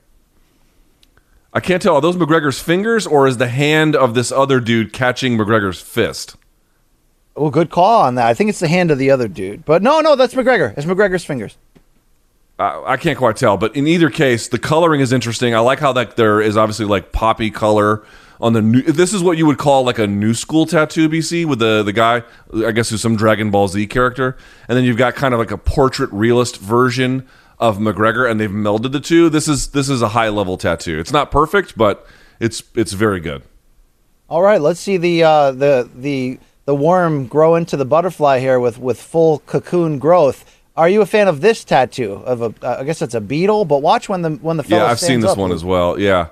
I can't tell. Are those McGregor's fingers or is the hand of this other dude catching McGregor's fist? Well, good call on that. I think it's the hand of the other dude, but no, no, that's McGregor. It's McGregor's fingers. I, I can't quite tell, but in either case, the coloring is interesting. I like how that there is obviously like poppy color on the new. This is what you would call like a new school tattoo, BC, with the the guy, I guess, who's some Dragon Ball Z character, and then you've got kind of like a portrait realist version of McGregor, and they've melded the two. This is this is a high level tattoo. It's not perfect, but it's it's very good. All right, let's see the uh, the the the worm grow into the butterfly here with with full cocoon growth. Are you a fan of this tattoo of a? Uh, I guess it's a beetle, but watch when the when the Yeah, I've seen this up, one as well. Yeah.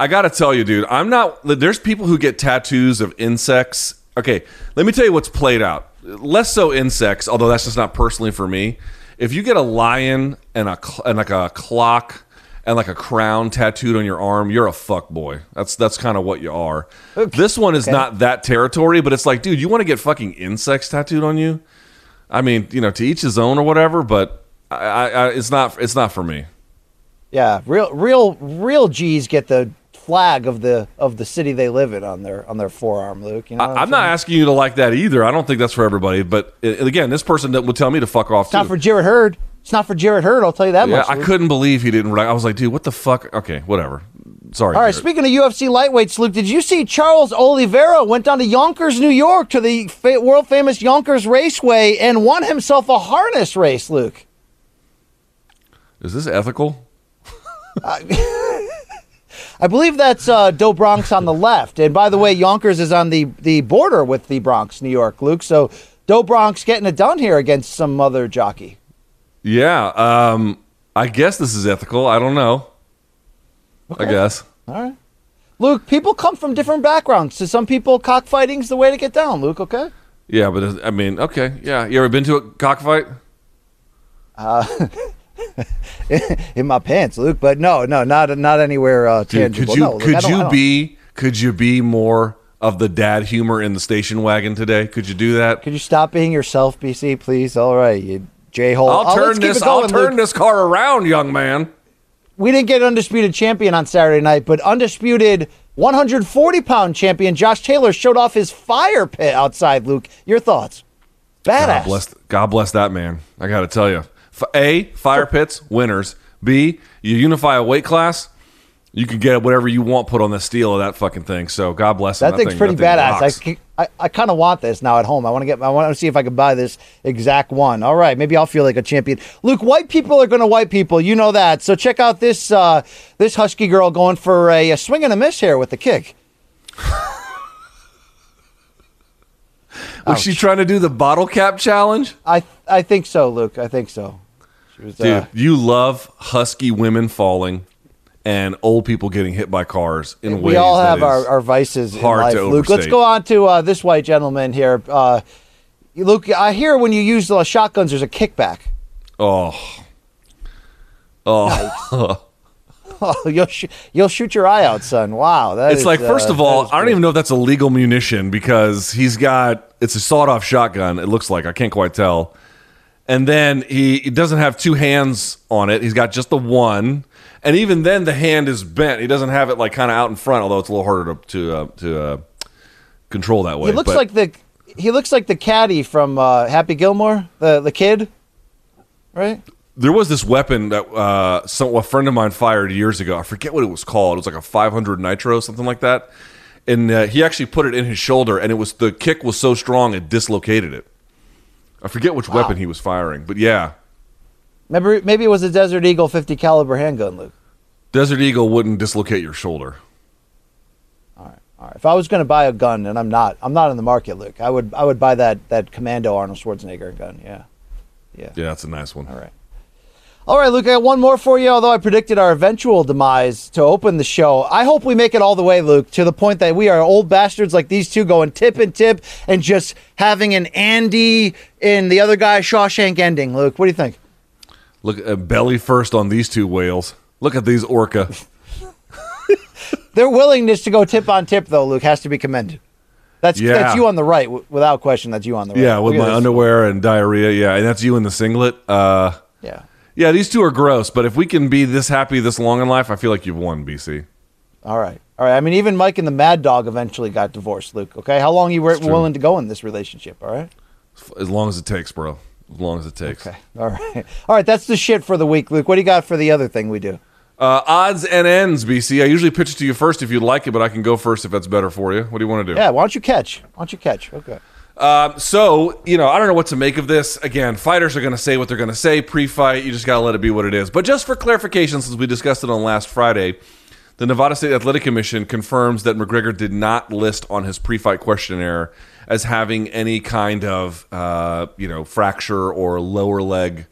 I got to tell you, dude, I'm not. There's people who get tattoos of insects. Okay, let me tell you what's played out. Less so insects, although that's just not personally for me. If you get a lion and a and like a clock and like a crown tattooed on your arm, you're a fuck boy. That's that's kind of what you are. This one is not that territory, but it's like, dude, you want to get fucking insects tattooed on you? I mean, you know, to each his own or whatever, but I, I, I, it's not it's not for me. Yeah, real real real G's get the flag of the of the city they live in on their on their forearm, Luke. You know, I, I'm not asking you to like that either. I don't think that's for everybody. But uh, again, this person that would tell me to fuck off It's not for Jared Hurd. It's not for Jared Hurd. I'll tell you that yeah, much. I couldn't believe he didn't. I was like, dude, what the fuck? Okay, whatever. Sorry. All right, Jared. speaking of UFC lightweights, Luke, did you see Charles Oliveira went down to Yonkers, New York, to the fa- world famous Yonkers Raceway and won himself a harness race, Luke? Is this ethical? I believe that's uh, Do Bronx on the left. And by the way, Yonkers is on the, the border with the Bronx, New York, Luke. So Do Bronx getting it done here against some other jockey. Yeah. Um, I guess this is ethical. I don't know. I guess. All right. Luke, people come from different backgrounds. To some people, cockfighting's the way to get down, Luke, okay? Yeah, but uh, I mean, okay. Yeah. You ever been to a cockfight? In my pants, Luke. But no, no, not not anywhere uh, tangible. could you no, Luke, could don't- you be could you be more of the dad humor in the station wagon today? Could you do that? Could you stop being yourself, BC, please? All right, you J hole. I'll Oh, turn keep this. going, I'll turn Luke. this car around, young man. we didn't get undisputed champion on Saturday night, but undisputed 140 pound champion Josh Taylor showed off his fire pit outside. Luke, your thoughts? Badass. God bless. God bless that man. I got to tell you. A fire pits winners. B you unify a weight class. You can get whatever you want put on the steel of that fucking thing. So God bless him. That thing's thing- pretty that thing badass. rocks. I, I, I kind of want this now at home. I want to get. I want to see if I can buy this exact one. All right, maybe I'll feel like a champion. Luke, white people are going to white people. You know that. So check out this uh, this husky girl going for a, a swing and a miss here with the kick. Was she trying to do the bottle cap challenge? I I think so, Luke. I think so. Was, Dude, uh, you love husky women falling and old people getting hit by cars in ways we all have our, our vices in life. to Luke, let's go on to uh, this white gentleman here. Uh, Luke, I hear when you use the shotguns, there's a kickback. Oh. Oh. Oh, you'll sh- you'll shoot your eye out, son. Wow, It's is, like, first uh, of all, I don't even know if that's a legal munition because he's got it's a sawed off shotgun. It looks like I can't quite tell. And then he, he doesn't have two hands on it. He's got just the one. And even then, the hand is bent. He doesn't have it like kind of out in front, although it's a little harder to to, uh, to uh, control that way. He looks But- like the he looks like the caddy from uh, Happy Gilmore, the the kid, right? there was this weapon that uh, some, a friend of mine fired years ago. I forget what it was called. It was like a 500 nitro, something like that. And uh, he actually put it in his shoulder, and it was the kick was so strong it dislocated it. I forget which weapon he was firing, but yeah, Maybe maybe it was a Desert Eagle 50 caliber handgun, Luke. Desert Eagle wouldn't dislocate your shoulder. All right, all right. If I was going to buy a gun, and I'm not, I'm not in the market, Luke. I would I would buy that that Commando Arnold Schwarzenegger gun. Yeah, yeah, Yeah, that's a nice one. All right. All right, Luke, I got one more for you, although I predicted our eventual demise to open the show. I hope we make it all the way, Luke, to the point that we are old bastards like these two going tip and tip and just having an Andy and the other guy Shawshank ending. Luke, what do you think? Look, uh, belly first on these two whales. Look at these orca. Their willingness to go tip on tip, though, Luke, has to be commended. That's Yeah. that's you on the right, w- without question. That's you on the right. yeah, with Look my underwear and diarrhea. Yeah, and that's you in the singlet. Uh, Yeah. Yeah, these two are gross, but if we can be this happy this long in life, I feel like you've won, BC. All right. All right. I mean, even Mike and the Mad Dog eventually got divorced, Luke. Okay. How long you were willing to go in this relationship? All right. As long as it takes, bro. As long as it takes. Okay. All right. All right. That's the shit for the week, Luke. What do you got for the other thing we do? Uh, odds and ends, BC. I usually pitch it to you first if you'd like it, but I can go first if that's better for you. What do you want to do? Yeah. Why don't you catch? Why don't you catch? Okay. Um, so, you know, I don't know what to make of this. Again, fighters are going to say what they're going to say pre fight. You just got to let it be what it is. But just for clarification, since we discussed it on last Friday, the Nevada State Athletic Commission confirms that McGregor did not list on his pre fight questionnaire as having any kind of, uh, you know, fracture or lower leg.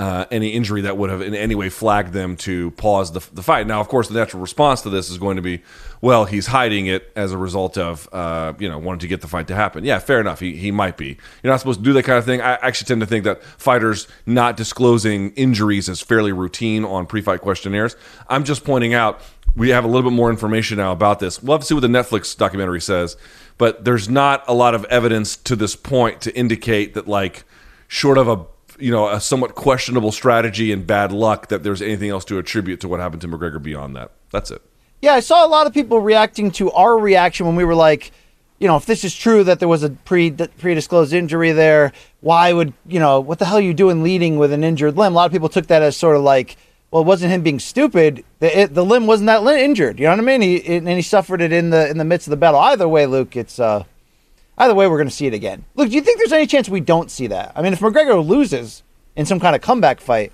Uh, any injury that would have in any way flagged them to pause the, the fight. Now, of course, the natural response to this is going to be, well, he's hiding it as a result of, uh, you know, wanting to get the fight to happen. Yeah, fair enough. He, he might be. You're not supposed to do that kind of thing. I actually tend to think that fighters not disclosing injuries is fairly routine on pre-fight questionnaires. I'm just pointing out we have a little bit more information now about this. We'll have to see what the Netflix documentary says, but there's not a lot of evidence to this point to indicate that, like, short of a you know a somewhat questionable strategy and bad luck, that there's anything else to attribute to what happened to McGregor beyond that. That's it. Yeah, I saw a lot of people reacting to our reaction when we were like, you know, if this is true that there was a pre predisclosed injury there, why would you know what the hell are you doing leading with an injured limb? A lot of people took that as sort of like, well, it wasn't him being stupid. The, it, the limb wasn't that injured. You know what I mean? He it, and he suffered it in the in the midst of the battle. Either way, Luke, it's uh, either way we're going to see it again. Look, do you think there's any chance we don't see that? I mean, if McGregor loses in some kind of comeback fight,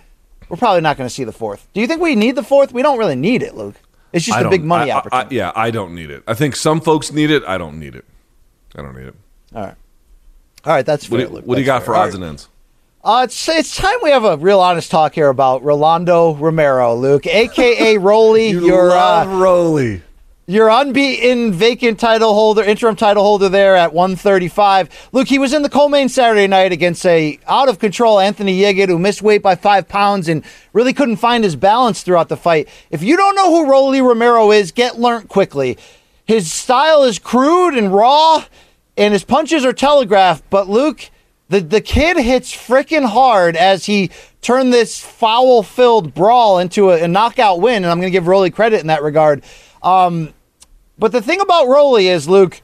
we're probably not going to see the fourth. Do you think we need the fourth? We don't really need it, Luke. It's just I a big money I- I- opportunity. yeah, I don't need it. I think some folks need it. I don't need it. I don't need it. All right. All right, that's What, fair. do, Luke. what do you got for fair. All odds right. and ends? Uh, it's, it's time we have a real honest talk here about Rolando Romero, Luke, aka Rolly. your uh, Rolly. Your unbeaten vacant title holder, interim title holder there at 135. Luke, he was in the co-main Saturday night against a out of control Anthony Yigit who missed weight by five pounds and really couldn't find his balance throughout the fight. If you don't know who Rolly Romero is, get learnt quickly. His style is crude and raw, and his punches are telegraphed. But Luke, the the kid hits freaking hard as he turned this foul-filled brawl into a, a knockout win, and I'm going to give Rolly credit in that regard. Um, but the thing about Rolly is, Luke,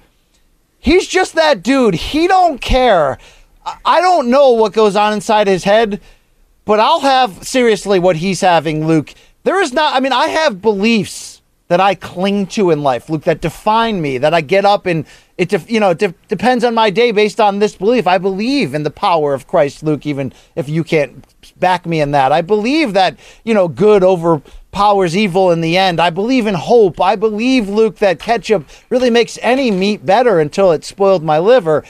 he's just that dude. He don't care. I- don't know what goes on inside his head, but I'll have seriously what he's having, Luke. There is not. I mean, I have beliefs that I cling to in life, Luke, that define me. That I get up and it, you know, de- depends on my day based on this belief. I believe in the power of Christ, Luke. Even if you can't back me in that, I believe that you know good overpowers evil in the end. I believe in hope. I believe, Luke, that ketchup really makes any meat better until it spoiled my liver.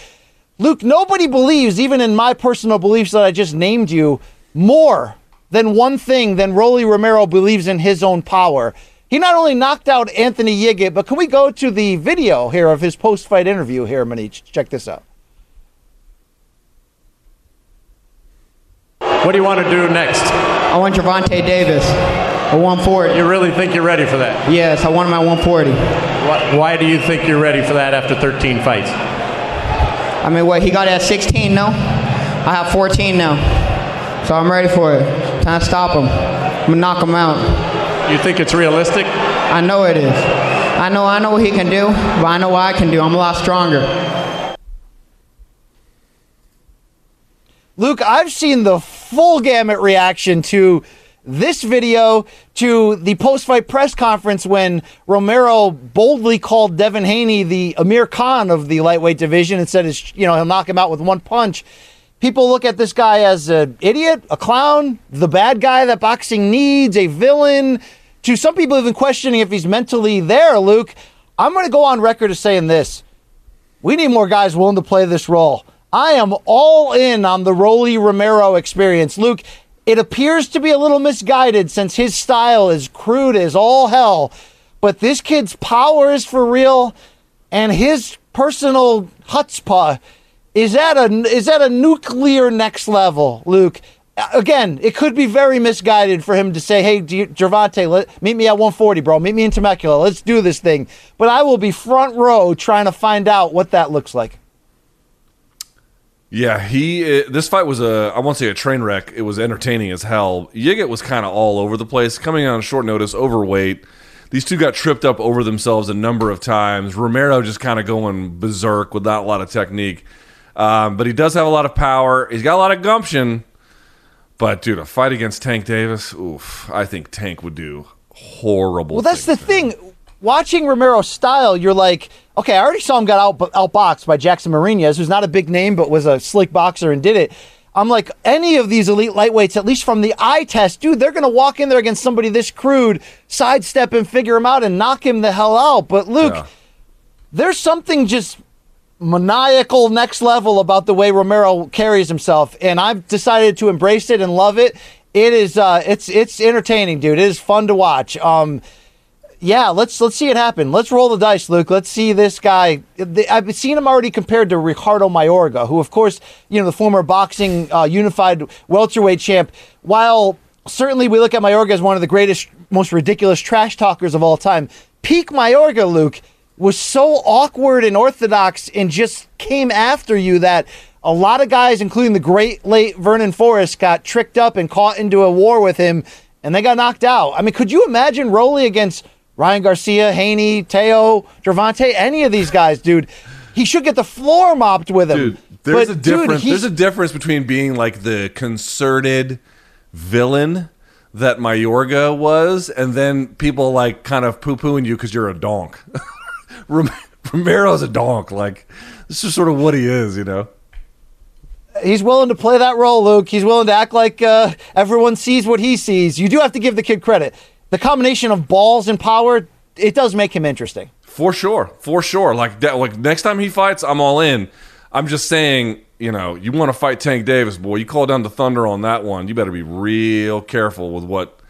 Luke, nobody believes, even in my personal beliefs that I just named you, more than one thing than Rolly Romero believes in his own power. He not only knocked out Anthony Yigit, but can we go to the video here of his post fight interview here, Manich? Check this out. What do you want to do next? I want Gervonta Davis, a 140. You really think you're ready for that? Yes, I want him at 140. Why, why do you think you're ready for that after 13 fights? I mean, what, he got it at 16 now? I have 14 now. So I'm ready for it. Time to stop him. I'm gonna knock him out. You think it's realistic? I know it is. I know I know what he can do, but I know what I can do. I'm a lot stronger. Luke, I've seen the full gamut reaction to this video, to the post fight press conference when Romero boldly called Devin Haney the Amir Khan of the lightweight division and said, you know, he'll knock him out with one punch. People look at this guy as an idiot, a clown, the bad guy that boxing needs, a villain. To some people, even questioning if he's mentally there, Luke. I'm going to go on record as saying this. We need more guys willing to play this role. I am all in on the Rolly Romero experience. Luke, it appears to be a little misguided since his style is crude as all hell, but this kid's power is for real, and his personal chutzpah is at a is at a nuclear next level, Luke. Again, it could be very misguided for him to say, "Hey, G- Gervonta, meet me at 140, bro. Meet me in Temecula. Let's do this thing." But I will be front row trying to find out what that looks like. Yeah, he. Uh, this fight was a. I won't say a train wreck. It was entertaining as hell. Yigit was kind of all over the place, coming on short notice, overweight. These two got tripped up over themselves a number of times. Romero just kind of going berserk with not a lot of technique, um, but he does have a lot of power. He's got a lot of gumption. But dude, a fight against Tank Davis, oof! I think Tank would do horrible. Well, that's the him. thing. Watching Romero's style, you're like, okay, I already saw him got out outboxed by Jackson Marinez, who's not a big name but was a slick boxer and did it. I'm like, any of these elite lightweights, at least from the eye test, dude, they're going to walk in there against somebody this crude, sidestep and figure him out and knock him the hell out. But Luke, Yeah. there's something just maniacal next level about the way Romero carries himself, and I've decided to embrace it and love it. It is uh, it's it's entertaining, dude. It is fun to watch. Um, yeah, let's let's see it happen. Let's roll the dice, Luke. Let's see this guy. I've seen him already compared to Ricardo Mayorga, who, of course, you know, the former boxing uh, unified welterweight champ. While certainly we look at Mayorga as one of the greatest, most ridiculous trash talkers of all time, peak Mayorga, Luke, was so awkward and orthodox and just came after you that a lot of guys, including the great late Vernon Forrest, got tricked up and caught into a war with him, and they got knocked out. I mean, could you imagine Rolly against Ryan Garcia, Haney, Teo, Gervonta, any of these guys, dude? He should get the floor mopped with him. Dude, there's But, a dude, difference. he's- there's a difference between being like the concerted villain that Mayorga was, and then people like kind of poo pooing you because you're a donk. Rom- Romero's a donk. Like this is sort of what he is, you know. he's willing to play that role, Luke. He's willing to act like uh, everyone sees what he sees. You do have to give the kid credit. The combination of balls and power, it does make him interesting. For sure, for sure. Like that, like next time he fights, I'm all in. I'm just saying, you know, you want to fight Tank Davis, boy. You call down the thunder on that one. You better be real careful with what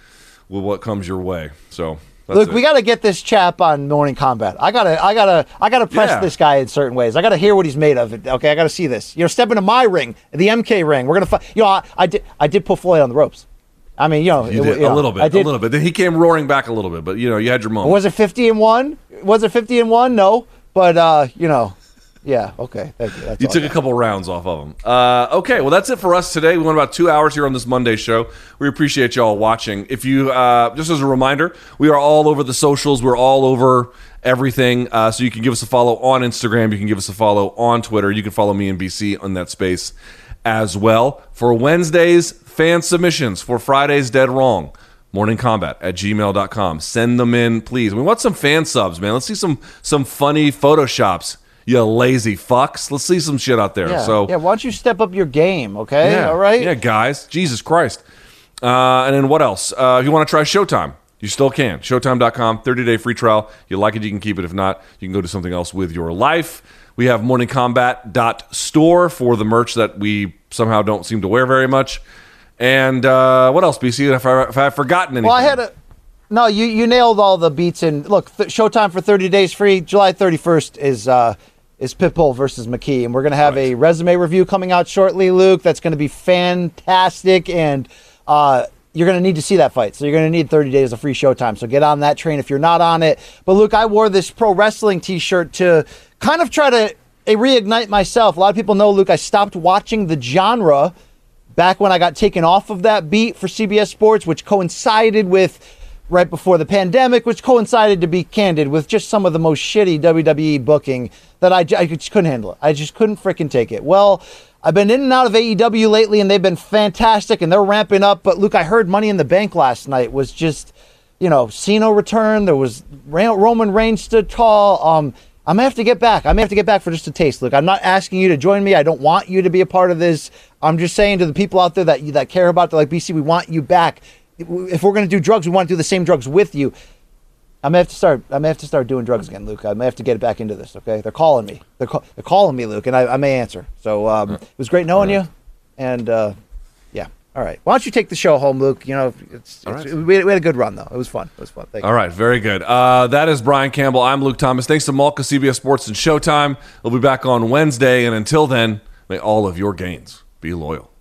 with what comes your way. So that's Look, it. we got to get this chap on Morning Kombat. I gotta, I gotta, I gotta press Yeah. this guy in certain ways. I gotta hear what he's made of. Okay, I gotta see this. You know, step into my ring, the MK ring. We're gonna fight. You know, I, I did, I did put Floyd on the ropes. I mean, you know, You it- you know, a little bit, I did, a little bit. Then he came roaring back a little bit, but you know, you had your moment. Was it fifty and one? Was it fifty and one? No, but uh, you know, yeah. Okay, thank you. That's You took a couple rounds off of them. Uh, okay, well, that's it for us today. We went about two hours here on this Monday show. We appreciate y'all watching. If you, uh, just as a reminder, we are all over the socials. We're all over everything. Uh, so you can give us a follow on Instagram. You can give us a follow on Twitter. You can follow me and BC on that space as well. For Wednesdays, fan submissions. For Fridays, Dead Wrong. Morningkombat at gmail.com. Send them in, please. We want some fan subs, man. Let's see some some funny photoshops. You lazy fucks. Let's see some shit out there. Yeah, So yeah. Why don't you step up your game? Okay, yeah, all right. Yeah, guys. Jesus Christ. Uh, and then what else? Uh, if you want to try Showtime, you still can. Showtime.com, 30 day free trial. You like it, you can keep it. If not, you can go to something else with your life. We have morningkombat.store for the merch that we somehow don't seem to wear very much. And uh, what else, BC? If, I, if I've forgotten anything. Well, I had a. No, you, you nailed all the beats. And look, th- Showtime for 30 days free. July 31st is uh, is Pitbull versus McKee, and we're gonna have a resume review coming out shortly, Luke. That's gonna be fantastic, and uh, you're gonna need to see that fight. So you're gonna need 30 days of free Showtime. So get on that train if you're not on it. But Luke, I wore this pro wrestling T-shirt to kind of try to uh, reignite myself. A lot of people know, Luke, I stopped watching the genre back when I got taken off of that beat for CBS Sports, which coincided with right before the pandemic, which coincided, to be candid, with just some of the most shitty WWE booking that I just couldn't handle it. I just couldn't freaking take it. Well, I've been in and out of AEW lately, and they've been fantastic, and they're ramping up. But Luke, I heard Money in the Bank last night was just, you know, Cena returned. There was Roman Reigns stood tall. Um, I'm gonna have to get back. I'm gonna have to get back for just a taste. Look, I'm not asking you to join me. I don't want you to be a part of this. I'm just saying to the people out there that that care about, they're like BC, we want you back. If we're gonna do drugs, we want to do the same drugs with you. I'm gonna have to start. I'm gonna have to start doing drugs again, Luke. I may have to get back into this. Okay, they're calling me. They're, call, they're calling me, Luke, and I, I may answer. So um, it was great knowing you, and uh, yeah. All right. Why don't you take the show home, Luke? You know, it's, it's, we, had, we had a good run though. It was fun. It was fun. Thank you. All right, very good. Uh, that is Brian Campbell. I'm Luke Thomas. Thanks to Malka, CBS Sports, and Showtime. We'll be back on Wednesday. And until then, may all of your gains be loyal.